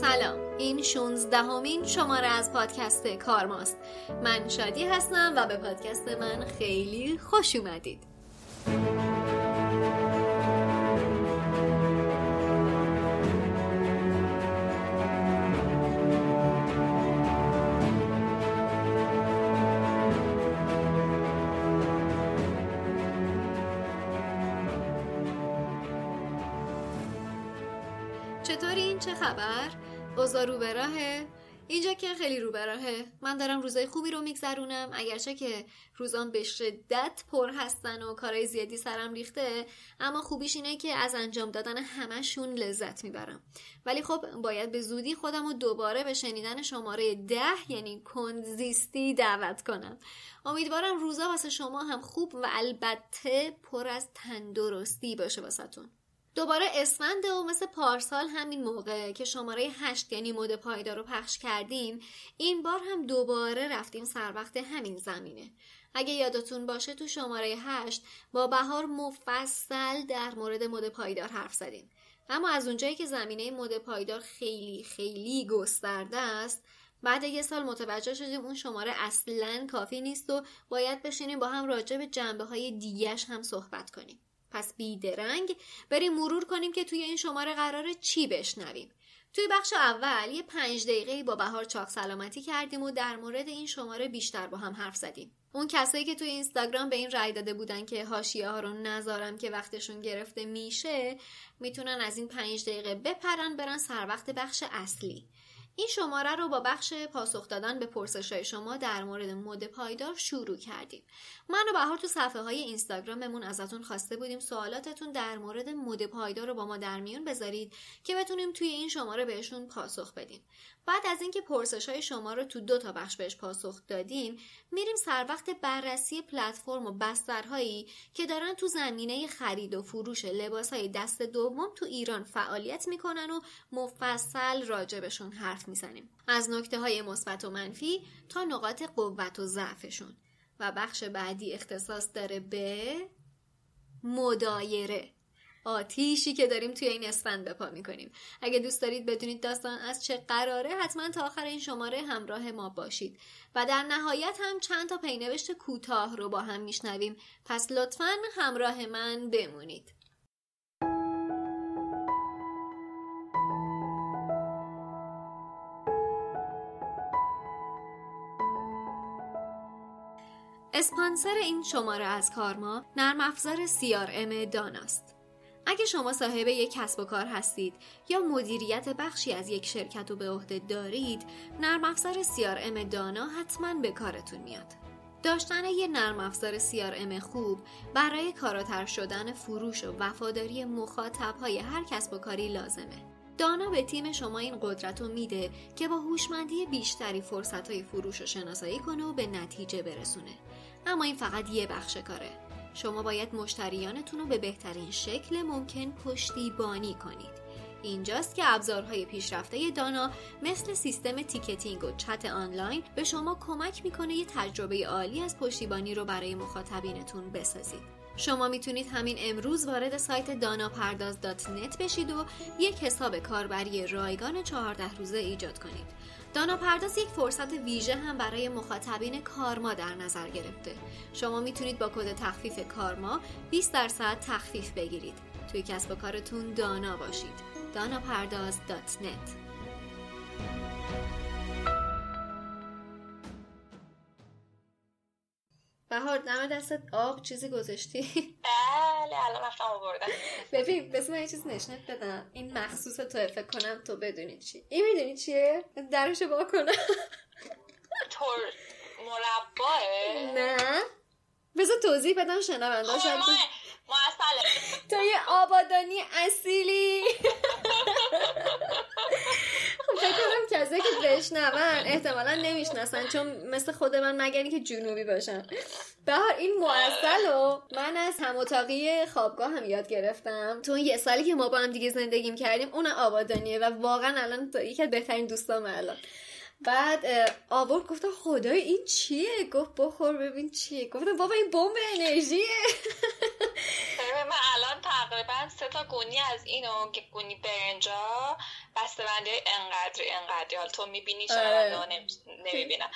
سلام. این 16 همین شماره از پادکست کارماست من شادی هستم و به پادکست من خیلی خوش اومدید. که خیلی رو به راهه من دارم روزای خوبی رو میگذرونم. اگرچه که روزان به شدت پر هستن و کارهای زیادی سرم ریخته اما خوبیش اینه که از انجام دادن همشون لذت می‌برم. ولی خب باید به زودی خودم رو دوباره به شنیدن شماره ده یعنی کنزیستی دعوت کنم. امیدوارم روزا واسه شما هم خوب و البته پر از تندرستی باشه واسهتون. دوباره اسفند و مثل پارسال همین موقع که شماره هشت یعنی مد پایدار رو پخش کردیم این بار هم دوباره رفتیم سر وقت همین زمینه. اگه یادتون باشه تو شماره هشت با بهار مفصل در مورد مد پایدار حرف زدیم. اما از اونجایی که زمینه مد پایدار خیلی خیلی گسترده است بعد یه سال متوجه شدیم اون شماره اصلا کافی نیست و باید بشینیم با هم راجع به جنبه های دیگش هم صحبت کنیم. پس بیدرنگ بریم مرور کنیم که توی این شماره قرار چی بشنویم. توی بخش اول یه پنج دقیقه با بهار چاق سلامتی کردیم و در مورد این شماره بیشتر با هم حرف زدیم. اون کسایی که توی اینستاگرام به این رای داده بودن که حاشیه ها رو نذارم که وقتشون گرفته میشه می‌تونن از این پنج دقیقه بپرن برن سر وقت بخش اصلی. این شماره رو با بخش پاسخ دادن به پرسش های شما در مورد مد پایدار شروع کردیم. من و بهار تو صفحه های اینستاگراممون ازتون خواسته بودیم سوالاتتون در مورد مد پایدار رو با ما در میون بذارید که بتونیم توی این شماره بهشون پاسخ بدیم. بعد از اینکه پرسش های شما رو تو دو تا بخش بهش پاسخ دادیم میریم سر وقت بررسی پلتفرم و بسترهایی که دارن تو زمینه خرید و فروش لباس های دست دوم تو ایران فعالیت می‌کنن و مفصل راجبشون حرف می‌زنیم. از نکته های مثبت و منفی تا نقاط قوت و ضعفشون. و بخش بعدی اختصاص داره به مدایره. آتیشی که داریم توی این اسفند بپا می‌کنیم. اگه دوست دارید بدونید داستان از چه قراره حتما تا آخر این شماره همراه ما باشید. و در نهایت هم چند تا پینوشت کوتاه رو با هم میشنویم. پس لطفا همراه من بمونید. اسپانسر این شماره از کارما نرم افزار ام داناست. اگه شما صاحب یک کسب و کار هستید یا مدیریت بخشی از یک شرکت رو به عهده دارید نرم افزار ام دانا حتما به کارتون میاد. داشتن یه نرم افزار ام خوب برای کاراتر شدن فروش و وفاداری مخاطب های هر کسب و کاری لازمه. دانا به تیم شما این قدرت رو میده که با هوشمندی بیشتری فرصت های فروش رو شناسایی کنه و به نتیجه برسونه. اما این فقط یه بخش کاره. شما باید مشتریانتون رو به بهترین شکل ممکن پشتیبانی کنید. اینجاست که ابزارهای پیشرفته دانا مثل سیستم تیکتینگ و چت آنلاین به شما کمک می‌کنه یه تجربه عالی از پشتیبانی رو برای مخاطبینتون بسازید. شما می‌تونید همین امروز وارد سایت داناپرداز.net بشید و یک حساب کاربری رایگان 14 روزه ایجاد کنید. دانا پرداز یک فرصت ویژه هم برای مخاطبین کارما در نظر گرفته. شما می‌تونید با کد تخفیف کارما 20 درصد تخفیف بگیرید. توی کسب و کارتون دانا باشید. داناپرداز.net بهار دم دستت آب چیزی گذاشتی؟ بله الان رفتم آوردم. ببین بس من یه چیز نشنت بدم. این مخصوص تو فکر کنم تو بدونی چی. این می‌دونی چیه؟ درشو با کنم. تور مرباه نه. بذار توضیح بدم شنونده موصله تو یه آبادانی اصیلی. خب فکر کنم کسی که بشنون احتمالا نمی‌شناسن چون مثل خود من مگر که جنوبی باشن بهار این معسل رو من از هماتاقی خوابگاه هم یاد گرفتم. تو یه سالی که ما با هم دیگه زندگیم کردیم اون آبادانیه و واقعا الان یکی از بهترین دوستام الان. بعد آورد گفتم خدای این چیه؟ گفت بخور ببین چیه. گفتم بابا این بمب انرژیه. من الان تقریبا سه تا گونی از اینو که گونی برنجا بسته بندی انقدری انقدری. حالا تو می‌بینی آره. شاید نمی‌بینم.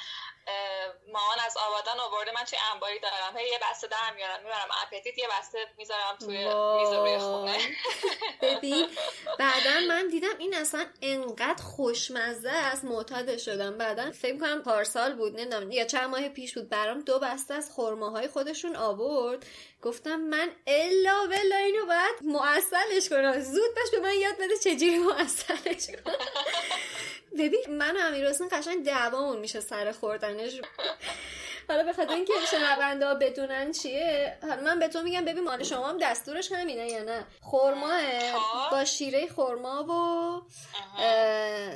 مامان از آبادان آورده من توی انباری دارم. هی یه بسته در میارم می‌برم اپتیت یه بسته می‌ذارم توی. میز خونه. ببین بعدا من دیدم این اصلا انقدر خوشمزه است معتاد شدم. بعدا فکر کنم پارسال بود نمی‌دونم یا چند ماه پیش بود برام دو بسته از خرماهای خودشون آورد. گفتم من الا بلا اینو باید معسلش کنم. زود باش به من یاد بده چجوری معسلش کنم. ببین من و امیر حسین قشنگ دعوامون میشه سر خوردنش. حالا به خاطر اینکه شنونده ها بدونن چیه حالا من به تو میگم ببین مال شما هم دستورش همینه یا نه؟ خرماه خب. با شیره خرما و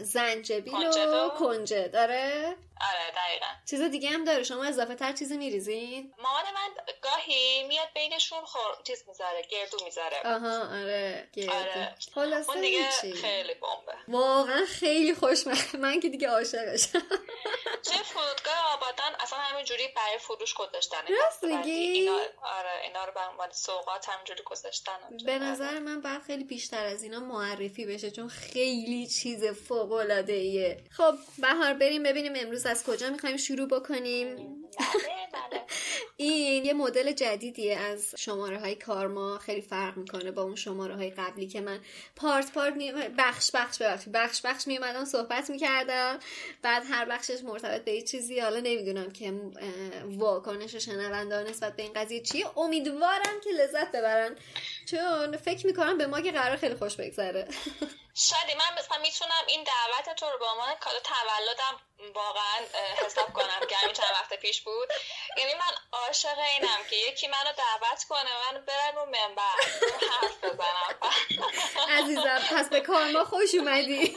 زنجبیل و کنجد داره؟ آره دقیقا. چیز دیگه هم داره شما اضافه تر چیزی میریزین؟ مامان من گاهی میاد بینشون خور... چیز می‌ذاره گردو می‌ذاره. آها آره گردو. آره. اون دیگه. خیلی بمبه. واقعا خیلی خوشمزه. من که دیگه عاشقشم. توی فرودگاه آبادان اصلا همینجوری برای فروش گذاشتن راست میگی؟ اینا آره اینا رو به عنوان سوغات همینجوری گذاشتن. به نظر من بعد خیلی بیشتر از اینا معرفی بشه چون خیلی چیز فوق العاده ایه خب بهار بریم ببینیم امروز از کجا می‌خوایم شروع بکنیم بله این یه مدل جدیدیه از شماره های کارما. خیلی فرق می‌کنه با اون شماره های قبلی که من پارت پارت می... بخش بخش ببخشید بخش بخش میومدم صحبت می‌کردم. بعد هر بخشش مرتبط به یه چیزی حالا نمی‌دونم که واکنش شنونده نسبت به این قضیه چیه. امیدوارم که لذت ببرن. چون فکر می‌کنم به ما که قرار خیلی خوش بگذره. شادی من مثلا می‌تونم این دعوت تو رو به عنوان کادو تولدم واقعا حساب کنم که همین چند وقت پیش بود. یعنی من عاشق اینم که یکی منو دعوت کنه منو برن رو منبر حرف بزنم. عزیزم پس به کارما خوش اومدی.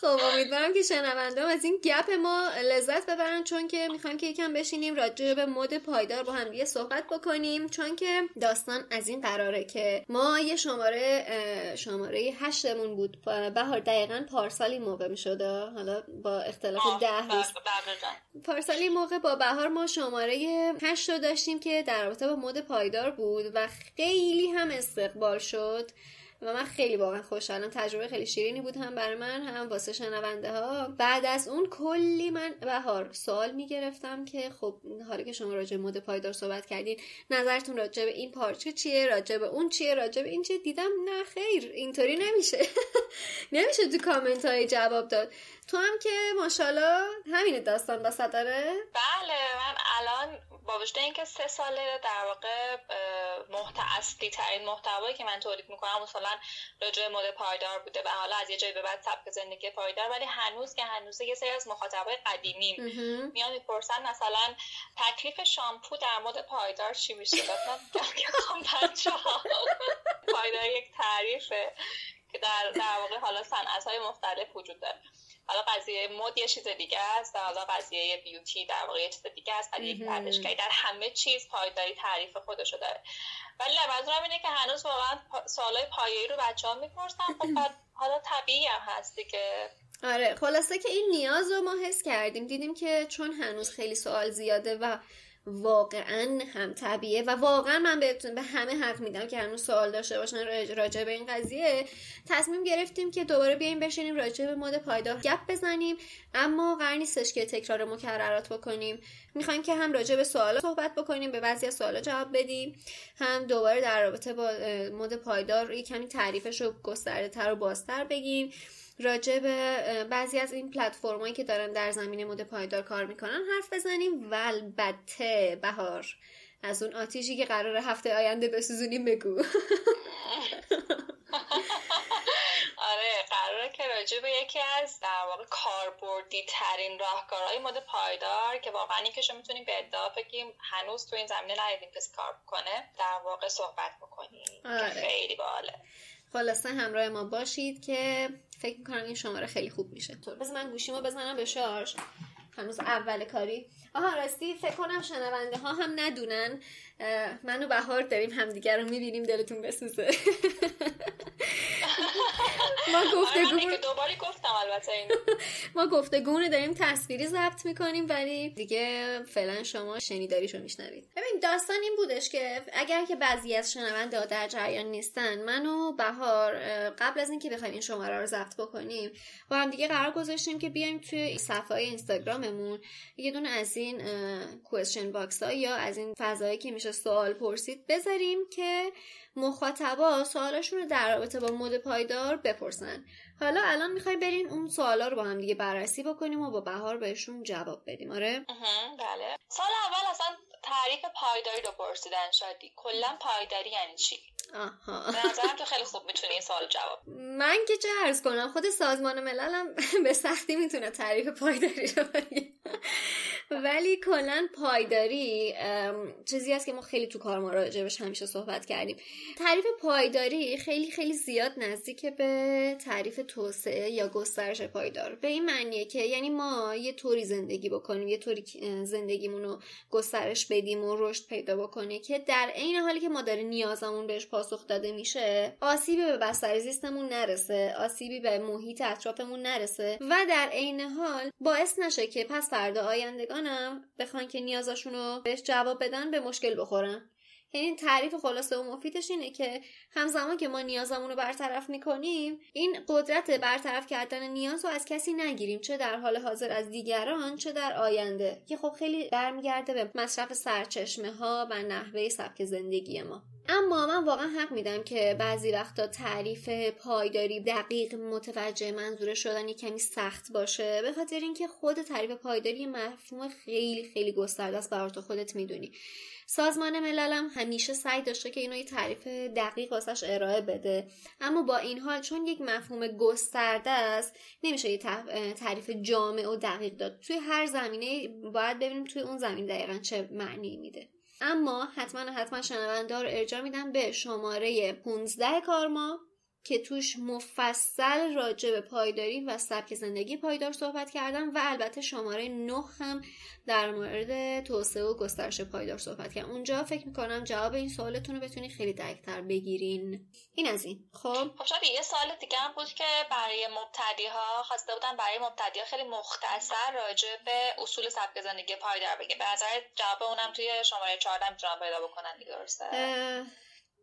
خب امیدوارم که شنونده از این گپ ما لذت ببرن چون که می‌خوایم که یکم بشینیم راجع به مد پایدار با هم دیگه صحبت بکنیم. چون که داستان از این قراره که ما یه شماره شماره هشتمون بود. بهار دقیقا پارسالی موقع می‌شده حالا با اختلاف ده روز. بله، دقیقاً. پارسالی موقع با بهار ما شماره هشت رو داشتیم که در رابطه با مد پایدار بود و خیلی هم استقبال شد. و من خیلی واقعا خوشحالم. تجربه خیلی شیرینی بود هم برای من هم واسه شنونده ها. بعد از اون کلی من بهار سوال می‌گرفتم که خب حالا که شما راجع مد پایدار صحبت کردین نظرتون راجع به این پارچه چیه؟ راجع به اون چیه؟ راجع به این چیه؟ دیدم نه خیر. اینطوری نمیشه. نمیشه تو کامنت های جواب داد. تو هم که ماشاءالله همین داستان بسد داره بله من الان با وجود اینکه سه ساله در واقع محت اصلی ترین محتوایی که من تولید می‌کنم مثلا راجع مد پایدار بوده و حالا از یه جایی به بعد سبک زندگی پایدار ولی هنوز که هنوز یه سری از مخاطبای قدیمی. میان می‌پرسن مثلا تکلیف شامپو در مد پایدار چی میشه مثلا بچه‌ها، پایدار یک تعریفه که در در واقع حالا صنعت های مختلف وجود داره حالا قضیه مد یه چیز دیگه است و حالا قضیه بیوتی در واقع یه چیز دیگه است ولی یک مهم. پردازشگری در همه چیز پایداری تعریف خودشو داره. ولی منظورم اینه که هنوز واقعا سوالای پایه‌ای رو بچه‌ها می‌پرسن. خب حالا طبیعی هم هستی که آره خلاصه که این نیاز رو ما حس کردیم. دیدیم که چون هنوز خیلی سوال زیاده و واقعا هم طبیعه و واقعا من بهتون به همه حق میدم که هنوز سوال داشته باشن راج- راجع به این قضیه. تصمیم گرفتیم که دوباره بیایم بشینیم راجع به مد پایدار گپ بزنیم اما قرار نیستش که تکرار مکررات بکنیم. می‌خوایم که هم راجع به سوال صحبت بکنیم به بعضی سوالا جواب بدیم. هم دوباره در رابطه با مد پایدار کمی تعریفش رو گسترده تر و بازتر بگیم. راجع به بعضی از این پلتفرمایی که دارن در زمینه مد پایدار کار می‌کنن حرف بزنیم و البته بهار از اون آتیشی که قرار هفته آینده بسوزونیم بگو آره قراره که راجع به یکی از در واقع کاربردی ترین راهکارهای مد پایدار که واقعا این که شما می‌تونیم به ادعا بگیم هنوز تو این زمینه ندیدیم کسی کار بکنه در واقع صحبت بکنیم آره. که خیلی باله خلاصه همراه ما باشید که فکر می‌کنم این شماره خیلی خوب میشه. بذار من گوشیمو بزنم به شارژ. هنوز اول کاری. آها راستی فکر کنم شنونده ها هم ندونن. من و بهار داریم همدیگر رو می‌بینیم دلتون بسوزه. ما آره، گفتگو دوباری گفتم البته اینو ما گفتگو داریم تصویری ضبط می‌کنیم ولی دیگه فعلا شما شنیداریشو میشنوید. ببین داستان این بودش که اگر که بعضی از شنونده در جریان نیستن من و بهار قبل از اینکه بخوایم این شماره رو ضبط بکنیم با هم دیگه قرار گذاشتیم که بیایم توی صفحه اینستاگراممون یه دونه از این question box ها یا از این فضایی که میشه سوال پرسید بذاریم که مخاطبا سوالاشون رو در رابطه با مد پایدار بپرسن. حالا الان می‌خوای بریم اون سوالا رو با هم دیگه بررسی بکنیم و با بهار بهشون جواب بدیم آره؟ بله. سوال اول اصلا تعریف پایداری رو پرسیدن شادی. کلا پایداری یعنی چی؟ آها. به نظرم تو خیلی خوب می‌تونی این سوال جواب من که چه عرض کنم خود سازمان مللم به سختی می‌تونه تعریف پایداری رو ولی کلا پایداری چیزی است که ما خیلی تو کار راجبش همیشه صحبت کردیم. تعریف پایداری خیلی خیلی زیاد نزدیک به تعریف توسعه یا گسترش پایدار. به این معنیه که یعنی ما یه طوری زندگی بکنیم یه طوری زندگیمون رو گسترش بدیم و رشد پیدا بکنه که در عین حالی که ما داره نیازمون بهش پاسخ داده میشه آسیبی به بستر زیستمون نرسه آسیبی به محیط اطرافمون نرسه و در عین حال باعث نشه که پس فردا آیندگانم بخوان که نیازاشون رو بهش جواب بدن به مشکل بخورن. یعنی تعریف خلاصه و مفیدش اینه که همزمان که ما نیازمون رو برطرف می‌کنیم این قدرت برطرف کردن نیاز رو از کسی نگیریم چه در حال حاضر از دیگران چه در آینده. که خب خیلی برمیگرده به مصرف سرچشمه ها و نحوه سبک زندگی ما. اما من واقعا حق میدم که بعضی وقتا تعریف پایداری دقیق متوجه منظور شدن کمی سخت باشه به خاطر اینکه خود تعریف پایداری مفهوم خیلی خیلی گسترده است برای تو خودت می‌دونی. سازمان مللم همیشه سعی داشته که اینو یه تعریف دقیق واسش ارائه بده. اما با این حال چون یک مفهوم گسترده است نمیشه یه تعریف جامع و دقیق داد. توی هر زمینه باید ببینیم توی اون زمین دقیقا چه معنی میده. اما حتما حتما شنونده رو ارجاع میدم به شماره 15 کارما. که توش مفصل راجع به پایداری و سبک زندگی پایدار صحبت کردم و البته شماره 9 هم در مورد توسعه و گسترش پایدار صحبت کردم اونجا فکر می‌کنم جواب این سوالتون رو بتونی خیلی دقیقتر بگیرین. این از این. خب؟ خب یه سوال دیگه هم بود که برای مبتدی ها خواسته بودن برای مبتدی ها خیلی مختصر راجع به اصول سبک زندگی پایدار بگه. به نظر جواب اونم توی شماره 14 می‌تونم پیدا بکنن دیگه درسته؟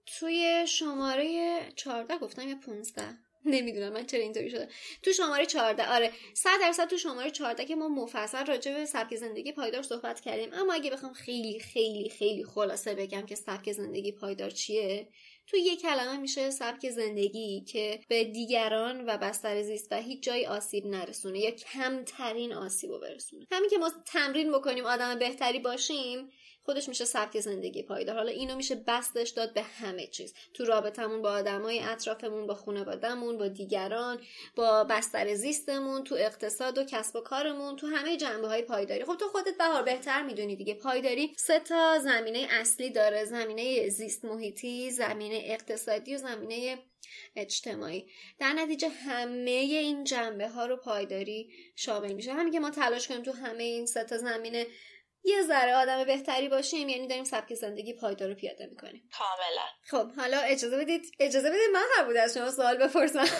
توی شماره 14 گفتم یا 15 نمی‌دونم من چرا اینطوری شده. تو شماره 14 آره. 100 درصد تو شماره 14 که ما مفصل راجع به سبک زندگی پایدار صحبت کردیم. اما اگه بخوام خیلی خیلی خیلی خلاصه بگم که سبک زندگی پایدار چیه تو یه کلمه میشه سبک زندگی که به دیگران و بستر زیست و هیچ جای آسیب نرسونه یا کمترین آسیب رو برسونه. همین که ما تمرین بکنیم آدم بهتری باشیم خودش میشه سبک زندگی پایدار. حالا اینو میشه بستش داد به همه چیز. تو رابطمون با آدمای اطرافمون با خانوادهمون با دیگران با بستر زیستمون تو اقتصاد و کسب و کارمون تو همه جنبه های پایداری. خب تو خودت بهار بهتر می‌دونی دیگه. پایداری سه تا زمینه اصلی داره. زمینه زیست محیطی زمینه اقتصادی و زمینه اجتماعی. در نتیجه همه این جنبه ها رو پایداری شامل میشه. همین که ما تلاش کنیم تو همه این سه تا زمینه یه ذره آدم بهتری باشیم یعنی داریم سبک زندگی پایدار رو پیاده می‌کنیم. کاملا. خب حالا اجازه بدید اجازه بدید من هر بود از شما سوال بپرسم.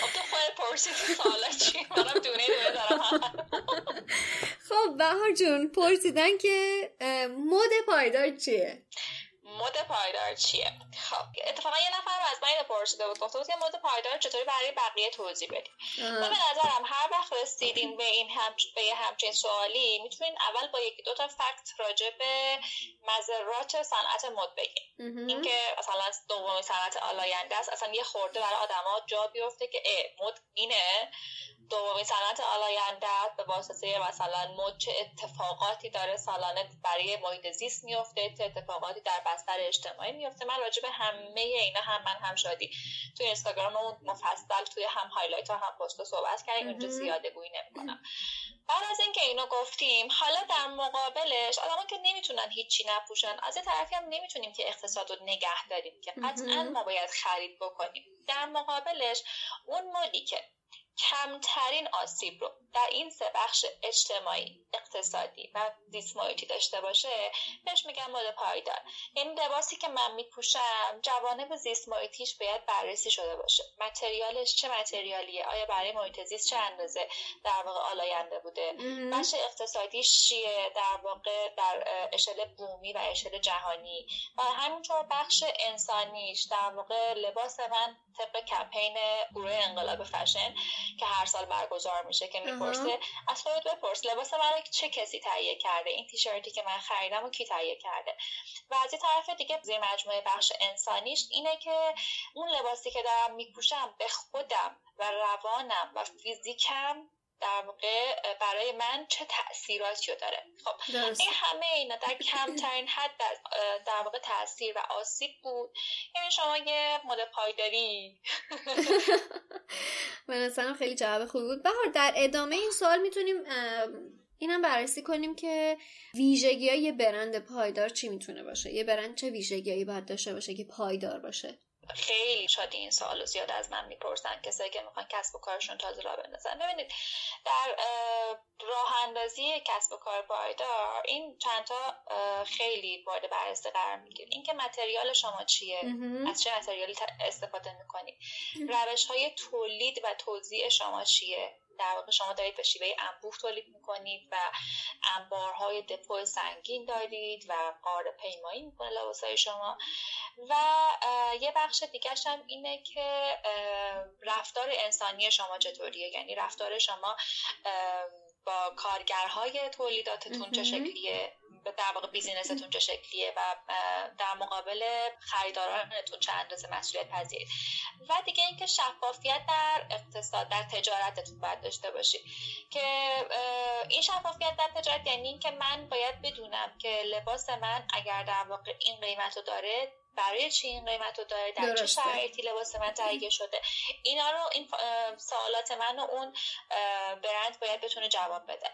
خب خب بهار جون پرسیدن که مد پایدار چیه؟ مد پایدار چیه؟ خب اتفاقا یه نفر از من اینو پرسیده بود گفته بود که مد پایدار چطوری برای بقیه توضیح بدیم. من به نظرم هر وقت رسیدین به این هم به یه همچین سوالی می‌تونین اول با یکی دو تا فکت راجع به مذرات صنعت مد بگیم اینکه مثلا دومی صنعت آلاینده است اصلا یه خورده برای آدما جا بیفته که اه مد اینه. دومین صنعت آلاینده به واسطه مثلا مد چه اتفاقاتی داره سالانه برای محیط زیست میفته چه اتفاقاتی در بستر اجتماعی میفته من راجع به همه اینا هم من هم شادی توی اینستاگرام مفصل توی هم highlight ها هم پست صحبت کردیم. اونجا زیاده گویی نمی‌کنم. بعد از اینکه اینو گفتیم حالا در مقابلش آدما که نمی‌تونن هیچی نپوشن از یه طرفی هم نمی‌تونیم که اقتصاد رو نگه داریم که قطعا ما باید خرید بکنیم. در مقابلش اون مدی که کمترین آسیب رو در این سه بخش اجتماعی اقتصادی و زیست داشته باشه بهش میگن مد پایدار. یعنی لباسی که من میپوشم جوانب زیست محیطیش باید بررسی شده باشه. متریالش چه متریالیه؟ آیا برای محیط زیست چه اندازه در واقع آلاینده بوده؟ بخش اقتصادیش چیه؟ در واقع در اشل بومی و اشل جهانی. و همینطور بخش انسانیش در واقع لباس من طبق کمپین گروه انقلاب فشن. که هر سال برگزار میشه که می‌پرسه. از خودت بپرس. لباس من چه کسی تهیه کرده؟ این تیشرتی که من خریدم و کی تهیه کرده؟ و از طرف دیگه زیر مجموعه بخش انسانیش اینه که اون لباسی که دارم میپوشم به خودم و روانم و فیزیکم در واقع برای من چه تاثیراتی داره. خب این همه اینا در کمترین حد در, در واقع تاثیر و آسیب بود. یعنی شما یه مد پایداری به خیلی جواب خوبی بود. بهار در ادامه این سوال می‌تونیم اینم بررسی کنیم که ویژگی های یه برند پایدار چی می‌تونه باشه؟ یه برند چه ویژگیهایی باید داشته باشه که پایدار باشه؟ خیلی شادی این سوالو زیاد از من می‌پرسن. کسایی که می‌خوان کسب و کارشون تازه را بندازن. ببینید در راه اندازی کسب و کار پایدار این چندتا خیلی وارد بررسی قرار می‌گیره اینکه متریال شما چیه؟ از چه متریالی استفاده می‌کنید روش های تولید و توزیع شما چیه؟ در واقع شما دارید به شیوه انبوه تولید می‌کنید و انبارهای دپو سنگین دارید و قاره پیمایی می‌کنه لباسهای شما. و یه بخش دیگه هم اینه که رفتار انسانی شما چطوریه؟ یعنی رفتار شما با کارگرهای تولیداتتون چه شکلیه؟ در واقع بیزینستون چه شکلیه و در مقابل خریدارانتون چه اندازه مسئولیت پذیرید. و دیگه اینکه شفافیت در اقتصاد در تجارتتون باید داشته باشید. که این شفافیت در تجارت یعنی اینکه من باید بدونم که لباس من اگر در واقع این قیمت رو داره برای چی این قیمت رو داره در چه شرایطی لباس من تهیه شده. اینا رو این سوالات من و اون برند باید بتونه جواب بده.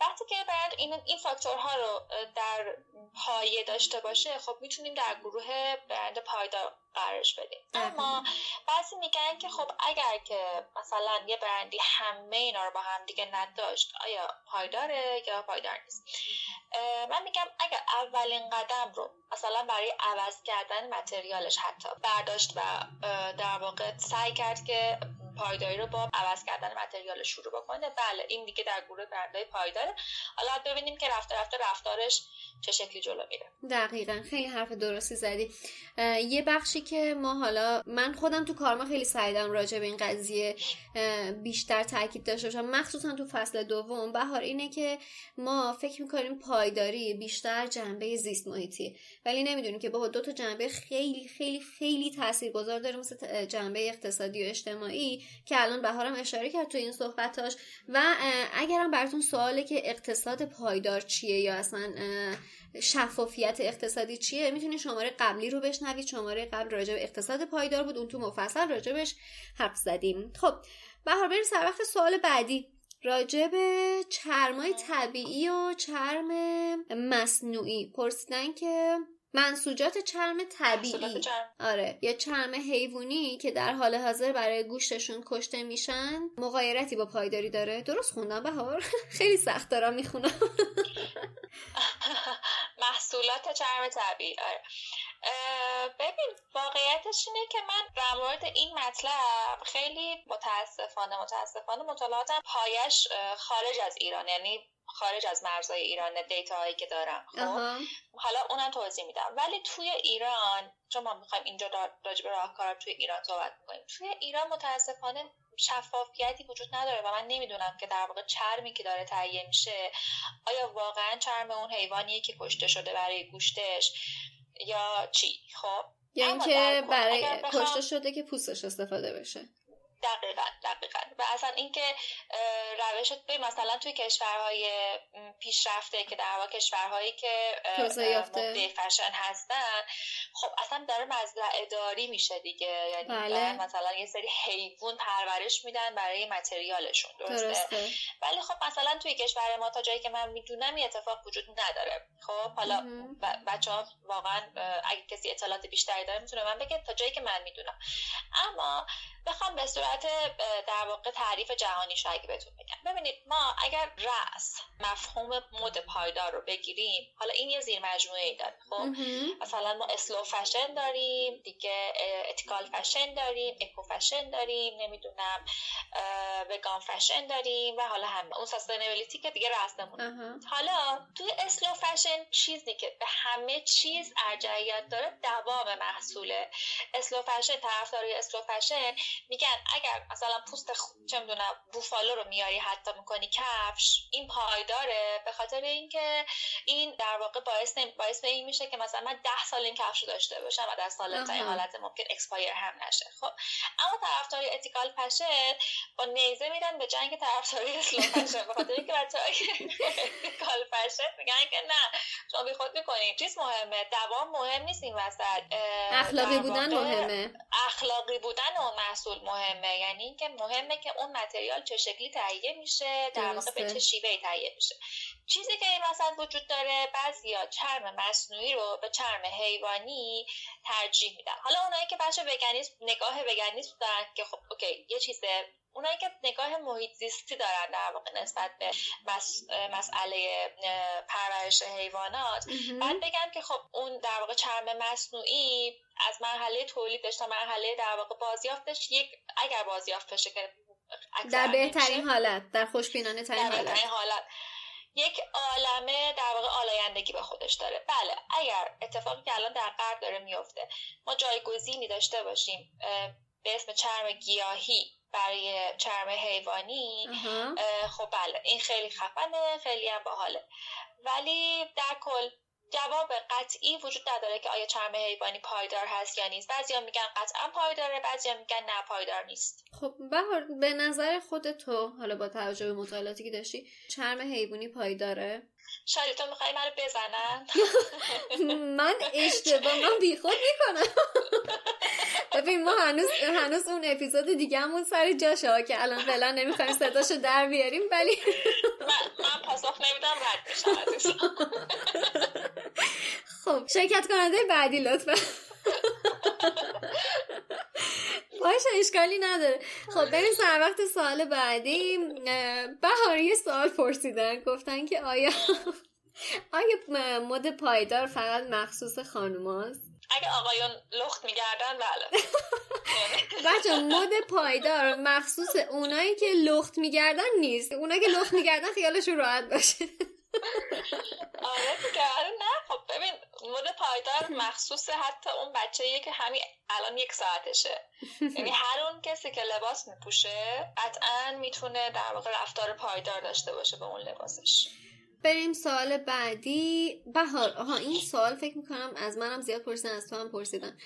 وقتی که برند این, این فاکتورها رو در پایه داشته باشه خب می‌تونیم در گروه برند پایدار قرارش بدیم. اما بعضی میگن که خب اگر که مثلا یه برندی همه اینا رو با هم دیگه نداشت آیا پایداره یا پایدار نیست؟ من میگم اگر اولین قدم رو مثلا برای عوض کردن متریالش حتی برداشت و در واقع سعی کرد که پایداری رو با عوض کردن متریال شروع بکنه. بله این دیگه در گروه برندهای پایداره. حالا ببینیم که رفته رفته رفتارش چه شکلی جلو میره. دقیقا. خیلی حرف درستی زدی. یه بخشی که ما حالا من خودم تو کارما خیلی سعیدم راجع به این قضیه بیشتر تاکید داشته باشم. مخصوصا تو فصل دوم. بهار اینه که ما فکر می‌کنیم پایداری بیشتر جنبه زیست محیطی. ولی نمی‌دونیم که با دو تا جنبه خیلی خیلی خیلی تاثیرگذار داره مثل جنبه اقتصادی و اجتماعی. که الان بهارم اشاره کرد تو این صحبتاش و اگرم براتون سواله که اقتصاد پایدار چیه یا اصلا شفافیت اقتصادی چیه می‌تونید شماره قبلی رو بشنوید. شماره قبل راجع به اقتصاد پایدار بود اون تو مفصل راجبش حرف زدیم. خب بهار بریم سر وقت سوال بعدی. راجع به چرمای طبیعی و چرم مصنوعی. پرسیدن که منسوجات چرم طبیعی. آره یا چرم حیوانی که در حال حاضر برای گوشتشون کشته میشن مغایرتی با پایداری داره. درست خوندم بهار؟ خیلی سخت دارم می‌خونم. محصولات چرم طبیعی آره. ببین واقعیتش اینه که من در مورد این مطلب خیلی متاسفانه متاسفانه مطالعاتم پایش خارج از ایران. یعنی خارج از مرزهای ایران دیتا هایی که دارم خب؟ حالا اونم توضیح میدم. ولی توی ایران چون ما می‌خوایم اینجا راجع به راهکار توی ایران صحبت کنیم. توی ایران متاسفانه شفافیتی وجود نداره و من نمی‌دونم که در واقع چرمی که داره تهیه میشه آیا واقعا چرم اون حیوانیه که کشته شده برای گوشتش یا چی؟ خب؟ یا اینکه برای کشته شده که پوستش استفاده بشه. دقیقا دقیقا. و اصلا اینکه روش به مثلا توی کشورهای پیشرفته که در واقع کشورهایی که مبدع فشن هستن خب اصلا داره مزرعه داری میشه دیگه. یعنی بله. مثلا یه سری حیوان پرورش میدن برای متریالشون درسته؟, درسته. ولی خب مثلا توی کشور ما تا جایی که من می‌دونم این اتفاق وجود نداره. خب حالا بچه ها واقعا اگه کسی اطلاعات بیشتری داره می‌تونه من بگه تا جایی که من می‌دونم. اما بخوام به صورت در واقع تعریف جهانیش اگه بهتون بگم. ببینید ما اگر رأس مفهوم مد پایدار رو بگیریم حالا این یه زیر مجموعه ای داره خب؟ مثلا ما slow fashion داریم دیگه ethical fashion داریم eco fashion داریم نمی‌دونم vegan fashion داریم و حالا هم اون sustainability که دیگه رأسمون حالا توی slow fashion چیزی که به همه چیز ارجحیت داره دوام محصوله. slow fashion طرفدارای slow fashion میگن اگر مثلا پوست چه می‌دونم بوفالو رو میاری حتی می‌کنی کفش این پایداره به خاطر اینکه این در واقع باعث باعث به این میشه که مثلا من ده سال این کفش رو داشته باشم و در سال تا حالت ممکن expire هم نشه. خب اما طرفدارای ethical fashion با نیزه میرن به جنگ طرفدارای slow fashion به خاطر اینکه بچه‌ها ethical fashion میگن که نه شما بی خود می‌کنین. چیز مهمه دوام مهم نیست این وسط. اخلاقی بودن مهمه. اخلاقی بودن اون محصول مهمه. یعنی اینکه مهمه که اون material چه شکلی تهیه میشه در واقع به چه شیوه‌ای تهیه میشه. چیزی که این وسط وجود داره بعضیا چرم مصنوعی رو به چرم حیوانی ترجیح میدن. حالا اونایی که بچه veganism نگاه veganism دارن که خب okay یه چیز اونایی که نگاه محیط زیستی دارن در واقع نسبت به مسئله پرورش حیوانات بعد بگم که خب اون در واقع چرم مصنوعی از مرحله تولیدش تا مرحله در واقع بازیافتش یک اگر بازیافت بشه که در بهترین حالت در خوشبینانه ترین حالت. حالت. یک عالمه در واقع آلایندگی به خودش داره. بله اگر اتفاقی که الان در غرب داره میفته ما جایگزینی داشته باشیم به اسم چرم گیاهی برای چرم حیوانی خب بله این خیلی خفنه خیلی هم باحاله. ولی در کل جواب قطعی وجود نداره که آیا چرم حیوانی پایدار هست یا نیست. بعضیا میگن قطعا پایداره بعضیا میگن نه پایدار نیست. خب بهار به نظر خود تو حالا با توجه به مطالعاتی که داشتی چرم حیوانی پایداره؟ شاید تو می‌خوای منو بزنن؟ من اشتباه من بیخود می‌کنم. ببین ما هنوز هنوز اون اپیزود دیگه همون سر جاشه که الان فعلا نمی‌خوایم صداشو در بیاریم ولی من, من پاسخ نمیدم رد میشم خب شرکت کننده بعدی لطفا. باشه اشکالی نداره. خب بریم سر وقت سوال بعدی. بهاری سوال پرسیدن. گفتن که آیا آیا مد پایدار فقط مخصوص خانوماست اگه آقایون لخت میگردن بله. بچه مد پایدار مخصوص اونایی که لخت میگردن نیست. اونایی که لخت میگردن خیالشون راحت باشه. آره دیگه آره نه. خب ببین مد پایدار مخصوص حتی اون بچه که همین الان یک ساعتشه. یعنی هر اون کسی که لباس میپوشه قطعا می‌تونه در واقع رفتار پایدار داشته باشه به اون لباسش. بریم سوال بعدی. بهار آها این سوال فکر می‌کنم از منم زیاد پرسیدن از تو هم پرسیدن.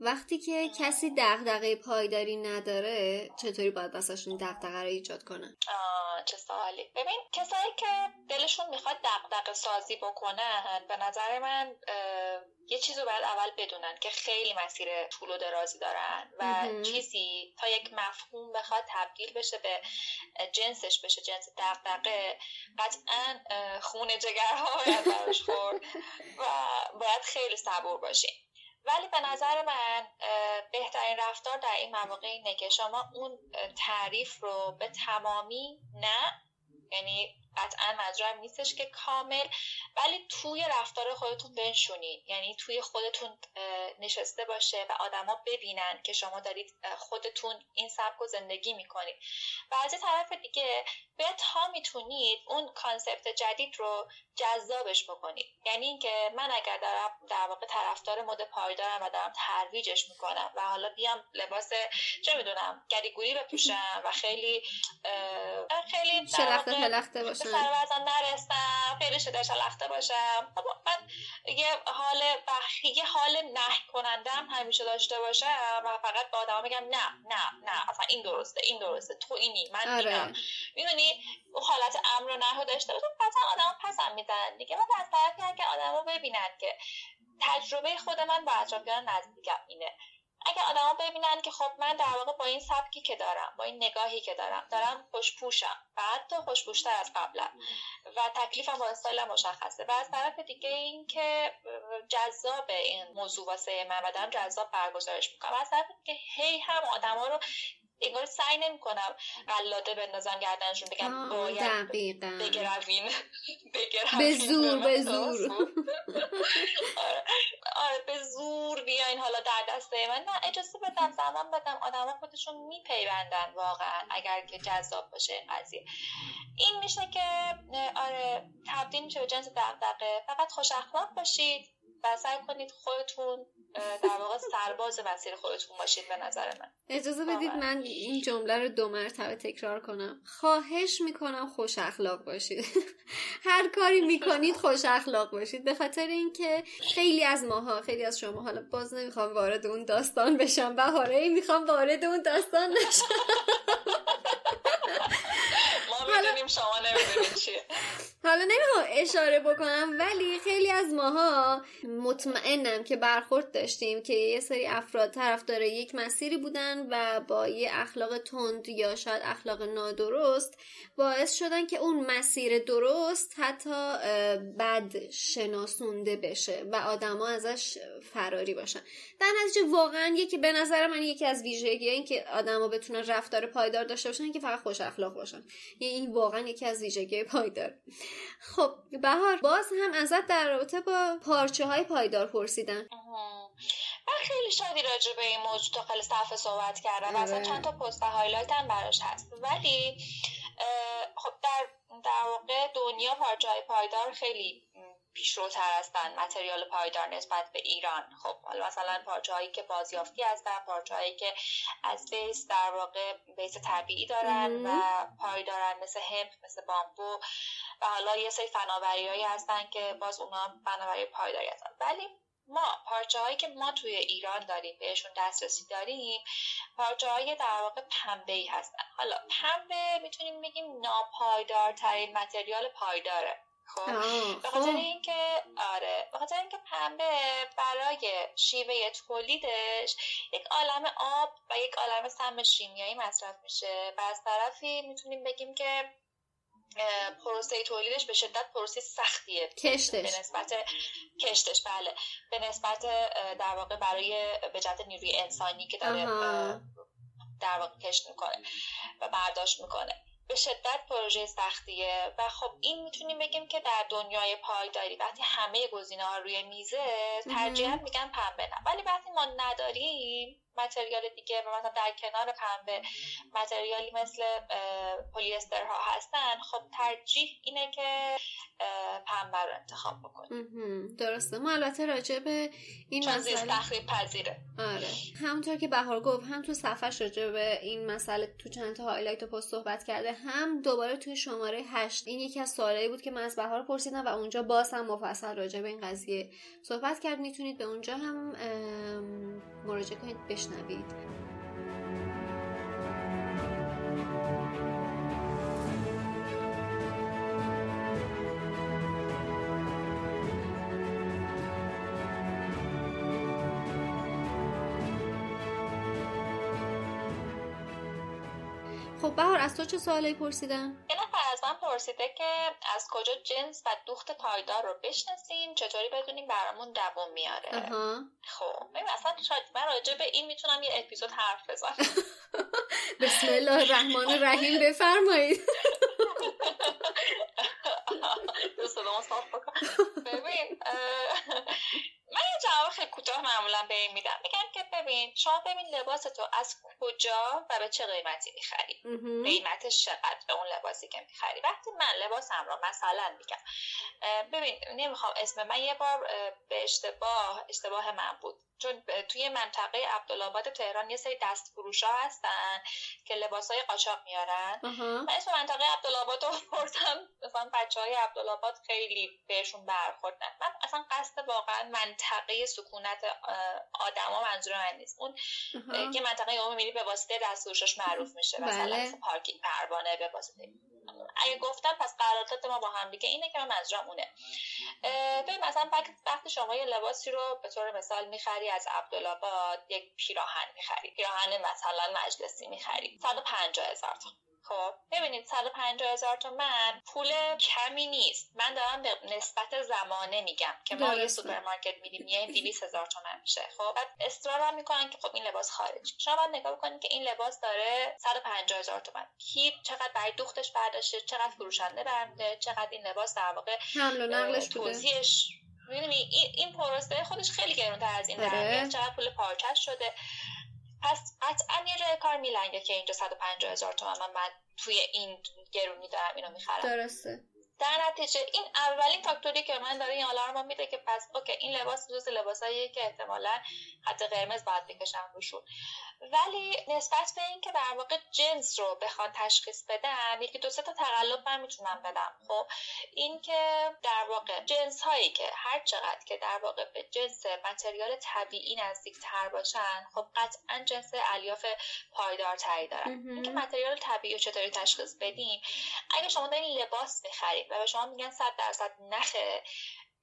وقتی که کسی دغدغه پایداری نداره چطوری باید واسهشون دغدغه رو ایجاد کنن؟ چه سوالی. ببین کسایی که دلشون می‌خواد دغدغه سازی بکنن به نظر من یه چیز رو باید اول بدونن که خیلی مسیر طول و درازی دارن و چیزی تا یک مفهوم بخواد تبدیل بشه به جنسش بشه جنس دغدغه. قطعا خون جگرها باید براش خورد و باید خیلی صبور باشیم ولی به نظر من بهترین رفتار در این مواقع اینه که شما اون تعریف رو به تمامی نه یعنی قطعا منظورم نیستش که کامل ولی توی رفتار خودتون بنشونید. یعنی توی خودتون نشسته باشه و آدما ببینن که شما دارید خودتون این سبک و زندگی می‌کنید. و از طرف دیگه به تا می‌تونید اون concept جدید رو جذابش بکنید یعنی اینکه من اگر دارم در واقع طرفدار مد پایدارم و دارم ترویجش می‌کنم و حالا بیام لباس چه می‌دونم گری گوری بپوشم و خیلی خیلی شلخته پلخته باشم. نه دوستم خیلی شده شلخته باشم. من یه حاله یه حاله نه کننده‌م همیشه داشته باشم و فقط به آدم بگم نه نه نه اصلا این درسته این درسته تو اینی من آره. اینم می‌دونی حالت امر و نه داشته باشم قطعا آدم پسم می‌زنن دیگه و از طرفی اگه آدم ببینن که تجربه خود من با اطرافیان نزدیکم اینه. اگه آدما ببینن که خب من در واقع با این سبکی که دارم با این نگاهی که دارم دارم خوشپوشم. و حتی خوشپوشتر از قبلا و تکلیفم با استایل مشخصه. و از طرف دیگه این که جذاب این موضوع واسه من و دارم جذاب برگزارش می‌کنم. از طرف که هی هم آدما رو انگار سعی نمی‌کنم قلاده بندازم گردنشون بگم باید بگروین به زور به زور. آره. آره به زور بیاین حالا در دسته من. نه اجازه بدم زمان بدم. آدم خودشون میپیوندن واقعا اگر که جذاب باشه این قضیه. این میشه که آره تبدیل میشه به جنس دقدقه فقط خوش اخلاق باشید و سعی کنید خودتون در واقع سرباز مسیر خودتون باشید به نظر من. اجازه بدید من این جمله رو دو مرتبه تکرار کنم. خواهش می‌کنم خوش اخلاق باشید. هر کاری می‌کنید خوش اخلاق باشید. به خاطر اینکه خیلی از ماها خیلی از شما حالا باز نمی‌خوام وارد اون داستان بشم. بهاره می‌خوام وارد اون داستان نشم. می‌دونیم شما نمی‌دونید چیه. حالا نمی‌خوام اشاره بکنم ولی خیلی از ماها مطمئنم که برخورد داشتیم که یه سری افراد طرفدار یک مسیری بودن و با یه اخلاق تند یا شاید اخلاق نادرست باعث شدن که اون مسیر درست حتی بد شناسونده بشه و آدما ازش فراری باشن. در نتیجه واقعا یکی به نظر من یکی از ویژگی این که آدما بتونن رفتار پایدار داشته باشن که فقط خوش اخلاق باشن. یعنی این واقعا یکی از ویژگی پایدار. خب بهار باز هم ازت در رابطه با پارچه های پایدار پرسیدن من خیلی شادی راجع به این موضوع تو خیلی صفحه صحبت کردم و اصلا آره. چند تا پست highlight هم براش هست. ولی خب در در واقع دنیا پارچه پایدار خیلی پیشروتر هستن material پایدار نسبت به ایران. خب حالا مثلا پارچه هایی که بازیافتی هستن پارچه هایی که از base در واقع base طبیعی دارن و پایدارن مثل همپ مثل بامبو و حالا یه سری فناوری هایی هستن که باز اونا فناوری پایداری هستن. ولی ما پارچه هایی که ما توی ایران داریم بهشون دسترسی داریم پارچه های در واقع پنبه ای هستن. حالا پنبه می‌تونیم بگیم ناپایدارترین متریال پایداره خب؟ به خاطر خب. اینکه آره به خاطر اینکه پنبه برای شیوه تولیدش یک عالم آب و یک عالم سم شیمیایی مصرف میشه. و از طرفی می‌تونیم بگیم که پروسه تولیدش به شدت پروسه سختیه. کشتش. به نسبت کشتش بله. به نسبت در واقع برای به جهت نیروی انسانی که داره در واقع کشت می‌کنه و برداشت می‌کنه. به شدت پروژه سختیه و خب این می‌تونیم بگیم که در دنیای پایداری وقتی همه گزینه ها روی میزه ترجیحاً میگن پنبه نه. ولی وقتی ما نداریم متریال دیگه و مثلا در کنار پنبه متریالی مثل پلیستر ها هستن خب ترجیح اینه که پنبه رو انتخاب بکنیم. درسته. ما البته راجع به این مسئله تخریب پذیره. آره. همونطور که بهار گفت هم تو صفحش راجع به این مسئله تو چند تا هایلایت و پست صحبت کرده هم دوباره توی شماره هشت این یکی از سوالایی بود که من از بهار پرسیدم و اونجا باز هم مفصل راجع به این قضیه صحبت کرد. می‌تونید به اونجا هم مراجعه کنید بشنوید خب بهار از تو چه سوالی پرسیدن؟ از من پرسیده که از کجا جنس و دوخت پایدار رو بشناسیم چطوری بدونیم برامون دوام میاره؟ خب ببین اصلا شاید من راجع به این می‌تونم یه اپیزود حرف بزنم. بسم الله الرحمن الرحیم بفرمایید. ببین من یه جواب خیلی کوتاه معمولا به این میدم. میگم که ببین شما ببین لباس تو از کجا و به چه قیمتی می‌خری. قیمتش چقدر به اون لباسی که می‌خری. وقتی من لباسم رو مثلا میگم ببین نمی‌خوام اسم من یه بار به اشتباه اشتباه من بود. چون توی منطقه عبدالآباد تهران یه سری دست فروش ها هستن که لباس های قاچاق میارن. من اسم منطقه عبدالآباد رو بردم مثلا بچه های عبدالآباد خیلی بهشون برخورد من اصلا قصد واقعا منطقه سکونت آدما منظور من نیست. اون یه منطقه عمومی میری به واسطه دست فروشش معروف میشه. مثلا بله. پارکینگ پروانه به واسطه. اگه گفتم پس قرارداد ما با هم دیگه. اینه که من منظورم اونه. ببین مثلا وقتی شما یه لباسی رو به طور مثال می‌خری از عبدالآباد یک پیراهن می‌خری. پیراهن مثلا مجلسی می‌خری. 150 هزار تا. خب ببینید 150 هزار تومن پول کمی نیست. من دارم به نسبت زمانه میگم که ما یه سوپرمارکت میدیم یه 200 هزار تومن میشه. خب بعد اصرار می‌کنن که خب این لباس خارج شما باید نگاه بکنید که این لباس داره 150 هزار تومن. کی چقدر برای دوختش برداشته چقدر فروشنده برده چقدر این لباس در واقع حمل و نقلش می‌دونی این پروسه خودش خیلی گرونتر از این آره. چقدر پول پارچه شده. پس قطعا یه جای کار میلنگه که اینجا 150 هزار تومن. من توی این گرونی دارم اینو می‌خرم. درسته. در نتیجه این اولین فاکتوری که من داره این آلارم میده که پس اوکی این لباس جز لباساییه که احتمالا خط قرمز باید بکشم روشون. ولی نسبت به اینکه در واقع جنس رو بخوان تشخیص بدن یکی دو سه تا تقلب من می‌تونم بدم. خب اینکه در واقع جنس هایی که هر چقدر که در واقع به جنس متریال طبیعی نزدیک تر باشن خب قطعا جنس الیاف پایدارتری دارن. اینکه متریال طبیعی رو چطوری تشخیص بدیم؟ اگه شما دارین لباس می‌خرید و به شما میگن صد درصد نخه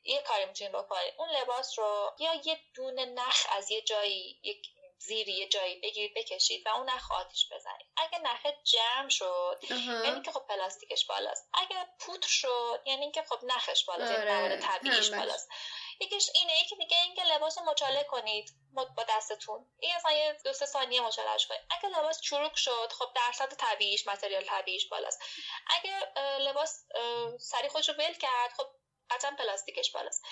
یه کاری می‌تونید بکنید اون لباس رو یا یه دونه نخ از یه جایی یک زیر یه جایی بگیرید بکشید و اون نخ آتیش بزنید. اگه نخ جمع شد یعنی که خب پلاستیکش بالاست. اگه پودر شد یعنی که خب نخش بالاست یعنی آره. طبیعیش بالاست. یکیش اینه یکی دیگه اینکه لباس مچاله کنید با دستتون. این اصلا یه دو سه ثانیه مچالهش کنید. اگه لباس چروک شد خب درصد طبیعیش متریال طبیعیش بالاست. اگه لباس سری خودش رو ول کرد خب قطعا پلاستیکش بالاست.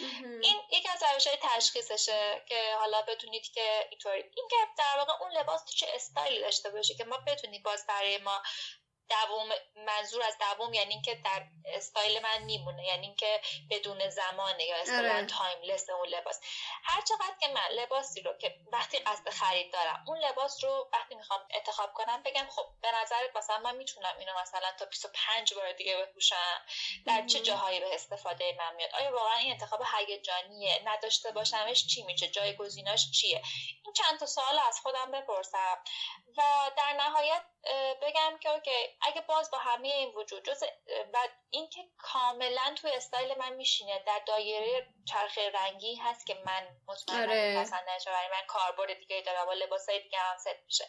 این یکی از روش های تشخیصشه که حالا بدونید که اینطوری. این که در واقع اون لباس چه استایلی داشته باشه که ما بتونید باز برای ما دوم منظور از دوم یعنی اینکه در استایل من میمونه یعنی اینکه بدون زمانه یا style timeless اون لباس. هر چقدر که من لباسی رو که وقتی قصد خرید دارم اون لباس رو وقتی می‌خوام انتخاب کنم بگم خب به نظرت مثلا من می‌تونم اینو مثلا تا 25 بار دیگه بپوشم در چه جاهایی به استفاده من میاد؟ آیا واقعا این انتخاب هیجانیه؟ نداشته باشمش چی میشه؟ جای گزیناش چیه؟ این چند تا سوال از خودم بپرسم و در نهایت بگم که okay اگه باز با همه این وجود جز و اینکه کاملا توی استایل من میشینه در دایره چرخه رنگی هست که من مطمئنم آره. برای من کاربرد دیگه داره و لباسای دیگه هم ست میشه.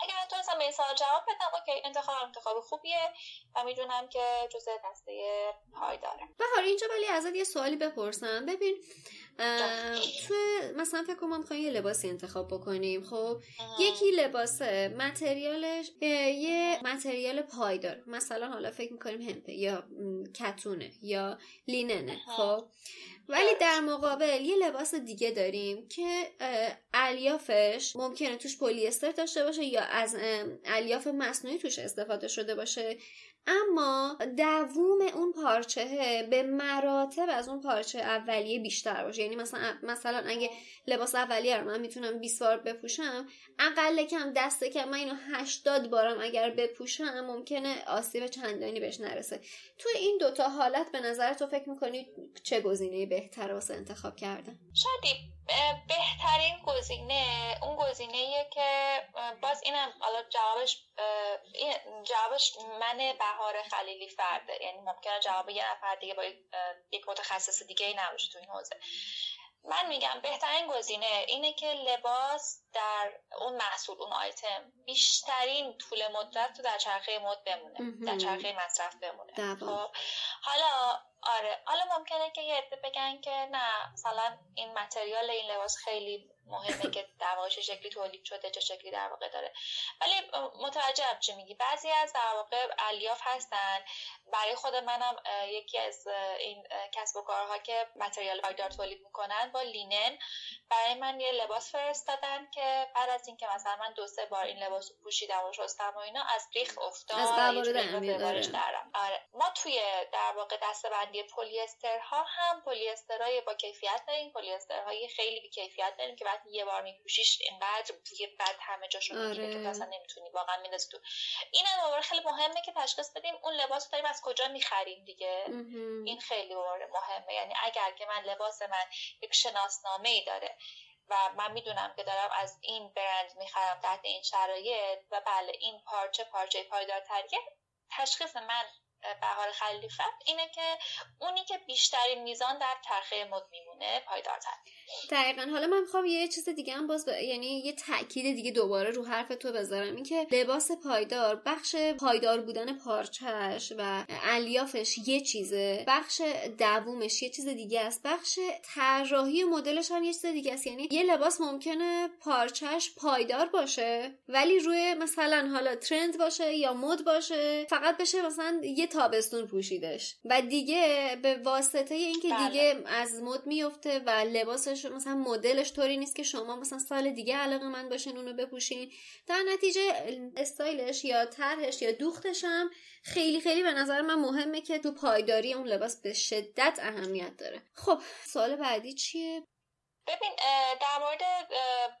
اگر من به این سوال جواب بدم okay انتخاب انتخاب خوبیه و می‌دونم که جز دسته پایداره. بهار اینجا ولی ازت یه سوالی بپرسم. ببین تو مثلا فکر کنم می‌خوایم یه لباسی انتخاب بکنیم خب؟ یکی لباسه material ش یه material پایدار. مثلا حالا فکر می‌کنیم hemp ه یا کتونه یا لیننه خب؟ ولی در مقابل یه لباس دیگه داریم که الیافش ممکنه توش پلیستر داشته باشه یا از الیاف مصنوعی توش استفاده شده باشه. اما دووم اون پارچه به مراتب از اون پارچه اولیه بیشتر باشه. یعنی مثلا مثلا اگه لباس اولیه رو من می‌تونم 20 بار بپوشم اقل کم دسته کم من اینو 80 بارم اگر بپوشم ممکنه آسیب چندانی بهش نرسه. تو این دوتا حالت به نظر تو فکر می‌کنی چه گزینه بهتر واسه انتخاب کردن؟ شاید بهترین گزینه اون گزینه که باز اینم حالا جوابش جوابش من بهار خلیلی فرده. یعنی ممکنه جواب یه نفر دیگه با یک متخصص دیگه ای نباشه تو این حوزه. من میگم بهترین گزینه اینه که لباس در اون محصول اون آیتم بیشترین طول مدت تو در چرخه مد بمونه در چرخه مصرف بمونه. خب حالا آره. حالا ممکنه که یه عده بگن که نه مثلا این متریال این لباس خیلی مهمه که در واقع چه شکلی تولید شده چه شکلی در واقع داره. ولی متوجهم چه میگی. بعضی از در واقع الیاف هستن. برای خود منم یکی از این کسب و کارها که متریال پایدار تولید می‌کنن با لینن. برای من یه لباس فرستادن که بعد از اینکه مثلا من دو سه بار این لباس رو پوشیدم و شستم و اینا از ریخ افتاد. از آره. ما توی در واقع دستبندی پلیسترها هم پلیسترهای با کیفیت داریم. پلیسترهای خیلی بی کیفیت داریم که وقتی یه بار میپوشیش اینقدر دیگه بعد همه جاشو می‌گیره که اصلا نمی‌تونی واقعا میندازی تو. این هم خیلی مهمه که تشخیص بدیم اون لباس داریم از کجا می‌خریم دیگه. این خیلی مهمه. یعنی اگر که من لباس من یک شناسنامه ای داره و من می‌دونم که دارم از این برند می‌خرم تحت این شرایط و بله این پارچه پارچه پایدارتریه تشخیص من بهار خلیفه اینه که اونی که بیشترین میزان در چرخه مد میمونه پایدارتر دقیقا. حالا من می‌خوام یه چیز دیگه هم باز ب... یعنی یه تاکید دیگه دوباره رو حرف تو بذارم. این که لباس پایدار بخش پایدار بودن پارچش و الیافش یه چیزه بخش دوومش یه چیز دیگه است بخش طراحی مدلش هم یه چیز دیگه است. یعنی یه لباس ممکنه پارچش پایدار باشه ولی روی مثلا حالا ترند باشه یا مد باشه فقط بشه مثلا یه تابستون پوشیدش. و دیگه به واسطه اینکه بله. دیگه از مد میفته و لباسش مثلا مدلش طوری نیست که شما مثلا سال دیگه علاقه من باشین اونو بپوشین. در نتیجه استایلش یا طرحش یا دوختش هم خیلی خیلی به نظر من مهمه که تو پایداری اون لباس به شدت اهمیت داره. خب سوال بعدی چیه؟ ببین در مورد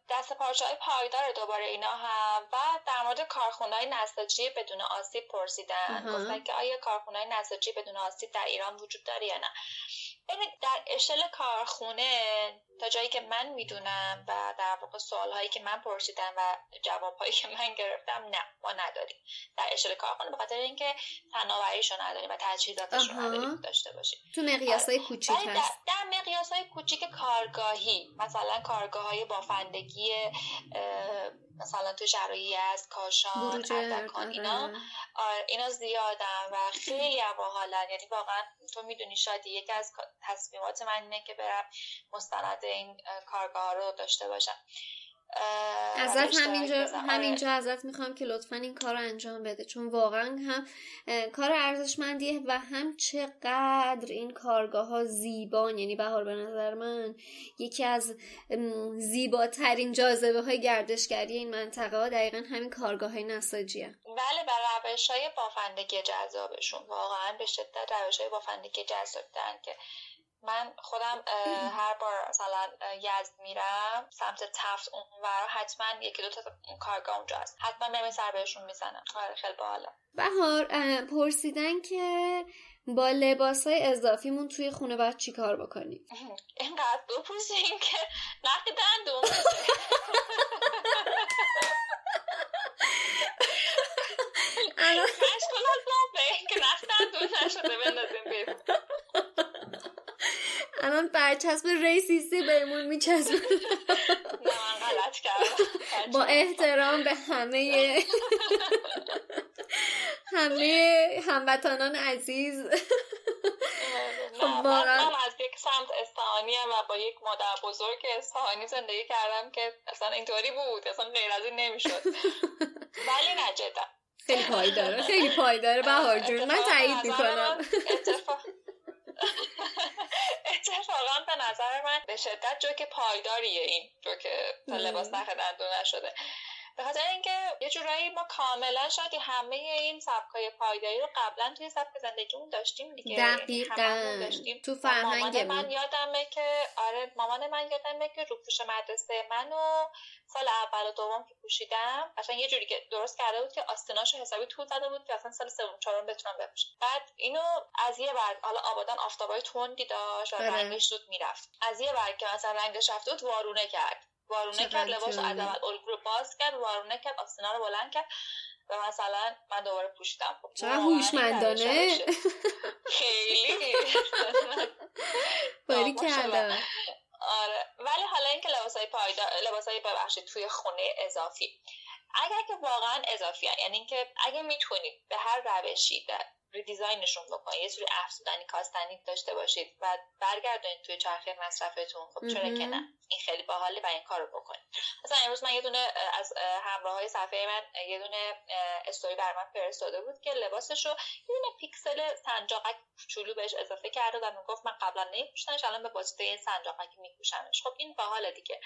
دست پارچه های پایدار دوباره اینا هم و در مورد کارخونه های نساجی بدون آسیب پرسیدن. گفتن که آیا کارخونه های نساجی بدون آسیب در ایران وجود داره یا نه. ببین در اشل کارخونه تا جایی که من می‌دونم و در واقع سوال هایی که من پرسیدم و جواب هایی که من گرفتم نه ما نداریم. در اشل کارخونه به خاطر اینکه فناوریشو نداریم و تجهیزاتش رو نداریم داشته باشیم. تو مقیاس های آره. کوچیک هست. در, مقیاس های کوچیک کارگاهی مثلا کارگاه های بافندگی مثلا تو شرایی از کاشان اردکان اینا آره، اینا زیادن و خیلی هم یعنی واقعا تو می‌دونی شاید یکی از تصمیمات من اینه که برم مستند این کارگاه رو داشته باشم. ازت همینجا همینجا ازت می‌خوام که لطفا این کار رو انجام بده چون واقعا هم کار ارزشمندیه و هم چقدر این کارگاه ها زیبان. یعنی بهار به نظر من یکی از زیباترین جاذبه های گردشگری این منطقه ها دقیقا همین کارگاه های نساجی هم. بله بر روش های بافندگی جذابشون واقعا به شدت روش های بافندگی جذاب که من خودم هر بار مثلا یزد میرم سمت تفت اونور حتما یکی دو تا کارگاه اونجا هست. حتما میرم سر بهشون می‌زنم. آره خیلی باحاله. بهار پرسیدن که با لباس های اضافیمون توی خونه باید چی کار بکنیم؟ اینقدر بپرسین که نقی دندون. الان مشکل از که نقی دندون نشده بندازیم الان برچسب ریسیسی بهمون میچسبه. با احترام به همه همه هموطنان عزیز. خب من از یک سمت اصفهانی و با یک مادر بزرگ اصفهانی زندگی کردم که اصلا اینطوری بود اصلا غیر از این نمی‌شد. ولی نجدم خیلی پای داره خیلی پای داره بهار جون. من تایید می‌کنم. اتفاقا به نظر من به شدت جوک پایداریه این جوک تا لباس نخ دندون نشده. به خاطر اینکه یه جورایی ما کاملا شاید همه این سبکای پایداری رو قبلا توی سبک زندگیمون داشتیم دیگه. دقیقا. داشتیم. تو فرهنگ من یادمه که آره مامان من یادمه که روپوش مدرسه منو سال اول و دوم که پوشیدم اصلا یه جوری که درست کرده بود که آستیناشو حسابی طول زده بود که اصلا سال سوم چهارم بتونم بپوشم. بعد اینو از یه ور حالا آبادان آفتابای تندی داشت و آره. رنگش زود می‌رفت. از یه ور که مثلا رنگش رفته بود وارونه کرد. وارونه کرد لباس از اول الگو رو باز کرد وارونه کرد آستینا رو بلند کرد و مثلا من دوباره پوشیدم. خب چرا هوشمندانه. خیلی. باری کردم آره. ولی حالا اینکه لباسای پایدار لباسای ببخشید توی خونه اضافی. اگر که واقعا اضافی هن. یعنی اینکه اگه می‌تونید به هر روشی ریدیزاینشون بکنید یه سری افزودنی کاستنی داشته باشید و برگردونید توی چرخه مصرفتون خب چرا که نه. این خیلی باحاله و این کار رو بکنید. مثلا امروز من یه دونه از همراه های صفحه من یه دونه استوری بر من فرستاده بود که لباسش رو یه دونه پیکسل سنجاقک کوچولو بهش اضافه کرده و می‌گفت من قبلا نمیپوشتمش الان به واسطه این سنجاقک میپوشمش. خب این باحاله دیگه.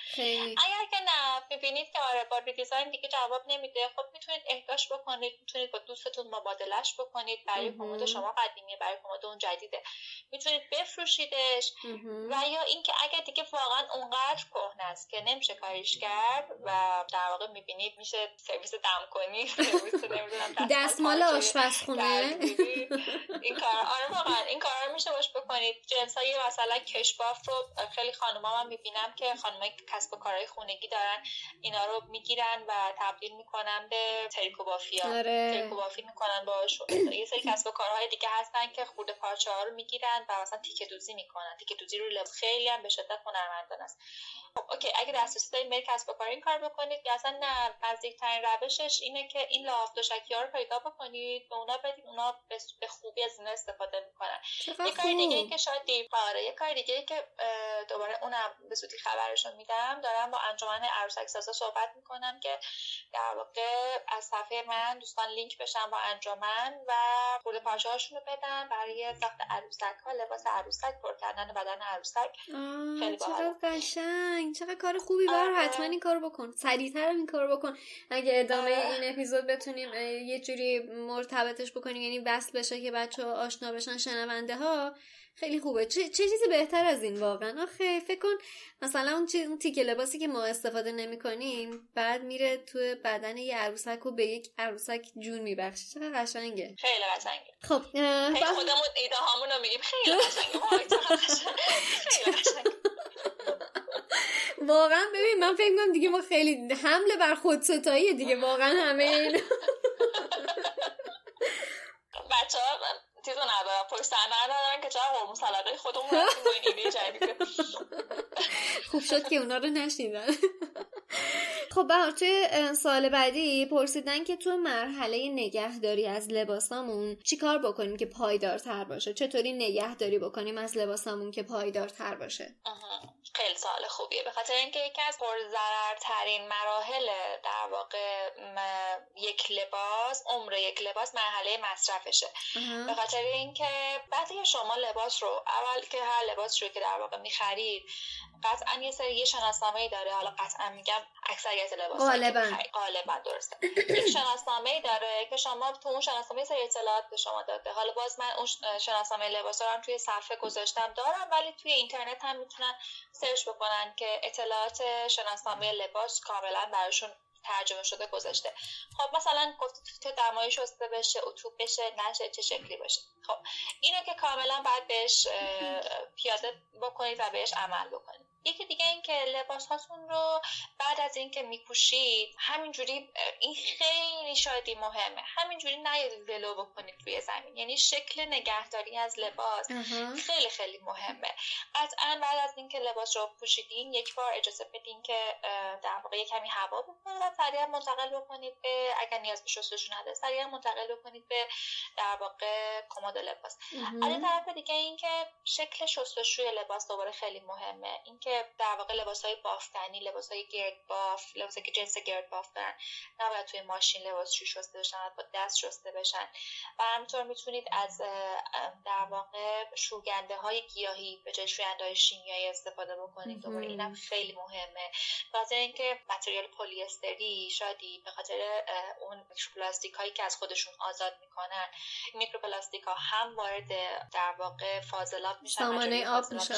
اگر که نه می‌بینید که آره با ریدیزاین دیگه جواب نمیده. خب می‌تونید اهداش بکنید می‌تونید با دوستتون مبادلش بکنید برای کمد شما قدیمیه برای کمد اون جدیده. می‌تونید بفروشیدش و یا اینکه اگر دیگه واقعا اونقدر کهنه است که نمیشه کاریش کرد و در واقع می‌بینید میشه سرویس دم کنی. دستمال آشپزخونه. این کار آره واقعا این کار میشه باش بکنید. جنس های مثلا کشباف رو خیلی خانوما من می‌بینم که خانمای کسب و کارهای خونگی دارن اینا رو می‌گیرن و تبدیل می‌کنن به تریکو بافیا آره. تریکو بافی می‌کنن باش یه سری کسب و کارهای دیگه هستن که خورده پارچه ها رو می‌گیرن و مثلا تیکه دوزی می‌کنن. تیکه دوزی رو لباس خیلی هم به شدت هنرمندان است. خب okay اگه دسترسی دارید برید کسب و کار این کار بکنید. یا اصلا نه نزدیکترین روشش اینه که این لحاف دوشکی ها رو پیدا بکنید به اونا بدید اونا به خوبی از اینا استفاده می‌کنن. یه کار دیگه که شاید دیر آره یه کار دیگه که دوباره اونم به زودی خبرشون میدم. دارم با انجمن عروسک سازا صحبت می‌کنم که در واقع از صفحه من دوستان لینک بشن با انجمن و پول پارچه هاشون رو بدن برای ساخت عروسک ها لباس عروسک پر کردن بدن عروسک. خیلی چقدر قشنگ. چقدر کار خوبی. بر آره. حتما این کارو بکن. سریعتر این کارو بکن. اگه ادامه آره. این اپیزود بتونیم یه جوری مرتبطش بکنیم یعنی وصل بشه که بچه آشنا بشن شنونده ها خیلی خوبه. چه, چه چیزی بهتر از این واقعا؟ آخه فکر کن مثلا اون, چی... اون تیکه لباسی که ما استفاده نمی کنیم بعد میره تو بدن یه عروسک و به یک عروسک جون میبخشه. چقدر قشنگه. خیلی قشنگه. خب خودمون ایده هامون رو میگیم. خیلی قشنگه. واقعا ببین من فکر کنم دیگه ما خیلی حمله بر خود ستاییه دیگه. واقعا همه این بچه ها چیزو ندارم پشت ندارن که چرا قرمون سلقه خودمون رو خوب شد که اونا رو نشنیدن خب بهار توی سال بعدی پرسیدن که تو مرحله نگهداری از لباسامون چیکار بکنیم که پایدارتر باشه؟ چطوری نگهداری بکنیم از لباسامون که پایدارتر باشه؟ خیلی سال خوبیه. به خاطر اینکه یکی از پرضررترین مراحل در واقع یک لباس عمر یک لباس مرحله مصرفشه. به خاطر اینکه بعضی شما لباس رو اول که هر لباس رو که در واقع می‌خرید قطعا یه سری یه شناسنامه داره. حالا قطعا میگم اکثریت لباس غالبا. غالبا درسته. یک شناسنامه داره که شما تو اون شناسنامه سری اطلاعات به شما داده. حالا باز من اون شناسنامه لباس رو توی صفحه گذاشتم. دارم ولی توی اینترنت هم می‌تونن سرچ بکنن که اطلاعات شناسنامه لباس کاملا براشون ترجمه شده گذاشته. خب مثلا گفته که دمای شسته بشه اتوب بشه نشه چه شکلی باشه. خب اینو که کاملا باید بهش پیاده بکنید و بهش عمل بکنید. یکی دیگه این که لباس هاتون رو بعد از اینکه میپوشید همینجوری این خیلی شادی مهمه. همینجوری نیاد ولو بکنید روی زمین. یعنی شکل نگهداری از لباس خیلی خیلی مهمه. قطعا بعد از اینکه لباس رو پوشیدین یک بار اجازه بدین که در واقع کمی هوا بکنه و سریعا منتقل بکنید به اگر نیاز به شستشو نداره سریعا منتقل بکنید به در واقع کمد لباس. از طرف دیگه اینکه شکل شستشوی لباس دوباره خیلی مهمه. اینکه در واقع لباس های بافتنی لباس های گرد باف لباس که جنس گرد باف دارن نباید توی ماشین لباس شسته بشن با دست شسته بشن. و همینطور می‌تونید از در واقع شوینده های گیاهی به جای شوینده های شیمیایی استفاده بکنید. دوباره اینم خیلی مهمه. واسه اینکه material polyester ی شادی به خاطر اون میکروپلاستیک هایی که از خودشون آزاد می‌کنن میکروپلاستیک ها هم وارد در واقع فاضلاب میشن سامانه آب میشه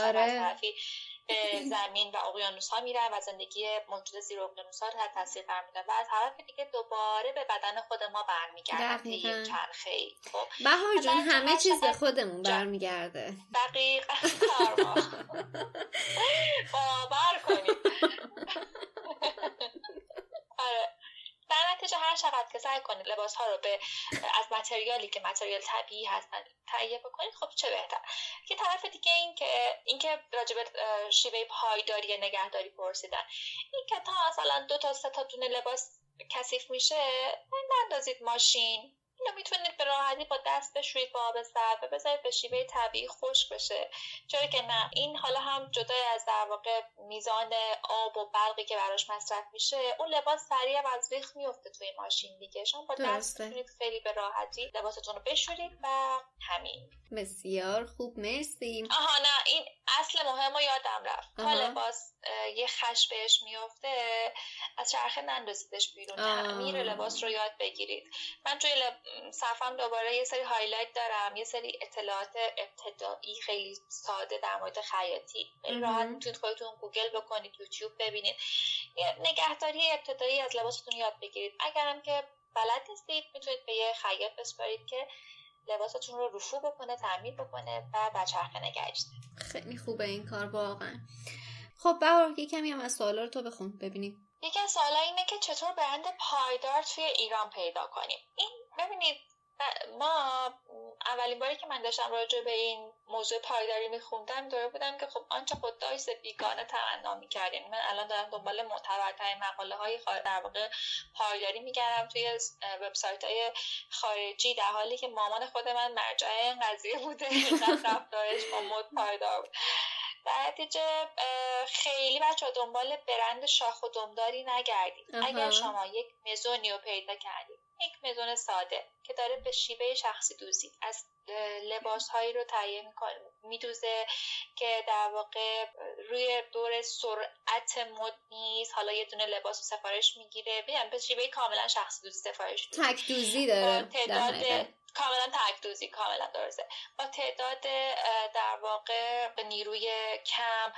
به زمین و اقیانوس ها میرن و زندگی موجود زیر اقیانوس ها تحت تاثیر قرار میدن و از طرف دیگه دوباره به بدن خود ما برمیگردن یک چرخه ای خب. بهار جون همه چیز به خودمون برمیگرده. دقیقا. باور کنید. آره نتیجه هر چقدر که سعی کنید لباس ها رو به از متریالی که متریال طبیعی هستن تهیه بکنید خب چه بهتر؟ یه طرف دیگه این که اینکه راجب شیوه پایداری نگهداری پرسیدن این که تا مثلا دو تا سه تا دونه لباس کثیف میشه نندازید ماشین. اینو می‌تونید به راحتی با دست بشویید با آب سرد و بذارید به شیوه طبیعی خشک بشه. چرا که نه. این حالا هم جدای از در واقع میزان آب و برقی که براش مصرف میشه اون لباس سریع از ریخ میفته توی ماشین دیگه. شما با دست می‌تونید خیلی به راحتی لباستون رو بشورید و همین. بسیار خوب. مرسی آها نه. این اصل مهم رو یادم رفت. تا لباس یه خش بهش میفته از چرخه نندازیدش بیرون. تعمیر لباس رو یاد بگیرید. من توی صفحه‌م دوباره یه سری highlight دارم یه سری اطلاعات ابتدایی خیلی ساده در مورد خیاطی. راحت می‌تونید خودتون گوگل بکنید یوتیوب ببینید. نگهداری ابتدایی از لباستون یاد بگیرید. اگرم که بلد نیستید می‌تونید به یه خیاط بسپارید که لباستون رو رفو بکنه تعمیر بکنه و به چرخه نگهش. خیلی خوبه این کار واقعا. خب بهار یه کمی هم از سوالا رو تو بخون ببینیم. یکی از سوالا اینه که چطور برند پایدار توی ایران پیدا کنیم. این ببینید ما اولین باری که من داشتم راجع به این موضوع پایداری میخوندم دوره بودم که خب آنچه خود داشت بیگانه تمنا می‌کرد. یعنی من الان دارم دنبال معتبرترین مقاله های در واقع پایداری میگردم توی وبسایت های خارجی در حالی که مامان خود من مرجع این قضیه بوده. رفتارش با مد پایدار بود. در نتیجه خیلی بچه دنبال برند شاخ و دمداری نگردید. اگر شما یک مزونی رو پیدا کردید یک مزون ساده که داره به شیوه شخصی دوزی. از لباس هایی رو تهیه میدوزه که در واقع روی دور سرعت مد نیست حالا یه دونه لباس رو سفارش می‌گیره. بیان به شیوه کاملا شخصی دوزی سفارش تک دوزی داره. تعداد کاملا تک دوزی کاملا درسته. با تعداد در واقع نیروی کم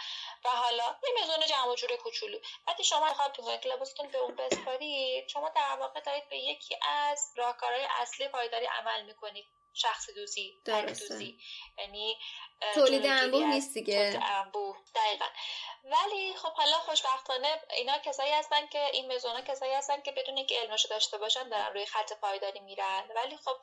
و حالا یه مزون جمع و جور کوچولو. وقتی شما می‌خواد که لباستون به اون بسپارید شما در واقع دارید به یکی از راهکارهای اصلی پایداری عمل می‌کنید. شخص دوزی دوزی. یعنی تولید انبوه نیست دیگه. انبوه دقیقا. ولی خب حالا خوشبختانه اینا کسایی هستن که این مزونا کسایی هستن که بدون اینکه علمشو داشته باشن دارن روی خط پایداری میرن. ولی خب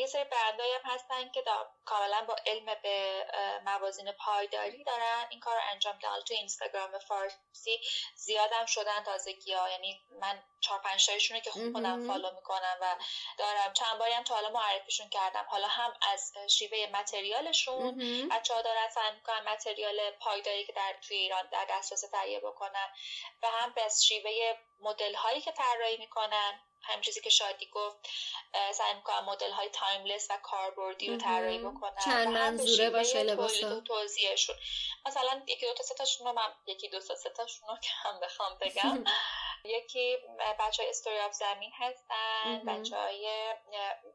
یه سری برندایی هم هستن که کاملا با علم به موازین پایداری دارن. این کار رو انجام دادن. تو اینستاگرام فارسی زیادم شدن تازگی ها یعنی من چهار پنج تایشون که خودم فالو می‌کنم و دارم. چند باری هم تا حالا معرفیشون کردم. حالا هم از شیوه متریالشون بچه ها دارن سعی می‌کنن متریال پایداری که در توی ایران در دسترس تهیه بکنن و هم به شیوه مدل هایی که طراحی می‌کنن هم چیزی که شادی گفت سعی می‌کنن مدل های timeless و کاربردی رو طراحی بکنن چند منظوره باشه لباس توضیحشون مثلا یکی دو تا سه تاشون رو من یکی دو تا سه تاشون رو که هم بخوام بگم. یکی بچه های Story of زمین هستن بچه های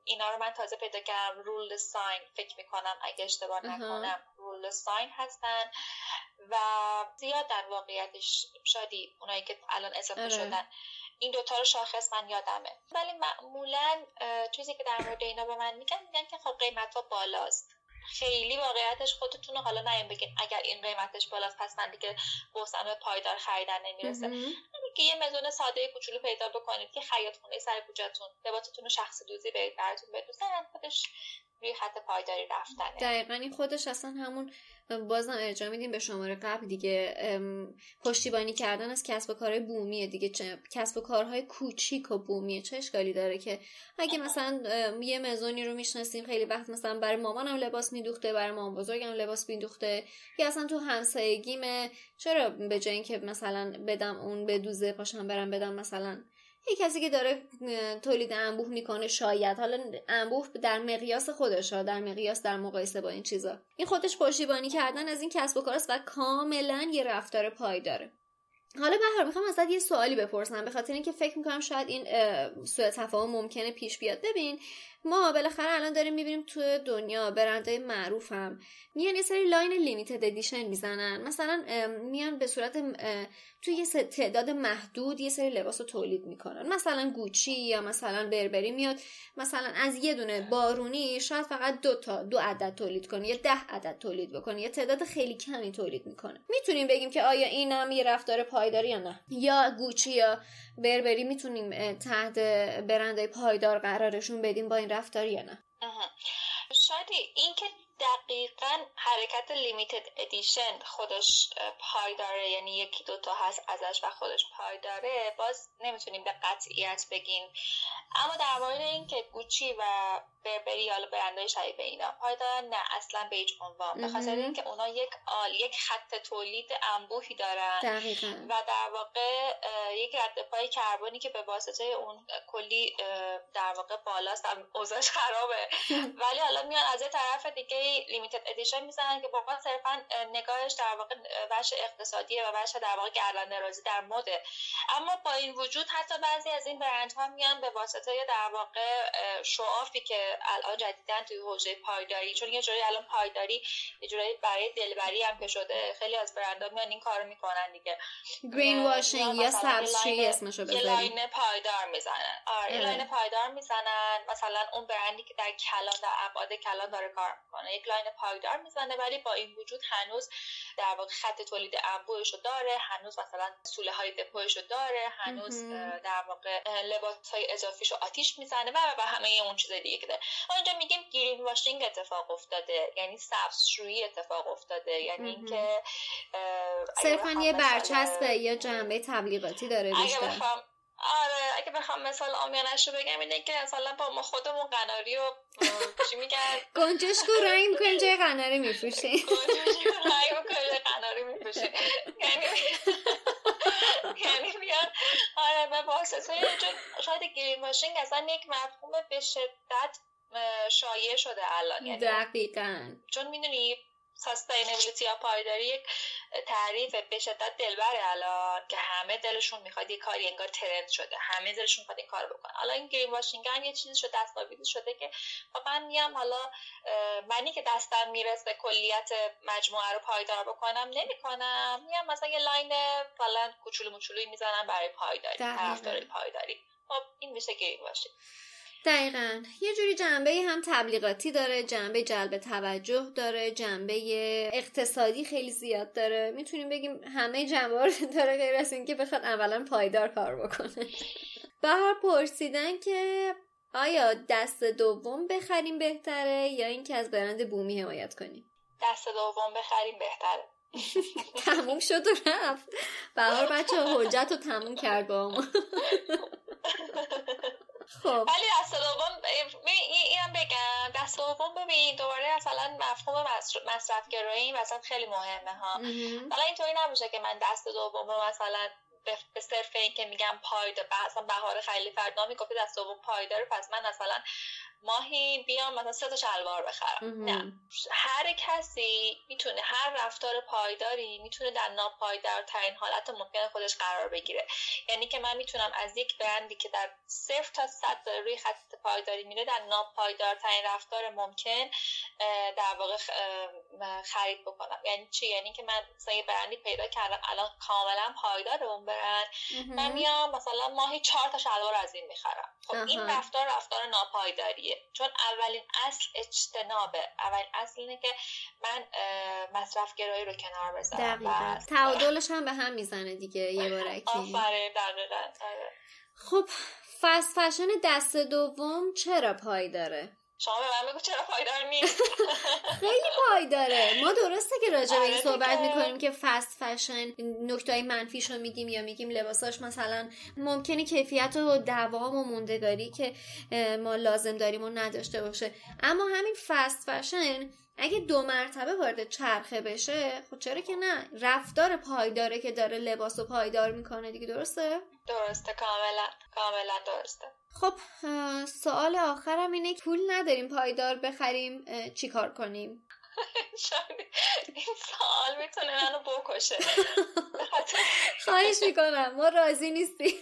اینا رو من تازه پیدا کردم رول ساین فکر می‌کنم اگه اشتباه نکنم رول ساین هستن و زیاد در واقعیتش شادی اونایی که الان اضافه آره. شدن. این دوتا رو شاخص من یادمه. ولی معمولا چیزی که در مورد اینا به من میگن میگن که خب قیمت ها بالاست. خیلی واقعیتش خودتون رو حالا نیم بگین اگر این قیمتش بالاست پس من دیگه به پایدار خریدن نمی‌رسه. که یه مزون ساده کوچولو پیدا بکنید که خیاط خونه سر کوچهتون لباستون رو شخصی دوزی برید براتون بدوزن خودش روی خط پایداری رفتنه. دقیقا این خودش اصلا همون بازم ارجاع میدیم به شماره قبل دیگه. پشتیبانی کردن از کسب و کارهای بومیه دیگه. کسب و کارهای کوچیک و بومیه. چه اشکالی داره که اگه مثلا یه مزونی رو می‌شناسیم خیلی وقت مثلا برای مامانم لباس میدوخته برای مامان بزرگم لباس میدوخته. یا اصلا تو همسایگیمه. چرا به جای اینکه مثلا بدم اون به دوزه پاشم برم بدم مثلا یه کسی که داره تولید انبوه می‌کنه شاید. حالا انبوه در مقیاس خودش ها در مقیاس در مقایسه با این چیزا. این خودش پشتیبانی کردن از این کسب و کاراست و کاملا یه رفتار پای داره. حالا بهار می‌خوام ازت یه سوالی بپرسم به خاطر اینکه فکر می‌کنم شاید این سوء تفاهم ممکنه پیش بیاد. ببین ما بالاخره الان داریم می‌بینیم تو دنیا برندهای معروف هم میان یه سری line limited edition می‌زنن. مثلا میان به صورت توی یه تعداد محدود یه سری لباس رو تولید می‌کنن. مثلا Gucci یا مثلا Burberry میاد. مثلا از یه دونه بارونی شاید فقط دو تا دو عدد تولید کنه یا ده عدد تولید بکنه یا تعداد خیلی کمی تولید می‌کنه. می‌تونیم بگیم که آیا اینم یه رفتار پایداری یا نه. یا Gucci یا بربری می‌تونیم تحت برندهای پایدار قرارشون بدیم با این رفتاری یا نه؟ شاید اینکه دقیقا حرکت لیمیتد ادیشن خودش پای داره یعنی یکی دوتا هست ازش و خودش پای داره. باز نمی‌تونیم به قطعیت بگیم. اما در مورد اینکه گوچی و بربری یا برندهای شبیه به اینا پایدار نه اصلا به هیچ عنوان. به خاطر اینکه اونا یک آل یک خط تولید انبوهی دارن. و در واقع یک رد پای کربنی که به واسطه اون کلی در واقع بالاست اوضاعش خرابه. ولی حالا میان از یه طرف دیگه لیمیتد ادیشن می‌زنن که واقعا صرفا نگاهش در واقع بخش اقتصادیه و بخش در واقع گردن رازی در مده اما با این وجود حتی بعضی از این برندها میان به واسطه در واقع شعافی که الان جدیدن توی حوزه پایداری چون یه جوری الان پایداری یه جوری برای دلبری هم که شده خیلی از برندها میان این کارو می‌کنن دیگه. greenwashing یا سبزشویی اسمشو بذاریم line پایدار می‌زنن. آره line پایدار می‌زنن مثلا اون برندی که در کلان در ابعاد کلان داره کار می‌کنه. یک line پایدار می‌زنه ولی با این وجود هنوز در واقع خط تولید انبوهش رو داره هنوز مثلا سوله های دپوییش رو داره هنوز در واقع لباس های اضافیش رو آتیش می‌زنه و و همه اون چیز دیگه که داره. اینجا میگیم گرین واشینگ اتفاق افتاده یعنی سبزشویی اتفاق افتاده یعنی اینکه صرفا یه برچسب یا جنبه تبلیغاتی داره بیشتر. آره اگه بخوام مثال آمیانش رو بگم اینه که مثلا با ما خودمون قناری و چی میگن گنجشکو رنگ می‌کنیم جای قناری میفروشیم گنجشکو رنگ می‌کنیم قناری میفروشیم یعنی یعنی میان آره به واسطه شاید greenwashing اصلا یک مفهوم به شدت شایع شده الان. یعنی دقیقا. چون می‌دونی sustainability یا پایداری یک تعریف به شدت دلبره الان که همه دلشون می‌خواد یه کاری انگار trend شده. همه دلشون می‌خواد این کار بکنه حالا این greenwashing یه چیزی شده دستاویزی شده که من میام حالا منی که دستم می‌رسه کلیت مجموعه رو پایدار بکنم نمی‌کنم. میام مثلا یه line فعلا کوچولو موچولویی می‌زنم برای پایداری طرفدار پایداری. خب این میشه گرین واشینگ دقیقا. یه جوری جنبه هم تبلیغاتی داره جنبه جلب توجه داره جنبه اقتصادی خیلی زیاد داره. می‌تونیم بگیم همه جنبه رو داره غیر از اینکه بخواد اولا پایدار کار بکنه. بهار پرسیدن که آیا دست دوم بخریم بهتره یا اینکه از برند بومی حمایت کنیم؟ دست دوم بخریم بهتره. تموم شد و رفت. بهار بچه حجت رو تموم کرد با ما. خب. ولی دست دوم اینم بگم. دست دوم ببین دوباره مثلا مفهوم مصرف گرایی مثلا خیلی مهمه ها. حالا اینطوری نباشه که من دست دوم رو مثلا به صرف این که میگم پایدار مثلا بهار خیلی فردا می‌گفته دست دوم پایدار پس من مثلا ماهی بیام مثلا سه تا شلوار بخرم. نه. هر کسی می‌تونه هر رفتار پایداری می‌تونه در ناپایدارترین حالت ممکن خودش قرار بگیره. یعنی که من می‌تونم از یک برندی که در صفر تا صد روی خط پایداری میره در ناپایدارترین رفتار ممکن در واقع خرید بکنم. یعنی چی؟ یعنی که من مثلا یه برندی پیدا کردم الان کاملا پایدار اون برند. من میام مثلا ماهی چهار تا شلوار از این می‌خرم. خب این رفتار رفتار ناپایداری چون اولین اصل اجتنابه اولین اصل اینه که من مصرف گرایی رو کنار بذارم. تعادلش هم به هم می‌زنه دیگه یه بارکی آفرین دقیقا. آره. خب فست فشن دست دوم چرا پای داره؟ شما به من بگو چرا پایدار نیست. خیلی پایداره ما درسته که راجع به این آره صحبت می‌کنیم که فست فشن نکته منفیش رو میگیم یا میگیم لباساش مثلا ممکنه کیفیت و دوام و موندگاری که ما لازم داریم و نداشته باشه. اما همین فست فشن اگه دو مرتبه وارد چرخه بشه خب چرا که نه؟ رفتار پایداره که داره لباس و پایدار می‌کنه دیگه درسته؟ درسته کاملا کاملا درسته. خب سوال آخرم اینه پول نداریم پایدار بخریم چیکار کنیم؟ این سوال می‌تونه منو بکشه. خواهش می‌کنم ما راضی نیستیم.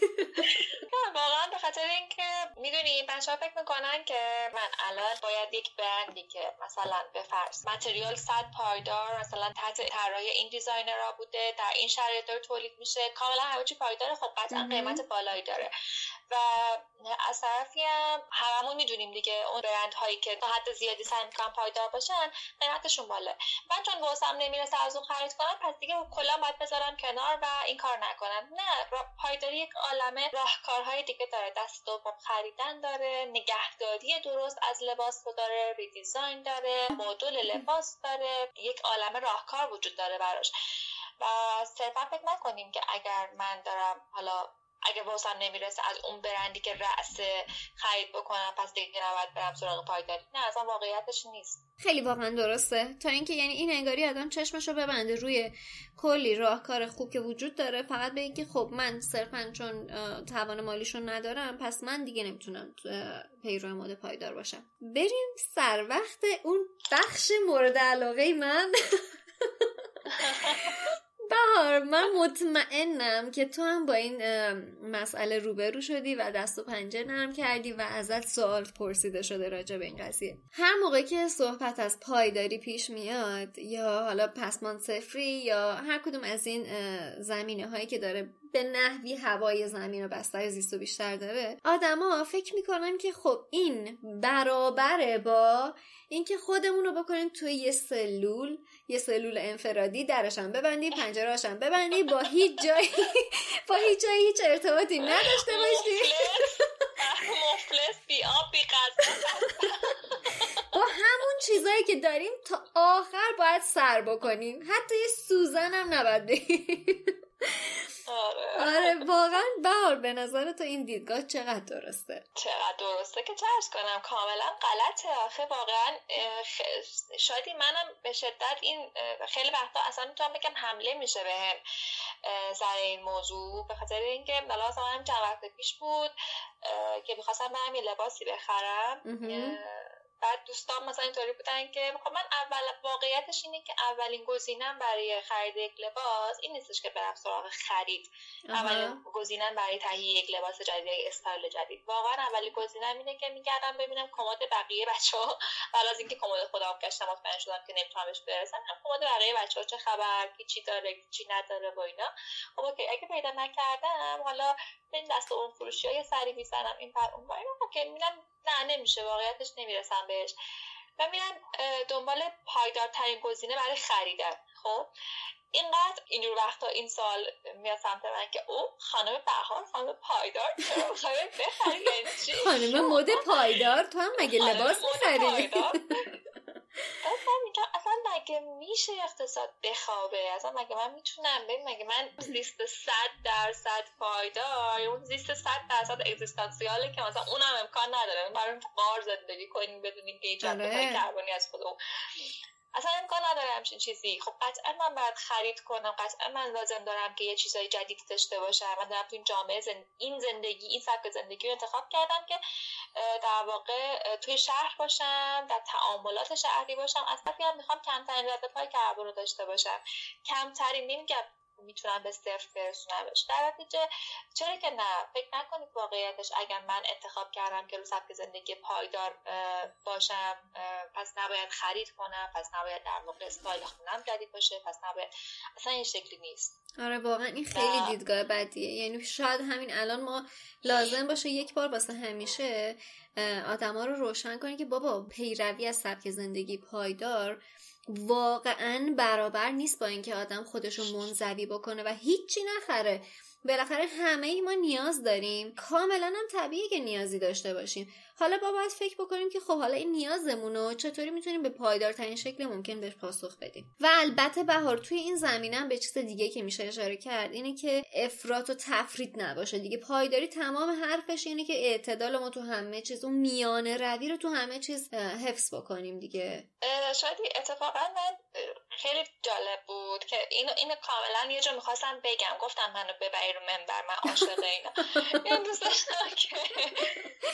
واقعا به خاطر اینکه می‌دونی بچه ها فکر می‌کنن که من الان باید یک برندی که مثلا به فرض متریال صد پایدار مثلا تحت طراحی این دیزاینر را بوده در این شرایط داره تولید میشه کاملا همه چی پایدار خب قطعا قیمت بالایی داره. و از طرفی هم هممون می‌دونیم دیگه اون برند هایی که تا حد زیادی سعی می‌کنن پایدار باشن قیمتشون بالا من چون واسم نمی‌رسه از اون خرید کنم پس دیگه کلا باید بذارم کنار و این کار نکنم. نه پایداری یک عالمه راهکارهای دیگه داره. دست دوم خریدن داره نگهداری درست از لباس رو داره ریدیزاین داره مدل لباس داره. یک عالمه راهکار وجود داره براش. و صرفا فکر نکنیم که اگر من دارم حالا اگه واسم نمی‌رسه از اون برندی که رأس خرید بکنم پس دیگه نباید برم سراغ پایداری. نه اصلا واقعیتش نیست. خیلی واقعا درسته. تا اینکه یعنی این انگاری آدم چشمشو ببنده روی کلی راهکار خوب که وجود داره فقط به اینکه خب من صرفا چون توان مالیشون ندارم پس من دیگه نمی‌تونم پیرو مود پایدار باشم. بریم سر وقت اون بخش مورد علاقه من. بهار من مطمئنم که تو هم با این مسئله روبرو شدی و دست و پنجه نرم کردی و ازت سوال پرسیده شده راجع به این قضیه. هر موقع که صحبت از پایداری پیش میاد یا حالا پسمان سفری یا هر کدوم از این زمینه هایی که داره به نحوی هوای زمین و بستر زیست و بیشتر داره آدما فکر می‌کنن که خب این برابره با اینکه خودمون رو بکنیم توی یه سلول یه سلول انفرادی درشم ببندی پنجرهاشم ببندی با هیچ جایی با هیچ جایی هیچ ارتباطی نداشته باشی مفلس بی آب بی با همون چیزایی که داریم تا آخر باید سر بکنیم. حتی یه سوزن هم نباید آره. آره واقعا بهار به نظر تو این دیدگاه چقدر درسته؟ چقدر درسته که چرس کنم کاملا غلطه. آخه واقعا شاید منم به شدت این خیلی وقتا اصلا می‌تونم بگم حمله میشه به هم سر این موضوع. به خاطر اینکه حالا هم چند وقت پیش بود که می‌خواستم برم یه لباسی بخرم بعد دوستان مثلا اینطوری بودن که خب من اول واقعیتش اینه که اولین گزینم برای خرید یک لباس این نیستش که برم سراغ خرید. اولین گزینم برای تهیه یک لباس جدید یک استایل جدید. واقعا اولین گزینم اینه که میگردم ببینم کمد بقیه بچه ها از اینکه کمد خودم گشتم مطمئن شدم که نمی‌تونم بهش برسم. کمد بقیه بچه ها چه خبر؟ کی چی داره؟ چی نداره و اینا. خب اوکی اگه پیدا نکردم حالا این دست اون فروشی های سری می‌زنم این پر اون که می‌بینم نه نمیشه واقعیتش نمی‌رسم بهش. و میرم دنبال پایدارترین گزینه برای خریدن خب؟ اینقدر اینجور وقتا این سال میاد سمت من که او خانم بهار خانم پایدار چرا بخری؟ یعنی خانم مد پایدار تو هم مگه لباس می‌خری؟ اصلا میگم اصلا مگه میشه اقتصاد بخوابه؟ اصلا مگه من می‌تونم؟ ببین مگه من زیست صد درصد پایدار اون زیست صد درصد اگزیستانسیاله که مثلا اونم امکان نداره. برای قار زندگی کنیم بدون اینکه هیچ آره. کربنی از خودمون. اصلا امکان نداره همچین چیزی. خب قطعا من باید خرید کنم قطعا من لازم دارم که یه چیزای جدید داشته باشم. من دارم تو این جامعه این زندگی این سبک زندگی رو انتخاب کردم که در واقع توی شهر باشم در تعاملات شهری باشم. از هم می‌خوام کمترین رد پای کربن رو داشته باشم. کمترین نمیگم می‌تونم به صفر برسونمش در نتیجه چرا که نه؟ فکر نکنید واقعیتش اگر من انتخاب کردم که رو سبک زندگی پایدار باشم پس نباید خرید کنم پس نباید در واقع استایل خونم جدید باشه پس نباید اصلا این شکلی نیست. آره واقعا این خیلی دیدگاه بدیه. یعنی شاید همین الان ما لازم باشه یک بار واسه همیشه آدما رو روشن کنیم که بابا پیروی از سبک زندگی پایدار واقعا برابر نیست با اینکه آدم خودشو منزوی بکنه و هیچی نخره. بالاخره همه ای ما نیاز داریم. کاملا هم طبیعیه که نیازی داشته باشیم. حالا با باید فکر بکنیم که خب حالا این نیازمون رو چطوری می‌تونیم به پایدارترین شکل ممکن بهش پاسخ بدیم. و البته بهار توی این زمینه به چیز دیگه که میشه اشاره کرد اینه که افراط و تفرید نباشه دیگه. پایداری تمام حرفش اینه که اعتدال ما تو همه چیز اون میانه روی رو تو همه چیز حفظ بکنیم دیگه. شاید اتفاقا من خیلی جالب بود که اینو اینو کاملا یه جا می‌خواستم بگم. گفتم منو ببری رو منبر من عاشق اینا. این دوست داشتم که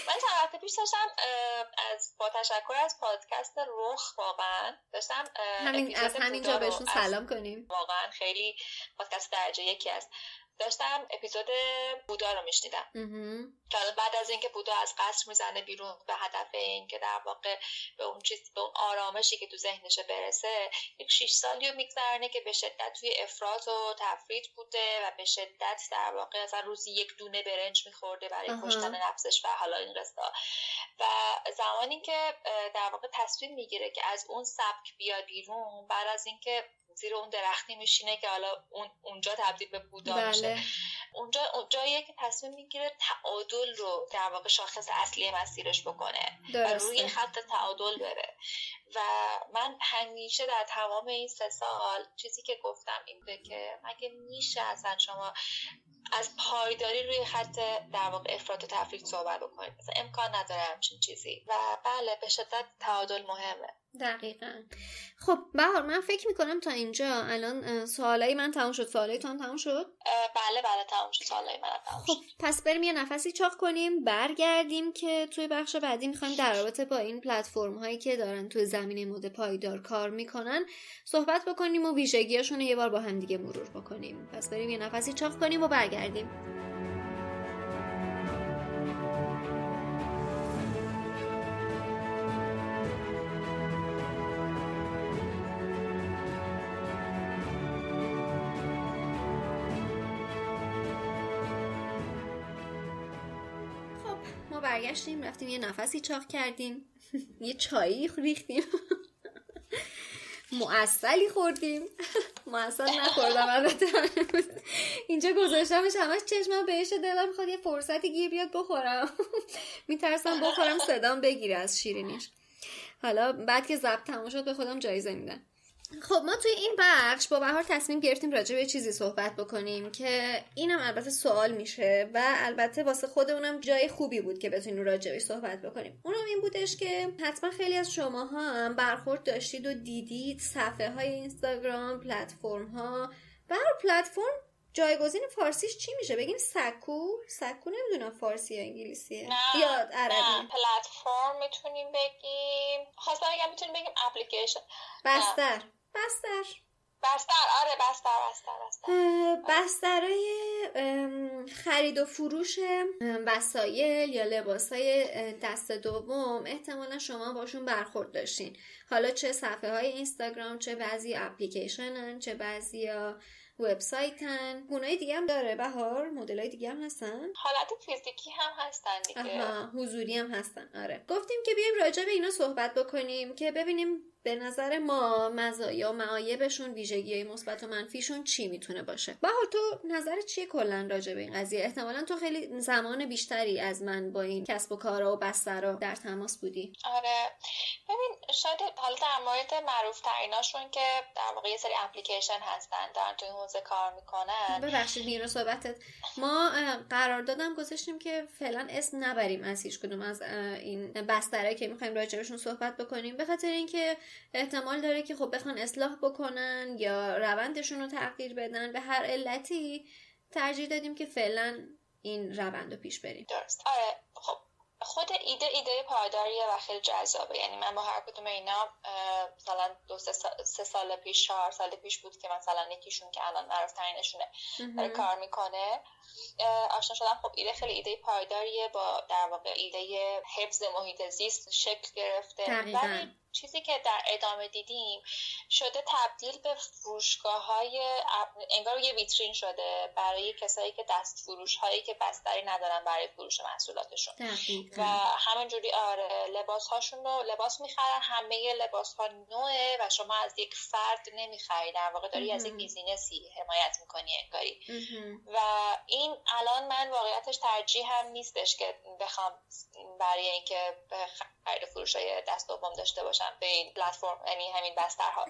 من چند وقت پیش داشتم از با تشکر از پادکست رخ واقعا داشتم همین از همینجا بهشون سلام کنیم. واقعا خیلی پادکست درجه یکی است. داشتم اپیزود بودا رو میشنیدم. که بعد از اینکه بودا از قصر می‌زنه بیرون به هدف اینکه در واقع به اون چیز به اون آرامشی که تو ذهنشه برسه یک شیش سالی رو میگذرنه که به شدت توی افراط و تفرید بوده و به شدت در واقع از روزی یک دونه برنج میخورده برای کشتن نفسش و حالا این قصه و زمانی که در واقع تصمیم می‌گیره که از اون سبک بیاد بیرون بعد از اینکه زیر اون درختی میشینه که حالا اون اونجا تبدیل به بودا بله. میشه. اونجا جاییه که تصمیم می‌گیره تعادل رو در واقع شاخص اصلی مسیرش بکنه. و روی خط تعادل بره. و من همیشه در تمام این سه سال چیزی که گفتم این بوده که مگه میشه اصلا شما از پایداری روی خط در واقع افراد و تفریق صحبت بکنید؟ امکان نداره همچین چیزی. و بله به شدت تعادل مهمه. دقیقا. خب بهار من فکر می‌کنم تا اینجا. الان سوالای من تموم شد. سوالای تو هم تموم شد؟ بله بله تموم شد. سوالای من تموم خب پس بریم یه نفسی چاق کنیم برگردیم که توی بخش بعدی می‌خوایم در رابطه با این پلتفرم هایی که دارن توی زمینه مد پایدار کار می‌کنن صحبت بکنیم و ویژگیاشون یه بار با هم دیگه مرور بکنیم. پس بریم یه نفسی چاق کنیم و برگردیم. برگشتیم رفتیم یه نفسی چاق کردیم. یه چایی ریختیم. معسلی خوردیم. معسل نخوردم البته. اینجا گذاشتمش همش چشمم بهش دلم می‌خواد یه فرصتی گیر بیاد بخورم. میترسم بخورم صدام بگیره از شیرینیش. حالا بعد که ضبط تموم شد به خودم جایزه میدن خب ما توی این بخش با بهار تصمیم گرفتیم راجع به چیزی صحبت بکنیم که اینم البته سوال میشه و البته واسه خودمونم جای خوبی بود که بتونیم راجع صحبت بکنیم. اونم این بودش که حتما خیلی از شما هم برخورد داشتید و دیدید صفحه های اینستاگرام پلتفرم ها بر پلتفرم جایگزین فارسیش چی میشه؟ بگیم سکو؟ سکو نمی‌دونم فارسی یا انگلیسیه نه یا عربی. نه پلتفرم می‌تونیم بگیم. خواستم بگم می‌تونیم بگیم اپلیکیشن. بستر. بستر. بستر آره بستر بستر بستر. بسترای خرید و فروش وسایل یا لباسای دست دوم احتمالا شما باشون برخورد داشتین. حالا چه صفحه های اینستاگرام چه بعضی اپلیکیشنن چه بعضی وبسایتن. گونای دیگه هم داره بهار مدل های دیگه هم هستن. حالت فیزیکی هم هستن دیگه. آها حضوری هم هستن آره. گفتیم که بیایم راجع به اینا صحبت بکنیم که ببینیم به نظر ما مزایا و معایبشون ویژگی مثبت و منفیشون چی می‌تونه باشه؟ بهار تو نظر چیه کلا راجع به این قضیه؟ احتمالا تو خیلی زمان بیشتری از من با این کسب و کارا و بسترا در تماس بودی. آره. ببین شاید حالا در مورد معروف تریناشون که در واقع یه سری اپلیکیشن هستن در توی حوزه کار می‌کنن. ببخشید بیرون صحبتت. ما قرار دادم گذاشتیم که فعلا اسم نبریم از هیچ کدوم از این بستره که می‌خوایم راجبشون صحبت بکنیم. به خاطر اینکه احتمال داره که خب بخوان اصلاح بکنن یا روندشون رو تغییر بدن. به هر علتی ترجیح دادیم که فعلا این روند رو پیش بریم. درست. آره خب خود ایده ایده پایداریه و خیلی جذابه. یعنی من با هر کدوم اینا مثلا دو سه سال پیش چهار سال پیش بود که مثلا یکیشون که الان معروف ترینشونه داره کار می‌کنه. آشنا شدم. خب ایده خیلی ایده پایداریه با در واقع ایده حفظ محیط زیست شکل گرفته. ولی چیزی که در ادامه دیدیم شده تبدیل به فروشگاه های انگار یه ویترین شده برای کسایی که دست فروش هایی که بستری ندارن برای فروش محصولاتشون. و همینجوری آره لباس هاشون رو لباس می‌خرن. همه لباس ها نوعه و شما از یک فرد نمی‌خری در واقع داری از یک بیزینسی حمایت می‌کنی انگاری. و این الان من واقعیتش ترجیح هم نیستش که بخوام برای اینکه خرید فروش های دست دوم داشته باشم. به این پلتفرم یعنی همین بسترها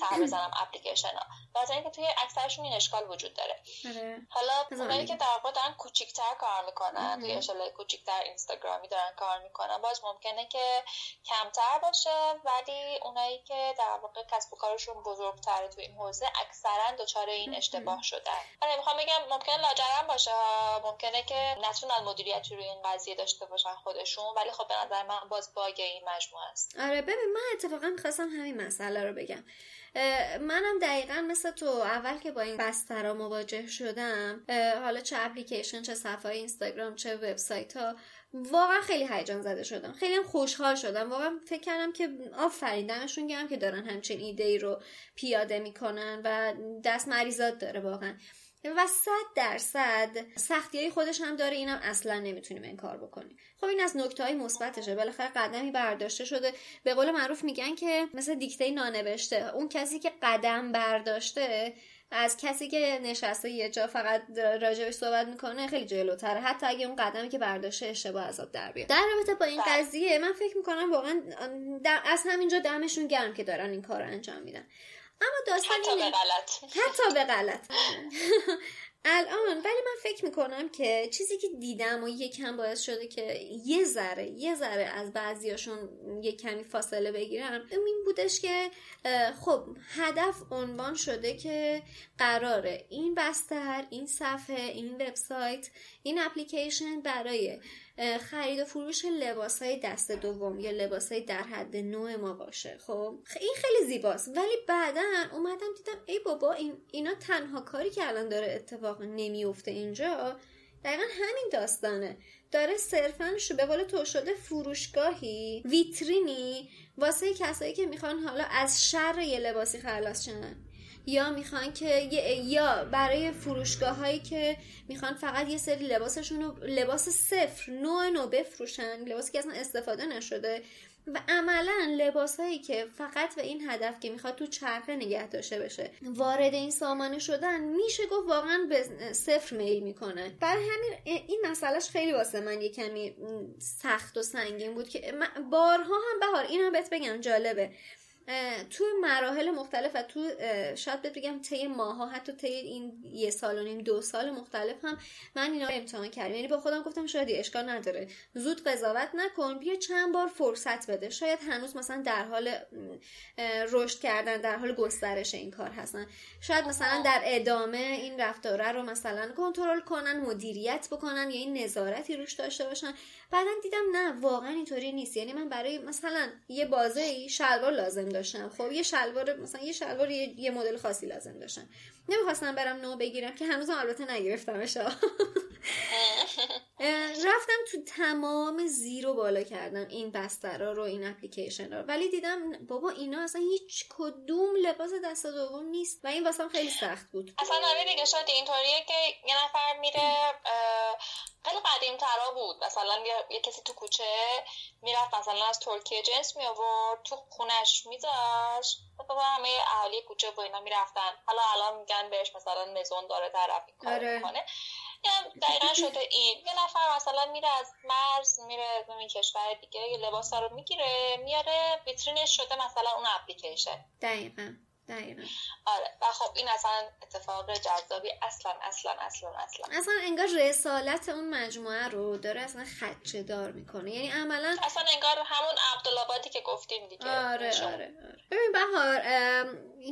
سر بزنم اپلیکیشن ها. واسه اینکه توی اکثرشون این اشکال وجود داره. آره. حالا اونایی که در واقع دارن کوچیکتر کار می‌کنن توی اشل کوچیکتر اینستاگرامی دارن کار می‌کنن باز ممکنه که کمتر باشه ولی اونایی که در واقع کسب و کارشون بزرگتره توی این حوزه اکثرا دچار این اشتباه شدن. آره می‌خوام بگم ممکن لاجرم باشه ممکنه که نتونن مدیریتی روی این قضیه داشته باشن خودشون ولی خب به نظر من باز باگ این مجموعه است. آره ببین من اتفاقا می‌خواستم همین مسئله رو بگم. منم دقیقا مثل تو اول که با این بسترا مواجه شدم حالا چه اپلیکیشن چه صفحه اینستاگرام چه وبسایت ها واقعا خیلی هیجان زده شدم. خیلی هم خوشحال شدم. واقعا فکر کردم که آفرین دمشون گرم که دارن همچین ایده ای رو پیاده می‌کنن و دست مریضات داره واقعا. و صد درصد سختی های خودش هم داره. اینم اصلا نمی‌تونیم انکار بکنیم. خب این از نکته های مثبتشه. بالاخره قدمی برداشته شده. به قول معروف میگن که مثل دیکته نانوشته. اون کسی که قدم برداشته از کسی که نشسته یه جا فقط راجبش صحبت می‌کنه خیلی جلوتره. حتی اگه اون قدمی که برداشته اشتباه ازاد در بیاد. در رابطه با این قضیه من فکر می‌کنم واقعا از همینجا دمشون گرم که دارن این کار رو انجام میدن. اما داستان حتی به غلط. حتی به غلط. الان ولی من فکر می‌کنم که چیزی که دیدم و یکم باعث شده که یه ذره یه ذره از بعضیاشون یه کمی فاصله بگیرم این بودش که خب هدف عنوان شده که قراره این بستر این صفحه این وبسایت این اپلیکیشن برای خرید و فروش لباس های دست دوم یا لباس های در حد نوع ما باشه خب؟ این خیلی زیباست. ولی بعدا اومدم دیدم ای بابا این اینا تنها کاری که الان داره اتفاق نمیفته اینجا دقیقا همین داستانه. داره صرفا شو به قول تو شده فروشگاهی ویترینی واسه کسایی که می‌خوان حالا از شر یه لباسی خلاص شن. یا می‌خوان که یا برای فروشگاه هایی که می‌خوان فقط یه سری لباسشون رو لباس صفر نوع نو بفروشن لباسی که اصلا استفاده نشده و عملا لباس هایی که فقط به این هدف که می‌خواد تو چرخه نگه داشته بشه وارد این سامانه شدن میشه گفت واقعا به صفر میل می‌کنه. برای همین این مسئلهش خیلی واسه من یه کمی سخت و سنگین بود که بارها هم بهار این هم بهت بگم جالبه. تو مراحل مختلف و تو شاید بگم طی ماها حتی طی این یه سال و نیم دو سال مختلف هم من اینا رو امتحان کردم. یعنی با خودم گفتم شاید اشکال نداره. زود قضاوت نکن بیا چند بار فرصت بده. شاید هنوز مثلا در حال رشد کردن در حال گسترش این کار هستن. شاید مثلا در ادامه این رفتاره رو مثلا کنترل کنن مدیریت بکنن یا این نظارتی روش داشته باشن. بعدا دیدم نه واقعا اینطوری نیست. یعنی من برای مثلا یه بازه شلوار لازم داشتم خب یه شلوار مثلا یه شلوار یه, یه مدل خاصی لازم داشتم نمی‌خواستم برم نو بگیرم که هنوزم البته نگرفتمش. رفتم تو تمام زیرو بالا کردم این بسترا رو این اپلیکیشن رو. ولی دیدم بابا اینا اصلا هیچ کدوم لباس دست دوم نیست. و این واسم خیلی سخت بود. اصلا نمی دیگه شاید اینطوریه که یه نفر میره ترا بود. مثلا یه کسی تو کوچه می‌رفت مثلا از ترکیه جنس می آورد تو خونش میذاشت. خب همه اهالی کوچه با اینا می‌رفتن. حالا الان میگن بهش مثلا مزون داره طرف کار آره. می‌کنه. دقیقا شده این. یه نفر مثلا میره از مرز میره این کشور دیگه یه لباس رو می‌گیره میاره ویترینش شده مثلا اون اپلیکیشن. دقیقا. دقیقا. آره و خب این اصلا اتفاق جذابی اصلا اصلا اصلا اصلا. اصلا انگار رسالت اون مجموعه رو داره اصلا خدچه دار می‌کنه. یعنی عملا اصلا انگار همون عبدالآبادی که گفتیم دیگه. آره آره, آره. ببین بهار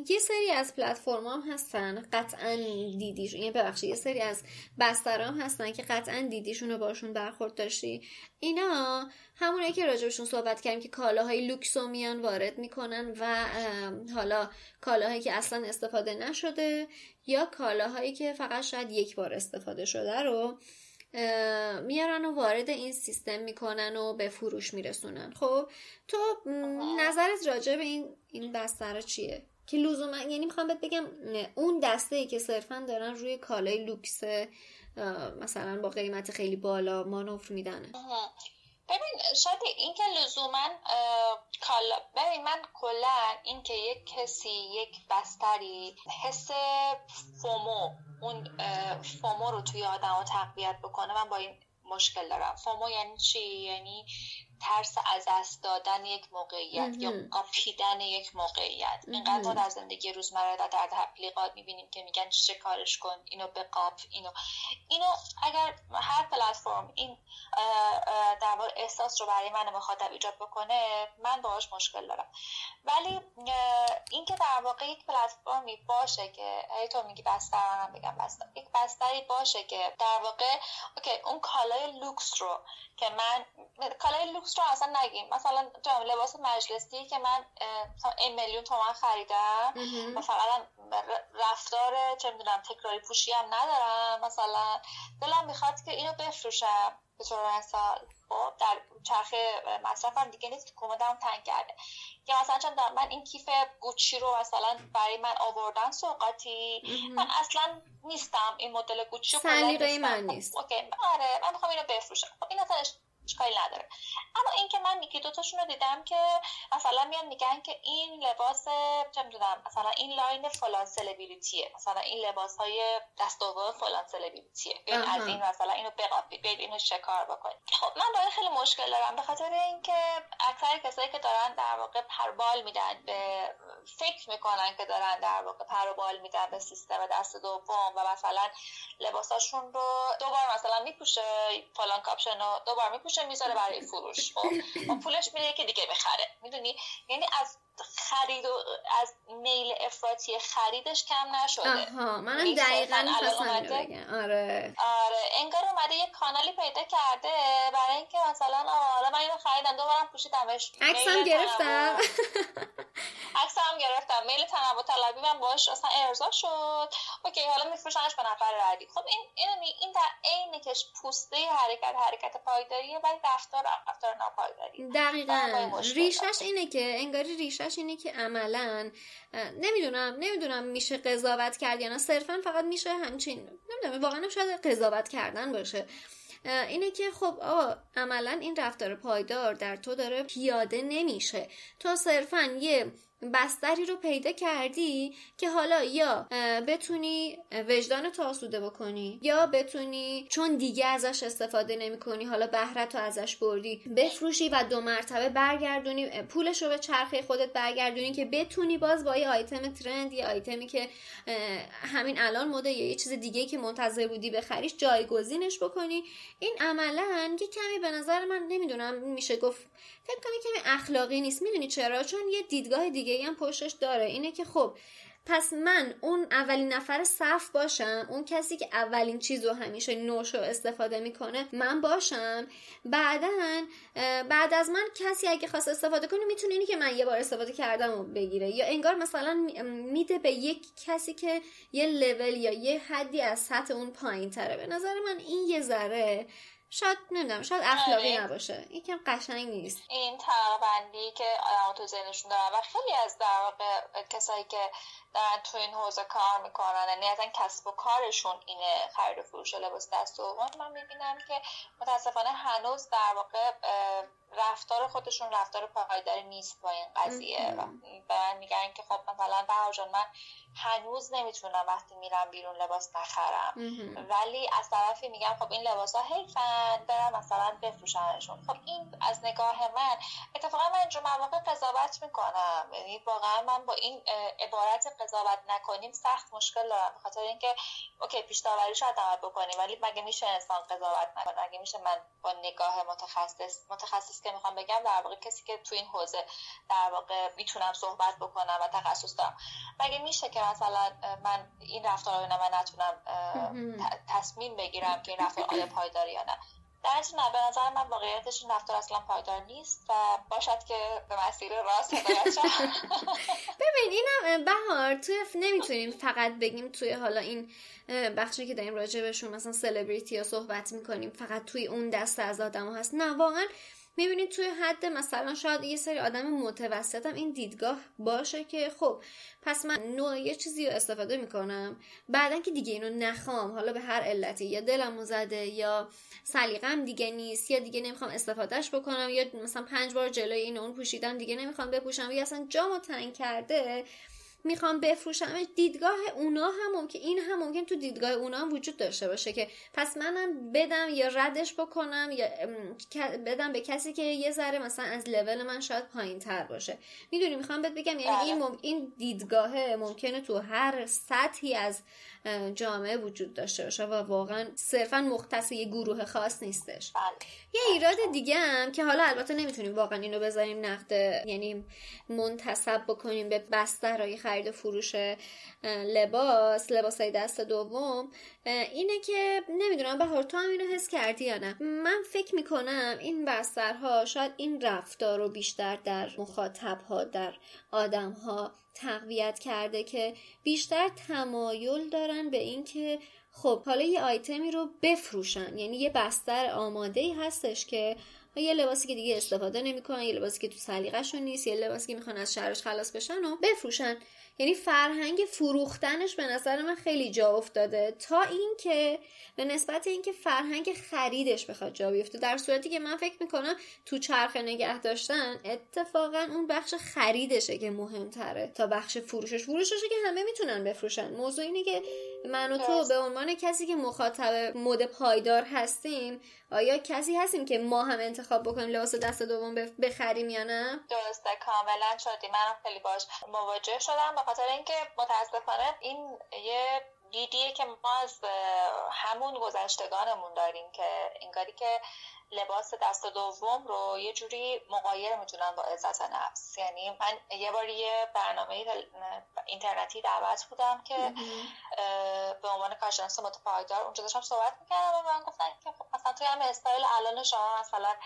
یه سری از پلتفرم هم هستن قطعا دیدیش یعنی ببخشید یه سری از بسترام هستن که قطعا دیدیشون رو باشون برخورد داشتی. اینا همونه که راجبشون صحبت کردیم که کالاهای لوکس رو میان وارد می‌کنن و حالا کالاهایی که اصلا استفاده نشده یا کالاهایی که فقط شاید یک بار استفاده شده رو میارن و وارد این سیستم می‌کنن و به فروش میرسونن. خب تو نظرت راجع به این این بستر چیه؟ که لزوما یعنی می‌خوام بهت بگم اون دسته ای که صرفا دارن روی کالای لوکس مثلا با قیمت خیلی بالا مانور میدن ببین شاید این که لزوما کالا ببین من کلا این که یک کسی یک بستری حس فومو اون فومو رو توی آدم تقویت بکنه من با این مشکل دارم. فومو یعنی چی؟ یعنی ترس از دست دادن یک موقعیت یا قاپیدن یک موقعیت. اینقدر در زندگی روزمره و در تبلیغات می‌بینیم که میگن چه کارش کن اینو به قاپ اینو. اینو اگر هر پلتفرم این در واقع احساس رو برای من مخاطب ایجاد بکنه من باهاش مشکل دارم. ولی اینکه در واقع یک پلتفرمی باشه که ای تو میگی بستر من بگم بستر. یک بستری باشه که در واقع okay اون کالای لوکس رو که من کالای لوکس رو اصلا نگیم. مثلا لباس مجلسی که من مثلا این میلیون تومن خریدم و فقط رفتار چه می‌دونم تکراری پوشی هم ندارم. مثلا دلم می‌خواد که اینو بفروشم به طور مثال. خب در چرخه مصرفم دیگه نیست که کمدم تنگ کرده. یا مثلا چون من این کیف گوچی رو مثلا برای من آوردن سوقاتی. من اصلا نیستم این مدل گوچی رو من نیست. okay. آره من می‌خوام اینو بفروشم. خب این اصلا اشکالی نداره. اما اینکه من یکی دوتاشون رو دیدم که مثلا میان میگن که این لباس چه می‌دونم مثلا این line فلان سلبریتیه مثلا این لباس های دست فلان سلبریتیه. بیاین از این مثلا اینو بقاپید بیاین اینو شکار بکنید خب من با این خیلی مشکل دارم به خاطر اینکه اکثر کسایی که دارن در واقع پربال میدن به فکر می‌کنن که دارن در واقع پربال میدن به سیستم دست دوم و مثلا لباساشون رو دوبار مثلا میپوشه فلان کاپشن رو دوبار میپوشه می‌ذاره برای فروش. خب پولش میره که دیگه بخره. می‌دونی؟ یعنی از خرید و از میل افراطی خریدش کم نشده. آها منم دقیقا بگم. آره. آره انگار اومده یه کانالی پیدا کرده برای اینکه مثلا حالا من اینو خریدم. دوبارم پوشیدمش عکسم گرفتم. عکس هم گرفتم. میل تنوع طلبی من باش اصلا ارضا شد. اوکی حالا میفروشنش به نفر بعدی. خب این این این در عین که پوسته حرکت حرکت پایداریه ولی رفتار رفتار ناپایداری دقیقا. ریشش اینه که انگاری ریشش اینه که عملا نمی‌دونم نمی‌دونم میشه قضاوت کرد یا نه. صرفا فقط میشه همچین نمی‌دونم واقعا شاید قضاوت کردن باشه. اینه که خب آه عملا این رفتار پایدار در تو داره پیاده نمیشه. تو صرفا یه بستری رو پیدا کردی که حالا یا بتونی وجدان تو آسوده بکنی یا بتونی چون دیگه ازش استفاده نمی کنی حالا بهرت رو ازش بردی بفروشی و دو مرتبه برگردونی پولش رو به چرخه خودت برگردونی که بتونی باز با یه آیتم ترند یه آیتمی که همین الان مده یه چیز دیگه که منتظر بودی بخریش جایگزینش بکنی. این عملا یه کمی به نظر من نمی‌دونم میشه گفت فکر کنم کمی اخلاقی نیست. می‌دونی چرا؟ چون یه دیدگاه دیگه دیگه هم پشتش داره. اینه که خب پس من اون اولین نفر صف باشم اون کسی که اولین چیز رو همیشه نوش رو استفاده می‌کنه من باشم. بعدا بعد از من کسی اگه خواست استفاده کنه می‌تونه اینی که من یه بار استفاده کردم و بگیره. یا انگار مثلا میده به یک کسی که یه لول یا یه حدی از سطح اون پایین تره به نظر من این یه ذره شاید نمی‌دونم شاید اخلاقی آره. نباشه. یکم قشنگ نیست. این طبقه که آدم تو ذهنشون دارن و خیلی از در واقع کسایی که دارن تو این حوزه کار می‌کنن یعنی اصلا کسب و کارشون اینه خرید و فروش لباس دست دوم من می‌بینم که متاسفانه هنوز در واقع رفتار خودشون رفتار پایداری نیست با این قضیه. و به من میگن که خب مثلا به جان من هنوز نمی‌تونم وقتی میرم بیرون لباس نخرم. ولی از طرفی میگم خب این لباس ها حیفن برم مثلا بفروشنشون. خب این از نگاه من اتفاقا من اینجا مواقع قضاوت می‌کنم. یعنی واقعا من با این عبارت قضاوت نکنیم سخت مشکل دارم. بخاطر اینکه اوکی پیش داوری شاید عمل بکنیم ولی مگه میشه انسان قضاوت نکنه؟ مگه میشه من با نگاه متخصص متخصص که می‌خوام بگم در واقع کسی که تو این حوزه در واقع می‌تونم صحبت بکنم و تخصص دارم. مگه میشه که مثلا من این رفتار رو من نتونم تصمیم بگیرم که این رفتار آیا پایداری یا نه؟ در نه به نظر من واقعیتش این رفتار اصلا پایدار نیست و باشد که به مسیر راست ببین اینم بهار توی نمی‌تونیم فقط بگیم توی حالا این بخشی که داریم راجع بهشون مثلا سلبریتی ها صحبت می‌کنیم فقط توی اون دست از آدم هست. نه واقعا می‌بینید توی حد مثلا شاید یه سری آدم متوسطم این دیدگاه باشه که خب پس من نوع یه چیزی رو استفاده می‌کنم. بعدا که دیگه اینو نخوام حالا به هر علتی یا دلم زده یا سلیقم دیگه نیست یا دیگه نمی‌خوام استفادهش بکنم یا مثلا پنج بار جلوی این اون پوشیدم دیگه نمی‌خوام بپوشم یا اصلا جامو تنگ کرده می‌خوام بفروشم دیدگاه اونا هم ممکن این هم ممکن تو دیدگاه اونا هم وجود داشته باشه که پس منم بدم یا ردش بکنم یا بدم به کسی که یه ذره مثلا از لول من شاید پایین تر باشه می‌دونی می‌خوام بهت بگم یعنی این, بله. این دیدگاهه ممکنه تو هر سطحی از جامعه وجود داشته باشه و واقعا صرفا مختص یه گروه خاص نیستش بله. یه ایراد دیگه هم که حالا البته نمی‌تونیم واقعا اینو بذاریم نقد یعنی منتصب بکنیم به بسترهای خرید و فروش لباس لباس های دست دوم اینه که نمی‌دونم بهار تو هم اینو حس کردی یا نه؟ من فکر می‌کنم این بسترها شاید این رفتار رو بیشتر در مخاطب ها در آدم ها تقویت کرده که بیشتر تمایل دارن به اینکه خب حالا یه آیتمی رو بفروشن. یعنی یه بستر آماده ای هستش که یه لباسی که دیگه استفاده نمی‌کنن یه لباسی که تو سلیقه‌شون نیست یه لباسی که می‌خوان از شهرش خلاص بشن و بفروشن. یعنی فرهنگ فروختنش به نظر من خیلی جا افتاده. تا اینکه به نسبت اینکه فرهنگ خریدش بخواد جا بیفته در صورتی که من فکر می‌کنم تو چرخه نگه داشتن اتفاقا اون بخش خریدشه که مهمتره. تا بخش فروشش. فروششه که همه می‌تونن بفروشن. موضوع اینه که من و تو به عنوان کسی که مخاطب مد پایدار هستیم آیا کسی هستیم که ما هم انتخاب بکنیم لباس دست دوم بخریم یا نه؟ درسته کاملا شدی منم خیلی باش مواجه شدم. به خاطر اینکه متاسفانه این یه دیدیه که ما از همون گذشتگانمون داریم که انگاری که لباس دست دوم رو یه جوری مقایر می‌تونم با عزت نفس. یعنی من یه بار یه برنامه اینترنتی دعوت بودم که به عنوان کارشناس متپایدار اونجا داشتم صحبت می‌کردم و من گفتن که خب مثلا توی هم استایل الان شما مثلا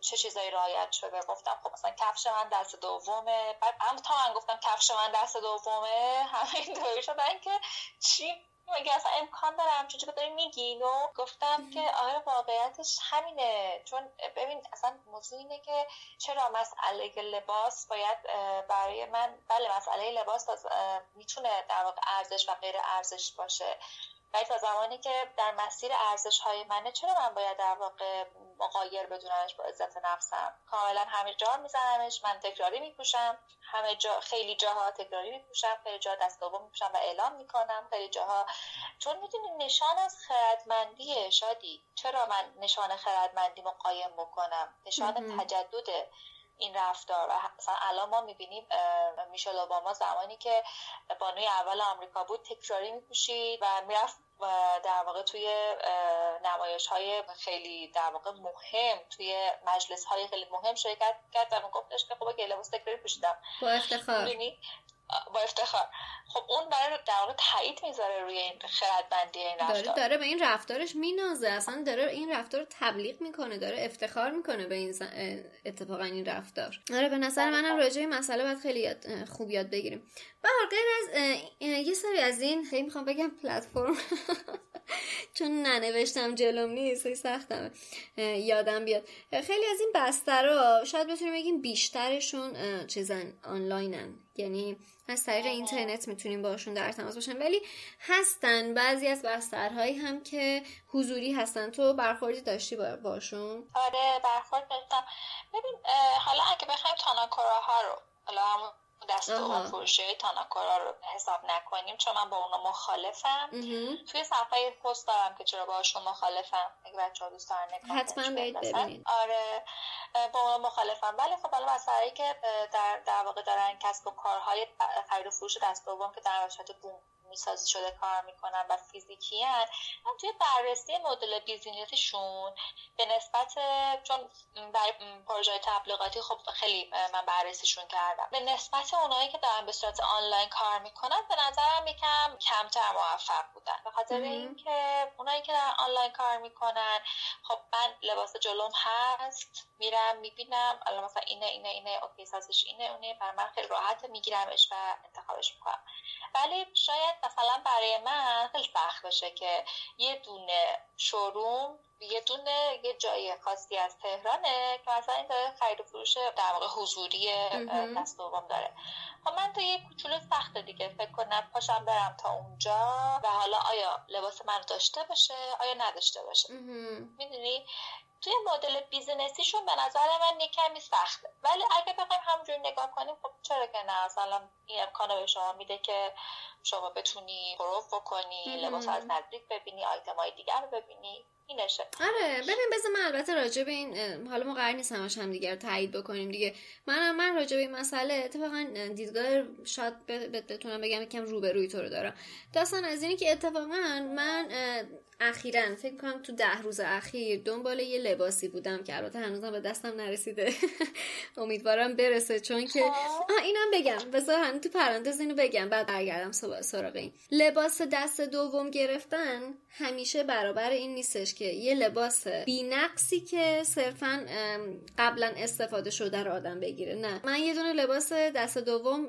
چه چیزایی رایت شده؟ گفتم خب مثلا کفش من دست دومه. بعد تا من گفتم کفش من دست دومه همه این شدن که چی مگه اصلا امکان داره همچون چیزی داری میگین و گفتم که آره واقعیتش همینه. چون ببین اصلا موضوع اینه که چرا مسئله لباس باید برای من بله مسئله لباس می‌تونه در واقع ارزش و غیر ارزش باشه. ولی تا زمانی که در مسیر ارزش های منه چرا من باید در واقع مقایر بدونمش با عزت نفسم؟ کاملا همه جا میزنمش من تکراری میپوشم همه جا خیلی جاها تکراری میپوشم خیلی جا دست دوم میپوشم و اعلام می‌کنم خیلی جاها. چون می‌دونی نشان از خردمندیه شادی. چرا من نشان خردمندی قایم بکنم؟ نشان تجدد این رفتار و مثلا الان ما می‌بینیم میشل اوباما زمانی که بانوی اول آمریکا بود تکراری میپوشید و می‌رفت در واقع توی نمایش های خیلی در واقع مهم توی مجلس های خیلی مهم شرکت کرد و گفتش که خب لباس تکراری پوشیدم. با افتخار. با افتخار. خب اون برای در واقع تایید می‌ذاره روی این خردمندی این رفتار. داره, داره به این رفتارش مینازه. اصلا داره این رفتار رو تبلیغ می‌کنه داره افتخار می‌کنه به این اتفاقا این رفتار. آره به نظر منم راجع این مسئله باید خیلی. خوب یاد بگیریم. به غیر از یه سری از این خیلی می‌خوام بگم پلتفرم. چون ننوشتم جلوم نیست سختم یادم بیاد. خیلی از این بسترها شاید بتونیم بگیم بیشترشون چیزن آنلاینن. یعنی از طریق اینترنت می‌تونیم باشون در تماس باشن. ولی هستن بعضی از بسترهایی هم که حضوری هستن. تو برخوردی داشتی باشون؟ آره برخورد داشتم. ببین حالا اگه بخوایم تاناکوراها رو حالا دست و فروشی تاناکورا رو حساب نکنیم چون من با اونا مخالفم. توی صفحه پست دارم که چرا باشون مخالفم. اگه بچه ها دوست دارن حتما ببینید آره. با اونا مخالفم. ولی خب حالا مسئله که در, در واقع دارن کسب و کارهای خرید و فروش دست دوم که در بوم. می‌سازی شده کار می‌کنن و فیزیکی هن من توی بررسی مدل بیزینسشون به نسبت چون برای پروژه تبلیغاتی خب خیلی من بررسیشون کردم. به نسبت اونایی که دارن به صورت آنلاین کار می‌کنن به نظرم یکم کمتر موفق بودن. به خاطر اینکه اونایی که دارن آنلاین کار می‌کنن خب من لباس جلوم هست. میرم می‌بینم الان مثلا اینه اینه اینه اوکی سازش اینه اونه بر من خیلی راحت میگیرمش و انتخابش می‌کنم. ولی شاید مثلا برای من خیلی سخت باشه که یه دونه شوروم یه دونه یه جای خاصی از تهرانه که مثلا این داره خرید و فروش در واقع حضوری دست دوم داره. خب من تو یه کوچولو سخته دیگه فکر کنم پاشم برم تا اونجا و حالا آیا لباس من داشته باشه آیا نداشته باشه. می‌دونی؟ توی مدل بیزینسیشون به نظر من یه کمی سخته. ولی اگه بخوایم همونجوری نگاه کنیم خب چرا که نه؟ مثلا این امکانو به شما میده که شما بتونی پروف بکنی لباس از نزدیک ببینی آیتم های دیگر رو ببینی. اینشه آره ببین بذار من البته راجع به این حالا ما قرار نیست همش هم دیگر تایید بکنیم دیگه. من من راجع به این مسئله اتفاقا دیدگاه شاید بتونم بگم یکم روبروی تو رو دارم. داستان از اینی که اتفاقا من اخیرا فکر کنم تو ده روز اخیر دنبال یه لباسی بودم که البته هنوزم به دستم نرسیده. امیدوارم برسه چون که خب. آه اینم بگم. بذار هنوز تو پرانتز اینو بگم بعد برگردم سراغ این. لباس دست دوم گرفتن همیشه برابر این نیستش که یه لباس بینقصی که صرفا قبلا استفاده شده رو آدم بگیره. نه. من یه دونه لباس دست دوم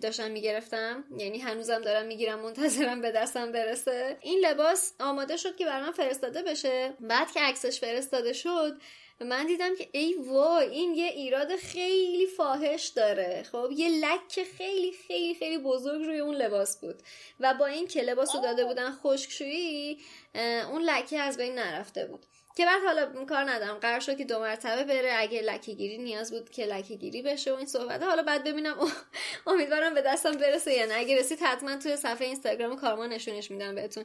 داشتم می‌گرفتم. یعنی هنوزم دارم می‌گیرم منتظرم به دستم برسه. این لباس آماده شد که برام فرستاده بشه. بعد که عکسش فرستاده شد من دیدم که ای وای این یه ایراد خیلی فاحش داره. خب یه لک خیلی خیلی خیلی بزرگ روی اون لباس بود. و با این که لباس رو داده بودن خشکشویی اون لکه از بین نرفته بود. که بعد حالا کار ندارم. قرار شد که دو مرتبه بره. اگه لکه گیری نیاز بود که لکه گیری بشه و این صحبت. حالا بعد ببینم. امیدوارم به دستم برسه یا نه. اگه رسید حتما توی صفحه اینستاگرام کارما نشونش میدم بهتون.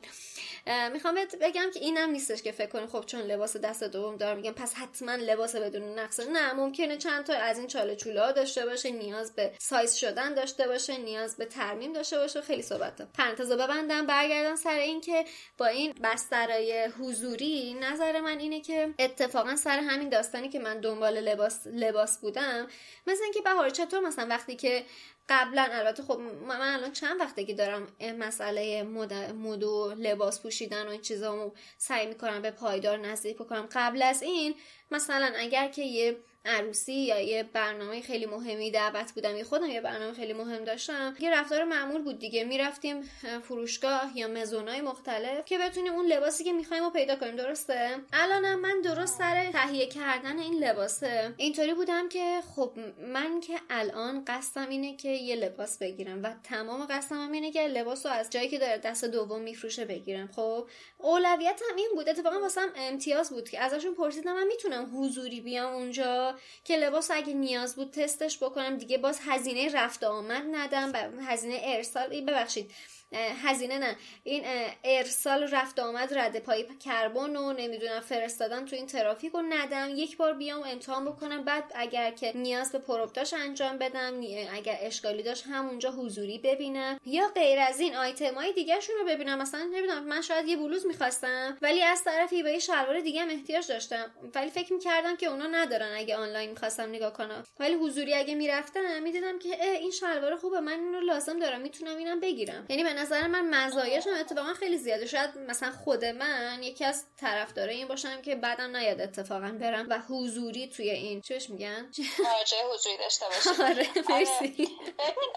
می‌خوام بگم که اینم نیستش که فکر کنیم خب چون لباس دست دوم دارم میگم پس حتما لباس بدون نقص. نه ممکنه چند تا از این چاله چوله ها داشته باشه نیاز به سایز شدن داشته باشه نیاز به ترمیم داشته باشه. خیلی صحبت پرانتز ببندم برگردم سر اینکه با این بسترای حضوری نظر من اینه که اتفاقا سر همین داستانی که من دنبال لباس لباس بودم مثلا اینکه بهار چطور مثلا وقتی که قبلا البته خب من الان چند وقته که دارم مسئله مد و لباس پوشیدن و این چیزامو سعی می‌کنم به پایدار نزدیک بکنم. قبل از این مثلا اگر که یه عروسی یا یه برنامه خیلی مهمی دعوت بودم. یا خودم یه برنامه خیلی مهم داشتم. یه رفتار معمول بود دیگه. می‌رفتیم فروشگاه یا مزونای مختلف که بتونیم اون لباسی که می‌خوایم رو پیدا کنیم. درسته؟ الانم من درست سر تهیه کردن این لباسه. اینطوری بودم که خب من که الان قصدم اینه که یه لباس بگیرم و تمام قصدم اینه که لباس رو از جایی که داره دست دوم میفروشه بگیرم. خب اولویتم این بود. اتفاقا واسم امتیاز بود که ازشون پرسیدم من می‌تونم حضوری بیام اونجا؟ که لباس اگه نیاز بود تستش بکنم. دیگه باز هزینه رفت آمد ندم. هزینه ارسال ببخشید. هزینه نه. این ارسال رفت آمد رد پای کربن و نمی‌دونم فرستادن تو این ترافیک رو ندم. یک بار بیام امتحان بکنم بعد اگر که نیاز به پروپتاش انجام بدم اگر اشکالی داشت همونجا حضوری ببینم. یا غیر از این آیتم های دیگه رو ببینم. مثلا نمی‌دونم من شاید یه بلوز می‌خواستم ولی از طرفی به یه شلوار دیگه هم احتیاج داشتم. ولی فکر می‌کردم که اونا ندارن اگه آنلاین می‌خواستم نگاه کنم. ولی حضوری اگه می‌رفتم می‌دیدم که این شلوار خوبه من اینو لازم دارم می‌تونم اینم بگیرم. یعنی نظر من مزایاش هم اتفاقا خیلی زیاده. شاید مثلا خود من یکی از طرفدارای این باشم که بعدم نیاد اتفاقا برم و حضوری توی این چش میگن؟ مراجعه حضوری داشته باشی. آره مرسی. ببین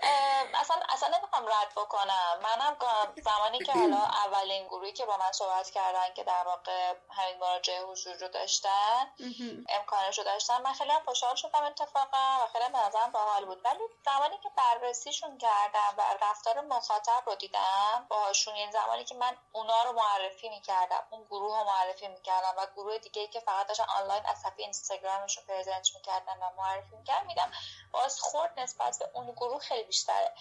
اصلا اصلا نمی‌خوام رد بکنم. منم زمانی که حالا اولین گروهی که با من صحبت کردن که در واقع همین مراجعه حضوری رو داشتن امکانش رو داشتن من خیلی خوشحال شدم اتفاقا و خیلی به نظرم باحال بود. ولی زمانی که بررسیشون کردم و رفتار مخاطب رو دیدم باشم باهاشون. این زمانی که من اونا رو معرفی می‌کردم اون گروه رو معرفی می‌کردم و گروه دیگه که فقط داشتن آنلاین از صفحه اینستاگرامشون پرزنت می‌کردن و معرفی می‌کردم میدم باز خورد نسبت به اون گروه خیلی بیشتره.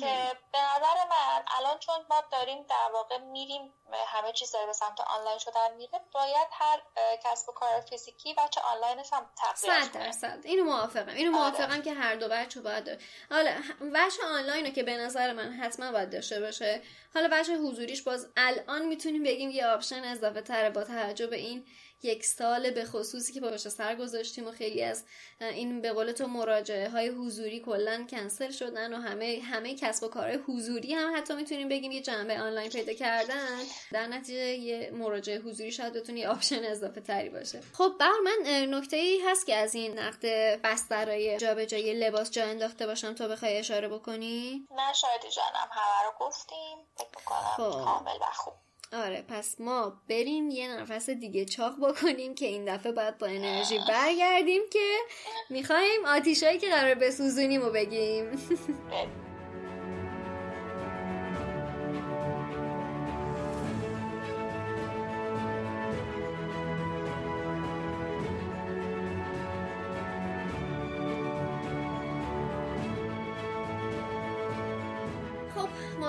که به نظر من الان چون ما داریم در واقع میریم همه چیز داره به سمت آنلاین شدن میره باید هر کسب و کار فیزیکی وجه آنلاین هم تقویت صد درصد. اینو موافقم. اینو آره. موافقم که هر دو وجه باید داره. حالا وجه آنلاین رو که به نظر من حتما باید داشته باشه. حالا وجه حضوریش باز الان می‌تونیم بگیم یه option اضافه تره با توجه به این یک سال به خصوصی که پشت سر گذاشتیم و خیلی از این به قول تو مراجعه های حضوری کلا کنسل شدن و همه همه کسب و کارهای حضوری هم حتی می‌تونیم بگیم یه جنبه آنلاین پیدا کردن. در نتیجه یه مراجعه حضوری شاید بتونی option اضافه تری باشه. خب بر من نکته ای هست که از این نقد بسترهای جابجایی لباس جا انداخته باشم. تو بخوای اشاره بکنی؟ نه شاید جانم همه رو گفتیم. فکر خب. کامل و خوب. آره پس ما بریم یه نفس دیگه چاق بکنیم که این دفعه باید با انرژی برگردیم که می‌خوایم آتیشایی که قرار بسوزونیم و بگیم.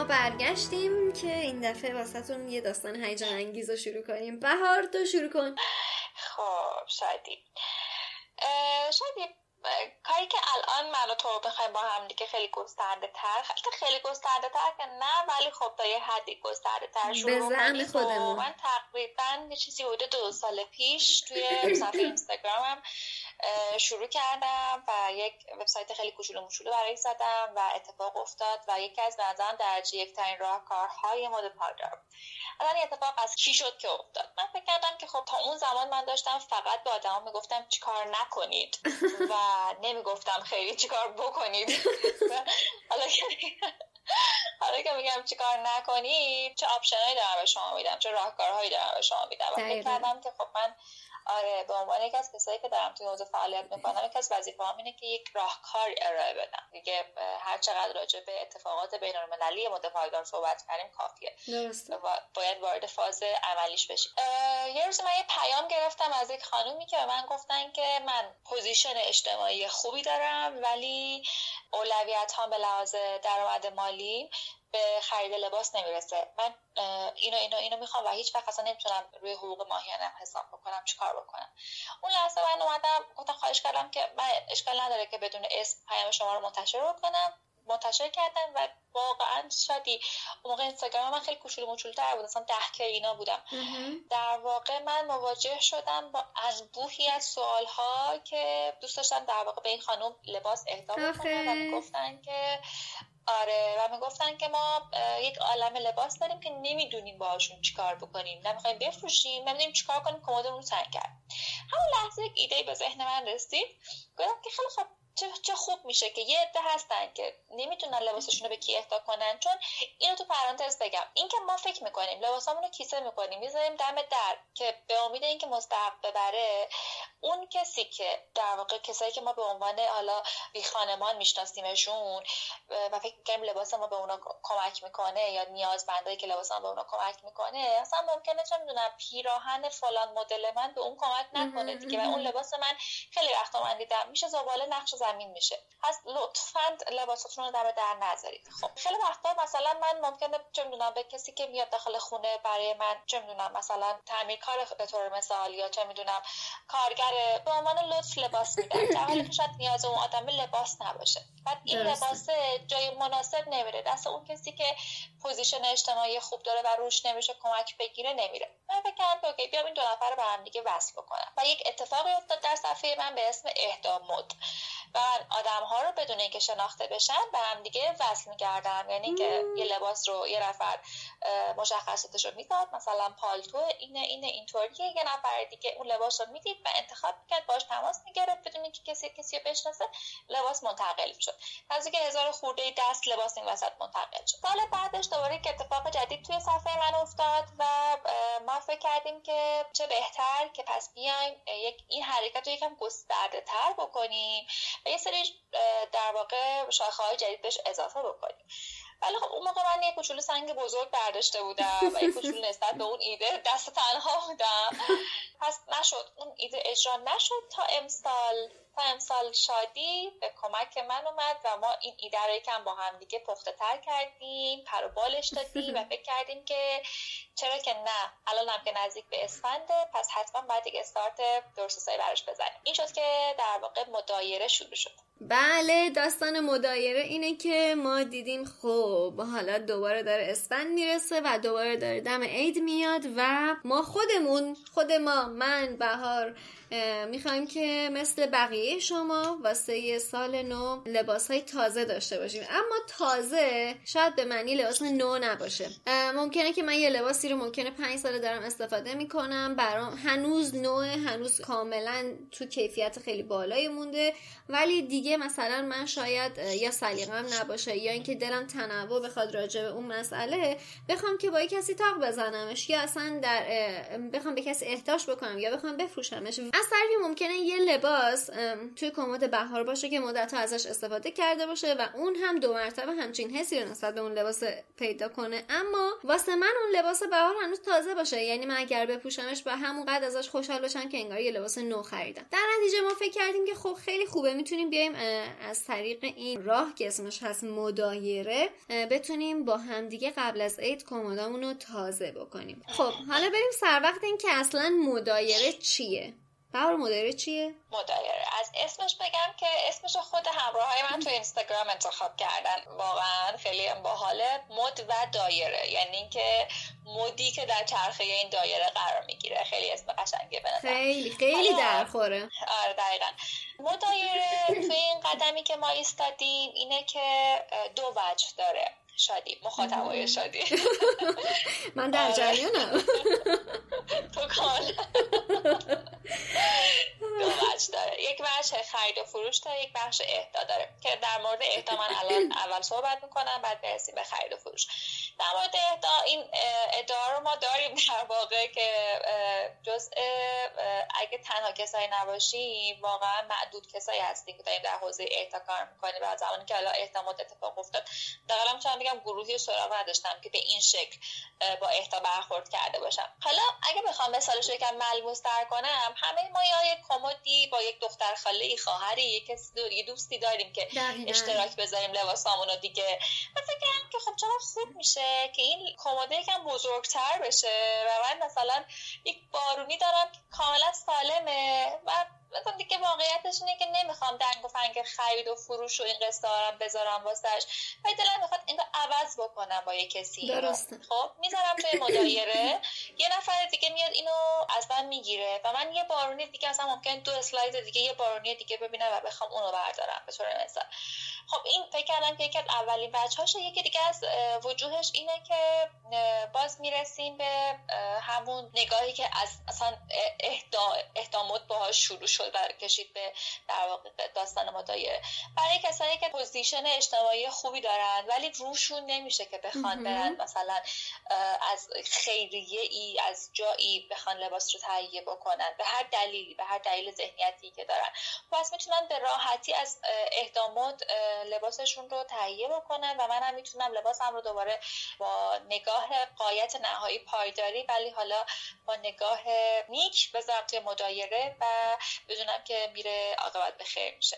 برگشتیم که این دفعه واسهتون یه داستان هیجان انگیز رو شروع کنیم. بهار تو شروع کن. خب شادی. شادی کاری که الان من و تو بخوایم با هم دیگه خیلی گسترده تر خیلی خیلی گسترده تر که نه ولی خب تا یه حدی گسترده تر شروع خودمون. من تقریبا یه چیزی حدود دو سال پیش توی صفحه اینستاگرامم شروع کردم و یک وبسایت خیلی کوچولو موچولو برای زدم و اتفاق افتاد و یکی از نظرم درجه یک ترین راهکارهای مد پایدار الان این اتفاق از چی شد که افتاد؟ من فکر کردم که خب تا اون زمان من داشتم فقط به آدما می‌گفتم چیکار نکنید و نمی‌گفتم خیلی چیکار بکنید. حالا حالا که میگم چیکار نکنید چه آپشنایی دارم به شما میدم چه راهکارهایی دارم به شما میدم. و فکر کردم که خب من آره به عنوان یکی از کسایی که دارم توی حوزه فعالیت می‌کنم یکی از وظیفه اینه که یک راهکار ارائه بدم. دیگه هر چقدر راجع به اتفاقات بین المللی صحبت کردیم کافیه. درسته. باید وارد فاز عملیش بشیم. یه روز من یه پیام گرفتم از یک خانومی که به من گفتن که من position اجتماعی خوبی دارم ولی اولویت ها به لحاظ درآمد مالی به خرید لباس نمی‌رسه. من اینو اینو اینو می‌خوام و هیچ وقت اصلا نمی‌تونم روی حقوق ماهیانم حساب بکنم. چیکار بکنم؟ اون لحظه من اومدم گفتم خواهش کردم که من اشکال نداره که بدون اسم پیام شما رو منتشر بکنم. منتشر کردن و واقعا شادی. اون موقع اینستاگرام من خیلی کوچولو تر بود. اصلا ده که اینا بودم. در واقع من مواجه شدم با انبوهی از سوال ها که دوست داشتم در واقع به این خانم لباس اهدا بکنم و گفتن که آره و می‌گفتن که ما یک عالم لباس داریم که نمی‌دونیم باهاشون چیکار بکنیم نمی‌خوایم بفروشیم نمی‌دونیم چیکار کنیم کمدمون تنگ کرد. همون لحظه یک ایده به ذهن من رسید گفتم که خیلی خوب چه, خوب میشه که یه عده هستن که نمی‌تونن لباسشون رو به کی اهدا کنن. چون اینو تو پرانتز بگم. این که ما فکر می‌کنیم لباسامون رو کیسه می‌کنیم. می‌ذاریم دم در که به امید اینکه مستحق ببره اون کسی که در واقع کسایی که ما به عنوان حالا بی خانمان میشناسیمشون و فکر می‌کنیم لباس ما به اونا کمک می‌کنه یا نیازمندایی که لباس ما به اونا کمک می‌کنه اصلا ممکنه چه می‌دونم پیراهن فلان مدل من به اون کمک نکنه دیگه. و اون لباس من خیلی وقتا من دیدم میشه زباله نقش زمین میشه. پس لطفا لباساتون رو دم در نذارید. خب خیلی وقتا مثلا من ممکنه چه می‌دونم به کسی که میاد داخل خونه برای من چه می‌دونم مثلا تعمیرکار به طور مثال یا چه می‌دونم کارگر به عنوان لطف لباس میدن. در حالی که شاید نیاز اون آدم لباس نباشه. بعد این لباس جای مناسب نمیره. دست اون کسی که position اجتماعی خوب داره و روش نمیشه کمک بگیره نمیره. من فکر کردم okay بیام این دو نفر رو به هم دیگه وصل بکنم. و یک اتفاقی افتاد در صفحه من به اسم اهدا مد. و آدم ها رو بدون اینکه شناخته بشن به هم دیگه وصل می‌کردن. یعنی که یه لباس رو یه نفر مشخصاتش رو می‌داد. مثلا پالتو اینه اینه اینطوریه. یه نفر دیگه اون لباس رو می‌دید و انتخاب می‌کرد باش تماس کسی کسی رو بشناسه لباس منتقل می‌شد. نزدیک هزار خورده دست لباس این وسط منتقل شد. سال بعدش دوباره که اتفاق جدید توی صفحه من افتاد و ما فکر کردیم که چه بهتر که پس بیایم یک این حرکت رو یکم گسترده تر بکنیم و یه سری در واقع شاخه های جدید بهش اضافه بکنیم. ولی خب اون موقع من یه کوچولو سنگ بزرگ برداشته بودم و یه کوچولو نسبت به اون ایده دست تنها بودم. پس نشد. اون ایده اجرا نشد تا امسال. تا امسال شادی به کمک من اومد و ما این ایده رو یکم با هم دیگه پخته تر کردیم پر و بالش دادیم و فکر کردیم که چرا که نه الان هم که نزدیک به اسفنده پس حتما باید یک استارت درست براش بزنیم. این شد که در واقع مدایره شروع شد. بله داستان مدایره اینه که ما دیدیم خب حالا دوباره داره اسفند می‌رسه و دوباره داره دم عید میاد و ما خودمون خود ما من بهار می‌خوایم که مثل بقیه شما واسه سال نو لباس های تازه داشته باشیم. اما تازه شاید به معنی لباس نو نباشه. ممکنه که من یه لباسی رو ممکنه پنج ساله دارم استفاده می‌کنم. برام هنوز نوع هنوز کاملا تو کیفیت خیلی بالایی مونده. ولی دیگه مثلا من شاید یا سلیقم نباشه یا اینکه دلم تنوع بخواد راجع به اون مسئله بخوام که با کسی تاق بزنمش یا اصلا در بخوام به کسی احتاج بکنم یا بخوام بفروشمش. از طرفی ممکنه یه لباس توی کمد بهار باشه که مدت ازش استفاده کرده باشه و اون هم دو مرتبه همچین حسی رو نسبت به اون لباس پیدا کنه. اما واسه من اون لباس بهار هنوز تازه باشه. یعنی من اگر بپوشمش با همون قد ازش خوشحال باشم که انگار یه لباس نو خریدم. در نتیجه ما فکر کردیم که خب خیلی خوبه. می‌تونیم بیایم از طریق این راه که اسمش هست مدایره بتونیم با همدیگه قبل از عید کمدامون رو تازه بکنیم. خب حالا بریم سر وقت این که اصلا مدایره چیه؟ بهار مدایره چیه؟ مدایره از اسمش بگم که اسمش خود همراه های من تو اینستاگرام انتخاب کردن. واقعا خیلی باحاله. مد و دایره. یعنی اینکه مدی که در چرخه این دایره قرار می‌گیره. خیلی اسم قشنگه به خیلی خیلی درخوره. آره دقیقا. مدایره تو این قدمی که ما ایستادیم اینه که دو وجه داره. شادی مخاطبای شادی. من در آره. جریانم. تو کال دو بخش داره. یک بخش خرید و فروش داره یک بخش اهدا داره. که در مورد اهدا من الان اول صحبت می‌کنم بعد برسیم به خرید و فروش. در مورد اهدا این ادعا رو ما داریم در واقع که جز اگه تنها کسایی نباشیم واقعا معدود کسایی هستیم که داریم در حوزه اهدا کار می‌کنیم. و زمانی که الان اهدامات اتفاق افتاد دقیقا می‌تونم بگم گروهی سراغ نداشتم که به این شکل با اهدا برخورد کرده باشم. حالا اگه بخوام مثالش یکم ملموس تر کنم همه ما یا یک کمدی با یک دختر خاله ای خواهری یک یه دوستی داریم که اشتراک بذاریم لباسامونو دیگه. و فکر که خب چرا خوب میشه که این کمد یکم بزرگتر بشه و من مثلا یک بارونی دارم که کاملا سالمه و مثلا دیگه واقعیتش اینه که نمی‌خوام دنگ و فنگ خرید و فروش و این قصه بذارم واسش. ولی دلم می‌خواد اینو عوض بکنم با یه کسی. درسته. خب می‌ذارم توی مدایره. یه نفر دیگه میاد اینو از من می‌گیره و من یه بارونی دیگه اصلا ممکن دو اسلاید دیگه یه بارونی دیگه ببینم و بخوام اونو بردارم به طور مثال. خب این فکر کردم که یکی از اولین بچه‌هاشه یکی دیگه از وجوهش اینه که باز می‌رسیم به همون نگاهی که از اصلا اهدامات باهاش شروع شد و کشید به در واقع داستان مدایره برای کسایی که پوزیشن اجتماعی خوبی دارن ولی روشون نمیشه که بخوان برن مثلا از خیریه ای از جایی بخوان لباس رو تهیه بکنن به هر دلیلی به هر دلیل ذهنیتی که دارن. پس می‌تونن به راحتی از اهدامات لباسشون رو تهیه بکنن و منم می‌تونم لباسم رو دوباره با نگاه قایت نهایی پایداری ولی حالا با نگاه نیک بذارم توی مدایره و بدونم که میره عاقبت به خیر میشه.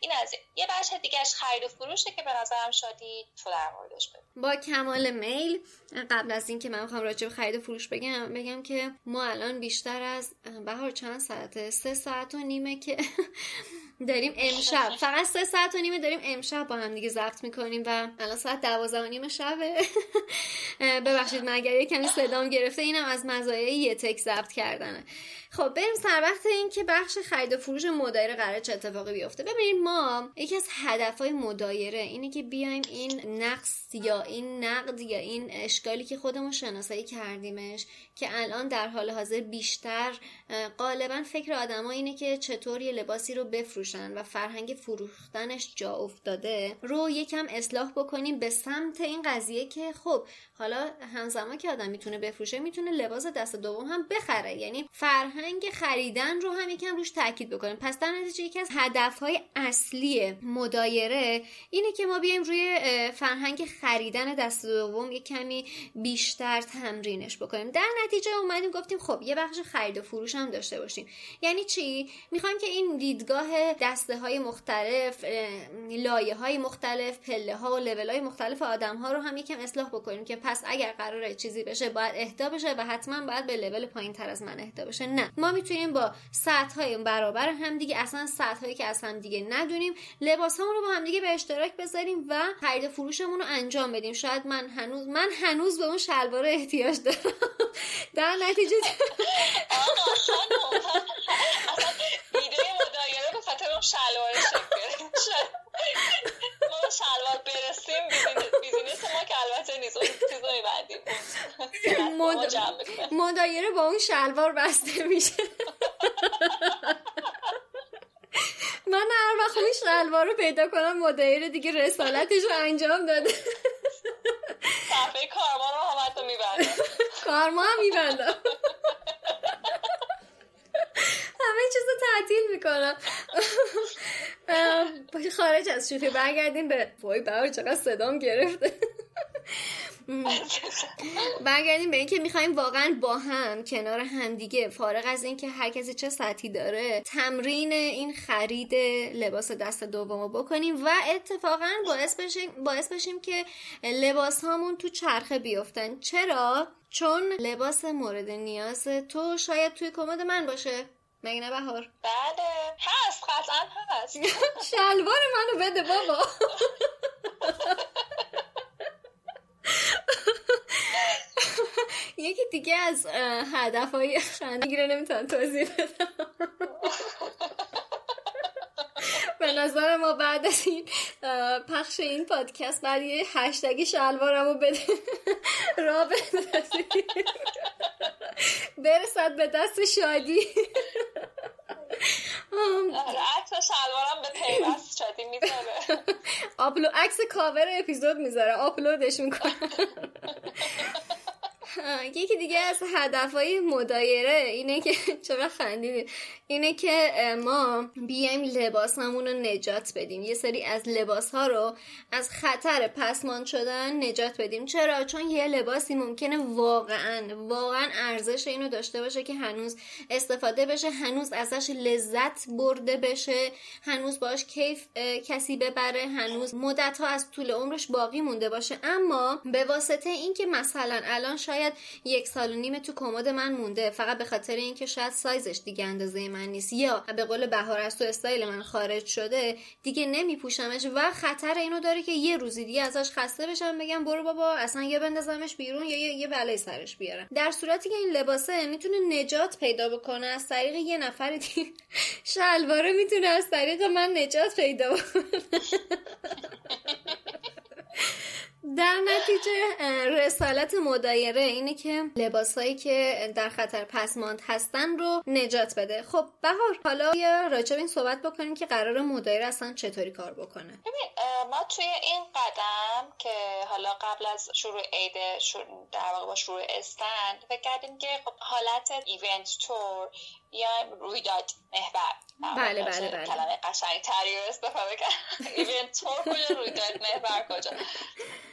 این از یه بخش دیگهش خرید و فروشه که به نظرم شادی تو در موردش با کمال میل قبل از اینکه من می‌خوام راجع به خرید و فروش بگم بگم که ما الان بیشتر از بهار چند ساعته؟ سه ساعت و نیمه که داریم امشب. فقط سه ساعت و نیمه داریم امشب با هم دیگه ضبط می‌کنیم و الان ساعت دوازده و نیم شبه. ببخشید من اگر کمی صدام گرفته اینم از مزایای یه تک ضبط کردنه. خب بریم سر وقت این که بخش خرید و فروش مدایره قرار چه اتفاقی بیفته. ببینید ما یکی از هدفهای مدایره اینه که بیایم این نقص یا این نقد یا این اشکالی که خودمون شناسایی کردیمش که الان در حال حاضر بیشتر غالبا فکر آدما اینه که چطور یه لباسی رو بفروشن و فرهنگ فروختنش جا افتاده رو یکم اصلاح بکنیم به سمت این قضیه که خب حالا همزمان که آدم می‌تونه بفروشه می‌تونه لباس دست دوم هم بخره. یعنی فرهنگ خریدن رو هم یکم روش تاکید بکنیم. پس در نتیجه یکی از هدفهای اصلی مدایره اینه که ما بیایم روی فرهنگ خریدن دست دوم یک کمی بیشتر تمرینش بکنیم. در نتیجه اومدیم گفتیم خب یه بخش خرید و فروش هم داشته باشیم. یعنی چی؟ می‌خوایم که این دیدگاه دسته های مختلف لایه های مختلف پله ها و لول های مختلف آدم ها رو هم یکم اصلاح بکنیم که پس اگر قراره چیزی بشه باید اهدا بشه و حتما باید به لول پایین تر از من اهدا بشه. نه. ما می‌تونیم با سطح های برابر هم دیگه اصلا سطح هایی که از هم دیگه ندونیم لباس رو با هم دیگه به اشتراک بذاریم و خرید فروشمون رو انجام بدیم. شاید من هنوز من هنوز به اون شلوار احتیاج دارم. در نتیجه ایده مدایره به خاطر اون شلوار ما شلوار برسیم بیزینس ما که البته نیست اون چیز رو میبندیم مدایره با اون شلوار بسته میشه. من هر وقت اون شلوار رو پیدا کنم مدایره دیگه رسالتش رو انجام داده. صفحه کارما رو هم حتی میبندم. کارما هم میبندم. همه چیز رو تعطیل می‌کنم. خارج از شوخی برگردیم به وای بر چقدر صدام گرفته. برگردیم به اینکه می‌خوایم واقعا با هم کنار همدیگه فارغ از اینکه هر کسی چه سطحی داره تمرین این خرید لباس دست دوم بکنیم و اتفاقا باعث بشیم, باعث بشیم که لباس هامون تو چرخه بیفتن. چرا؟ چون لباس مورد نیاز تو شاید توی کمد من باشه. مگه نه بهار؟ بله. هست. قطعا هست. شلوار منو بده بابا. یکی دیگه از هدف های خندگی رو نمی‌تونم توضیح بدم. به نظر ما بعد از این پخش این پادکست بعد یه هشتگی شلوارمو بده. را برسد به دست شادی. عکس شلوارم به پیوست شادی می‌ذاره. آپلو عکس کاور اپیزود می‌ذاره. آپلودش می‌کنه. یکی دیگه از هدفهای مدایره اینه که چرا خندیدیم اینه که ما بیایم لباسمون رو نجات بدیم. یه سری از لباس ها رو از خطر پسمان شدن نجات بدیم. چرا؟ چون یه لباسی ممکنه واقعا واقعا ارزش اینو داشته باشه که هنوز استفاده بشه هنوز ازش لذت برده بشه هنوز باش کیف کسی ببره هنوز مدت ها از طول عمرش باقی مونده باشه. اما به واسطه اینکه مثلا الان شاید یک سال و نیم تو کمد من مونده. فقط به خاطر اینکه شاید سایزش دیگه اندازه من نیست. یا به قول بهار از تو استایل من خارج شده دیگه نمیپوشمش و خطر اینو داره که یه روزی دیگه ازش خسته بشم بگم برو بابا اصلا یه بندازمش بیرون یا یه, یه بلای سرش بیارم. در صورتی که این لباسه می‌تونه نجات پیدا بکنه از طریق یه نفر دیگه شلواره می‌تونه از طریق من نجات پیدا بکنه. در نتیجه رسالت مدایره اینه که لباسهایی که در خطر پسماند هستن رو نجات بده. خب بهار حالا یا راجع این صحبت بکنیم که قرار مدایره اصلا چطوری کار بکنه. ما توی این قدم که حالا قبل از شروع عید شروع در واقع با شروع استند فکر که خب حالت ایونت تور یا رویداد محور بله بله بله. کلمه قشنگ تری استفاده کرد ایونت تور کجا رویداد محور کجا.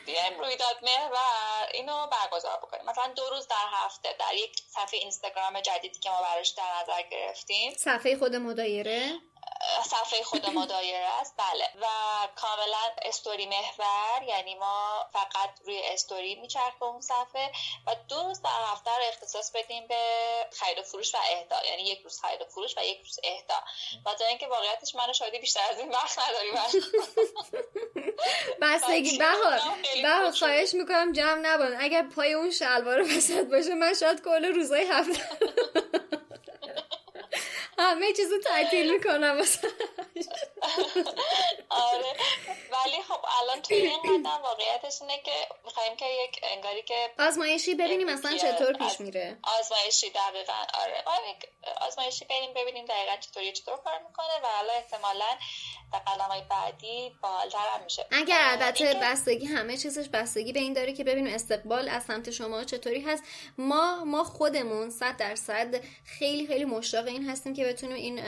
بیایم رویداد محور اینو برگزار بکنیم. مثلا دو روز در هفته در یک صفحه اینستاگرام جدیدی که ما براش در نظر گرفتیم. صفحه خود مدایره. صفحه خود ما دایره است. بله. و کاملا استوری محور یعنی ما فقط روی استوری میچرخه اون صفحه و دو روز در هفته رو اختصاص بدیم به خرید و فروش و اهدا. یعنی یک روز خرید و فروش و یک روز اهدا. و تا اینکه واقعیتش من شادی بیشتر از این وقت نداریم. بستگی بهار بهار خواهش می‌کنم جمع نبان اگر پای اون شلوار وسط باشه من شاید کل روزای هفته همه چیزو تعطیل می‌کنم آره. ولی خب الان توی این قدم واقعیتش اینه که می‌خوایم که یک انگاری که آزمایشی ببینیم اصلا چطور پیش میره. آزمایشی دقیقا آره. آزمایشی ببینیم ببینیم دقیقا چطوری چطور کار می‌کنه و حالا احتمالا در قدم های بعدی بالتر هم میشه. اگر البته بستگی همه چیزش بستگی به این داره که ببینیم استقبال از سمت شما چطوری هست. ما ما خودمون صد درصد خیلی خیلی مشتاق این هستیم که بتونیم این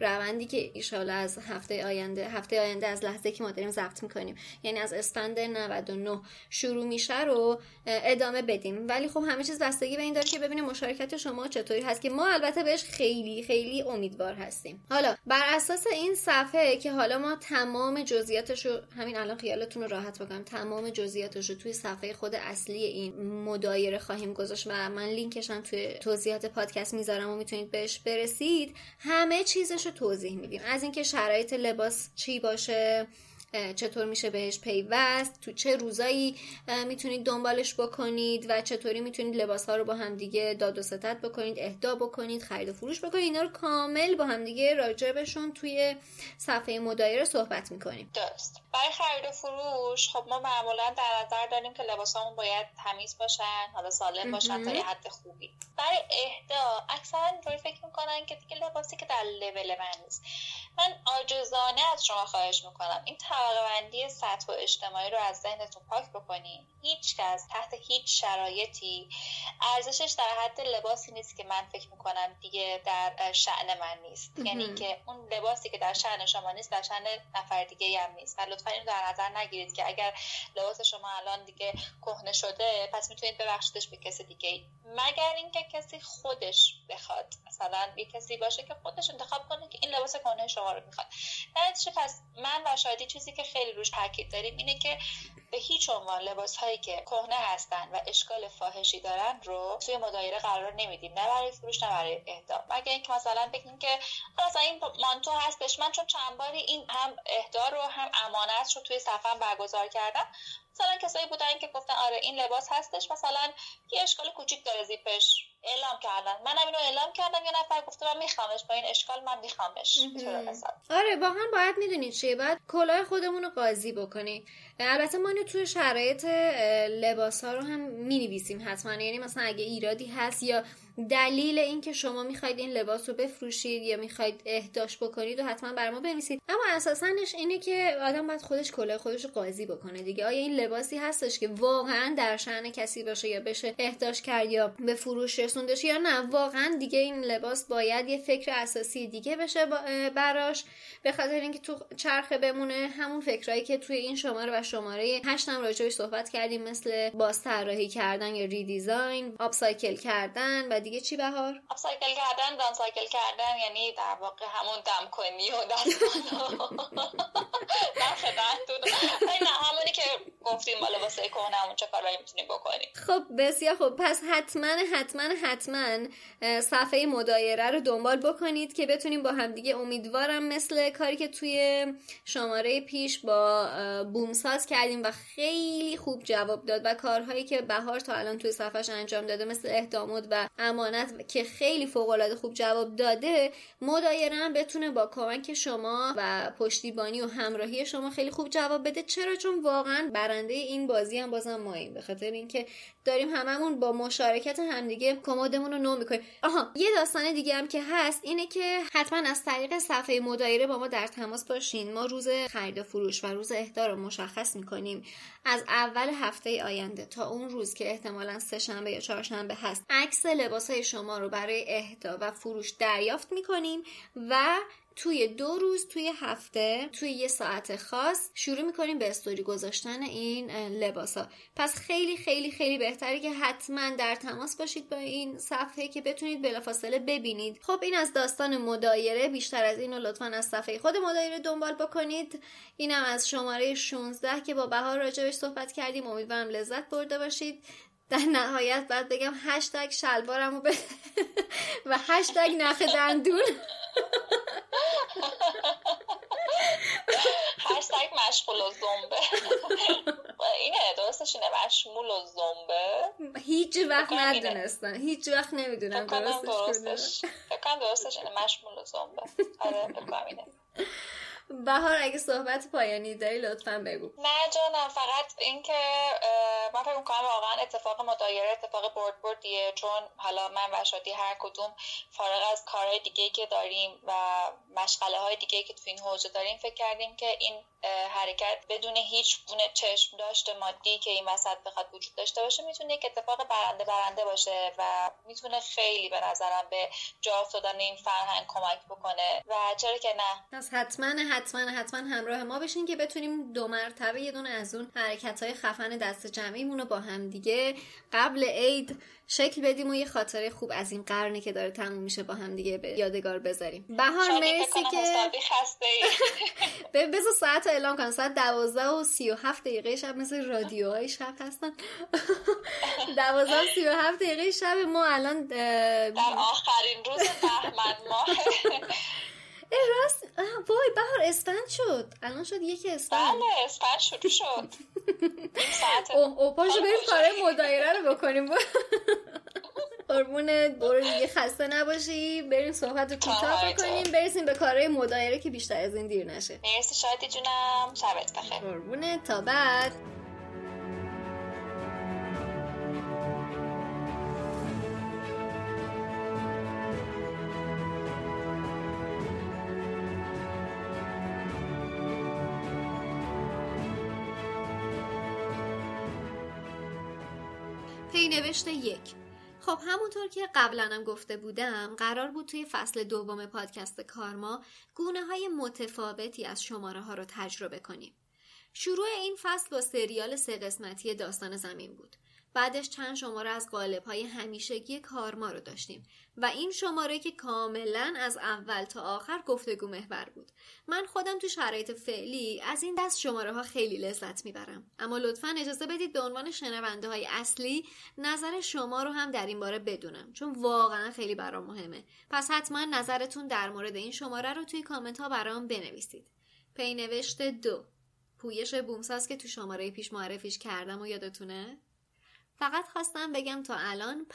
روندی که ایشالا از هفته آینده هفته آینده از لحظه که ما داریم ضبط می‌کنیم. یعنی از استند 99 شروع میشه رو ادامه بدیم. ولی خب همه چیز بستگی به این داره که ببینیم مشارکت شما چطوری هست که ما البته بهش خیلی خیلی امیدوار هستیم. حالا بر اساس این صفحه که حالا ما تمام جزئیاتش رو همین الان خیالتون رو راحت بکنم تمام جزئیاتش رو توی صفحه خود اصلی این مدایره خواهیم گذاشت و من لینکش هم توی توضیحات پادکست می‌ذارم و می‌تونید بهش برسید همه چیزش رو توضیح میدیم. از اینکه شرایط لباس چی باشه چطور میشه بهش پیوست؟ تو چه روزایی می‌تونید دنبالش بکنید و چطوری می‌تونید لباس ها رو با هم دیگه داد و ستت بکنید اهدا بکنید خرید و فروش بکنید؟ اینا رو کامل با هم دیگه راجبشون توی صفحه مدایره صحبت می‌کنیم. درست. برای خرید و فروش خب ما معمولا در نظر داریم که لباسامون باید تمیز باشن حالا سالم باشن تا یه حد خوبی. برای اهدا اکثرا اینطوری فکر می‌کنن که دیگه لباسی که در لول من نیست. من آجزانه از شما خواهش می‌کنم. این طبقه بندی سطح و اجتماعی رو از ذهنتون پاک بکنین. هیچ کس تحت هیچ شرایطی ارزشش در حد لباسی نیست که من فکر می‌کنم دیگه در شعن من نیست. یعنی که اون لباسی که در شعن شما نیست در شعن نفر دیگه هم نیست. و لطفا اینو در نظر نگیرید که اگر لباس شما الان دیگه کهنه شده پس می‌تونید ببخشیدش به کسی دیگه مگر اینکه کسی خودش بخواد. مثلا یه کسی باشه که خودش انتخاب کنه که این لباس کهنه شما رو می‌خواد. در پس من و شادی چیزی که خیلی روش تاکید داریم اینه که به هیچ عنوان لباس هایی که کهنه هستن و اشکال فاحشی دارن رو توی مدایره قرار نمیدیم نه برای فروش نه برای اهدا. مگه اینکه مثلا بگیم که مثلا این مانتو هستش من چون چند باری این هم اهدا رو هم امانت رو توی صفحه برگزار کردم مثلا کسایی بودن که گفتن آره این لباس هستش مثلا یه اشکال کوچیک داره زیپش. اعلام کردن. منم اینو اعلام کردم یه نفر گفته من میخوامش با این اشکال من میخوامش. آره واقعا باید می‌دونید چیه؟ باید کلاه خودمون رو قاضی بکنی البته ما اینو توی شرایط لباس ها رو هم می‌نویسیم حتما. یعنی مثلا اگه ایرادی هست یا دلیل اینکه شما می‌خواید این لباس رو بفروشید یا می‌خواید اهداش بکنید و حتما بر ما بنویسید. اما اساسنش اینه که آدم باید خودش کلاه خودش رو قاضی بکنه دیگه. آیا این لباسی هستش که واقعا در شأن کسی باشه یا بشه اهداش کرد یا به فروش رسوندش یا نه؟ واقعا دیگه این لباس باید یه فکر اساسی دیگه بشه براش به خاطر اینکه تو چرخه بمونه. همون فکرایی که توی این شماره و شماره هشتم راجبش صحبت کردیم مثل باز طراحی کردن یا ریدیزاین آپسایکل کردن و دیگه چی بهار؟ آپسایکل کردن دان سایکل کردن یعنی در واقع همون دم کنی و دست نه همونی که گفتیم مال واسه کهنمون چه کارایی می‌تونیم خب بسیار خب پس حتما حتما حتما صفحه مدایره رو دنبال بکنید که بتونیم با همدیگه امیدوارم مثل کاری که توی شماره پیش با بومساز کردیم و خیلی خوب جواب داد و کارهایی که بهار تا الان توی صفحش انجام داده مثل اهدامود و امانت که خیلی فوق العاده خوب جواب داده مدایره هم بتونه با کمک شما و پشتیبانی و همراهی شما خیلی خوب جواب بده. چرا؟ چون واقعا برنده این بازی هم بازم ماییم به خاطر اینکه داریم هممون با مشارکت همدیگه کمدمون رو نو می‌کنیم. آها یه داستان دیگه هم که هست اینه که حتما از طریق صفحه مدایره با ما در تماس باشین. ما روز خرید و فروش و روز اهدا رو مشخص می‌کنیم. از اول هفته آینده تا اون روز که احتمالا سه شنبه یا چهارشنبه هست عکس لباس های شما رو برای اهدا و فروش دریافت می‌کنیم و توی دو روز توی هفته توی یه ساعت خاص شروع می‌کنیم به استوری گذاشتن این لباس ها پس خیلی خیلی خیلی بهتره که حتما در تماس باشید با این صفحه که بتونید بلافاصله ببینید. خب این از داستان مدایره بیشتر از اینو لطفا از صفحه خود مدایره دنبال بکنید. اینم از شماره 16 که با بهار راجبش صحبت کردیم. امیدوارم لذت برده باشید. در نهایت بعد بگم هشتگ شلوارمو به و هشتگ نخ دندون. هشتگ مشغول و زنبه. اینه درستش اینه مشمول و زنبه. هیچ وقت ندونستم. هیچ وقت نمی‌دونم درستش فکر درستش اینه مشمول و زنبه. آره فکر اینه. بهار اگه صحبت پایانی داری لطفا بگو. نه جانم فقط اینکه من فکر می‌کنم واقعا اتفاق مدایره اتفاق برد بردیه چون حالا من و شادی هر کدوم فارغ از کارهای دیگه که داریم و مشغله های دیگه که تو این حوزه داریم فکر کردیم که این حرکت بدون هیچ گونه چشم داشته مادی که این وسط بخواد وجود داشته باشه می‌تونه یک اتفاق برنده برنده باشه و می‌تونه خیلی به نظرم به جا افتادن این فرهنگ کمک بکنه. و چرا که نه؟ پس حتما حتما حتما همراه ما بشین که بتونیم دو مرتبه یه دونه از اون حرکت های خفن دست جمعیمون رو با هم دیگه قبل عید شکل بدیم و یه خاطره خوب از این قرنی که داره تموم میشه با هم دیگه به یادگار بذاریم. بهار مرسی که بذار ساعت رو اعلام کنم. ساعت دوازده و سی و هفت دقیقه شب مثل رادیوهای شب هستن. دوازده و سی و هفت دقیقه شب ما الان در آخرین روز بهمن ماه. راست. وای بهار اسفند شد. الان شد یکی اسفند. بله اسفند شروع شد؟ او پاشو بریم کار مدایره رو بکنیم. قربونت برو دیگه خسته نباشی. بریم صحبت رو کوتاه بکنیم. برسیم به کارهای مدایره که بیشتر از این دیر نشه. مرسی شادی جونم. شبت بخیر. قربونت تا بعد. نوشته یک. خب همونطور که قبلا هم گفته بودم قرار بود توی فصل دوم پادکست کارما گونه های متفاوتی از شماره ها رو تجربه کنیم. شروع این فصل با سریال سه قسمتی داستان زمین بود. بعدش چند شماره از قالب های همیشگی کارما رو داشتیم و این شماره که کاملا از اول تا آخر گفتگو محور بود. من خودم تو شرایط فعلی از این دست شماره ها خیلی لذت می‌برم. اما لطفا اجازه بدید به عنوان شنونده های اصلی نظر شما رو هم در این باره بدونم چون واقعا خیلی برام مهمه. پس حتما نظرتون در مورد این شماره رو توی کامنت ها برام بنویسید. پینوشت دو. پویش بومساز که تو شماره پیش معرفیش کردم و یادتونه؟ فقط خواستم بگم تا الان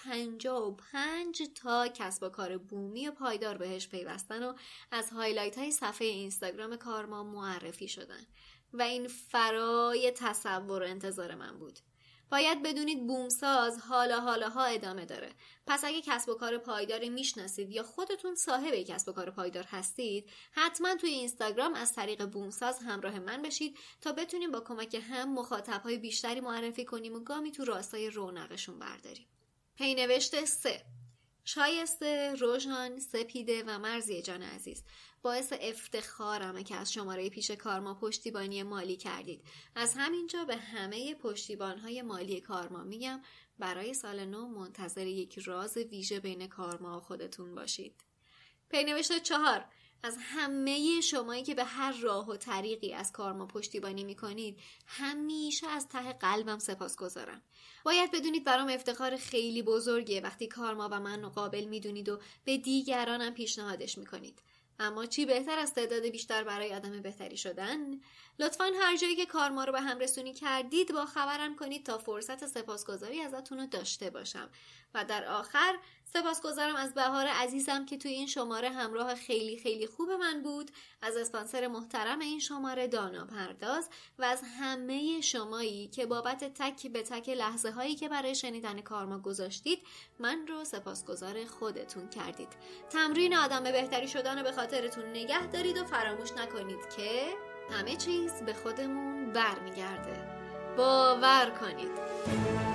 پنج تا کسب و کار بومی و پایدار بهش پیوستن و از highlight های صفحه اینستاگرام کارما معرفی شدن. و این فرای تصور و انتظار من بود. باید بدونید بومساز حالا حالا ها ادامه داره. پس اگه کسب و کار پایداری می‌شناسید یا خودتون صاحب کسب و کار پایدار هستید حتما توی اینستاگرام از طریق بومساز همراه من بشید تا بتونیم با کمک هم مخاطب های بیشتری معرفی کنیم و گامی تو راستای رونقشون برداریم. پینوشت سه. شایسته، روژان، سپیده و مرزی جان عزیز. باعث افتخارمه که از شماره پیش کارما پشتیبانی مالی کردید. از همینجا به همه پشتیبانهای مالی کارما میگم برای سال نو منتظر یک راز ویژه بین کارما و خودتون باشید. پینوشت چهار. از همه شمایی که به هر راه و طریقی از کارما پشتیبانی می‌کنید همیشه از ته قلبم سپاس گذارم. باید بدونید برام افتخار خیلی بزرگیه. وقتی کارما و من قابل می‌دونید و به دیگرانم پیشنهادش می‌کنید. اما چی بهتر از تعداد بیشتر برای آدم بهتری شدن؟ لطفا هر جایی که کار ما رو به هم رسونی کردید با خبرم کنید تا فرصت سپاسگزاری ازتون رو داشته باشم. و در آخر سپاسگزارم از بهار عزیزم که توی این شماره همراه خیلی خیلی خوب من بود از اسپانسر محترم این شماره دانا پرداز و از همه شمایی که بابت تک به تک لحظه هایی که برای شنیدن کارما گذاشتید من رو سپاسگزار خودتون کردید. تمرین آدم بهتری شدن به خاطرتون نگه دارید و فراموش نکنید که همه چیز به خودمون برمیگرده باور کنید.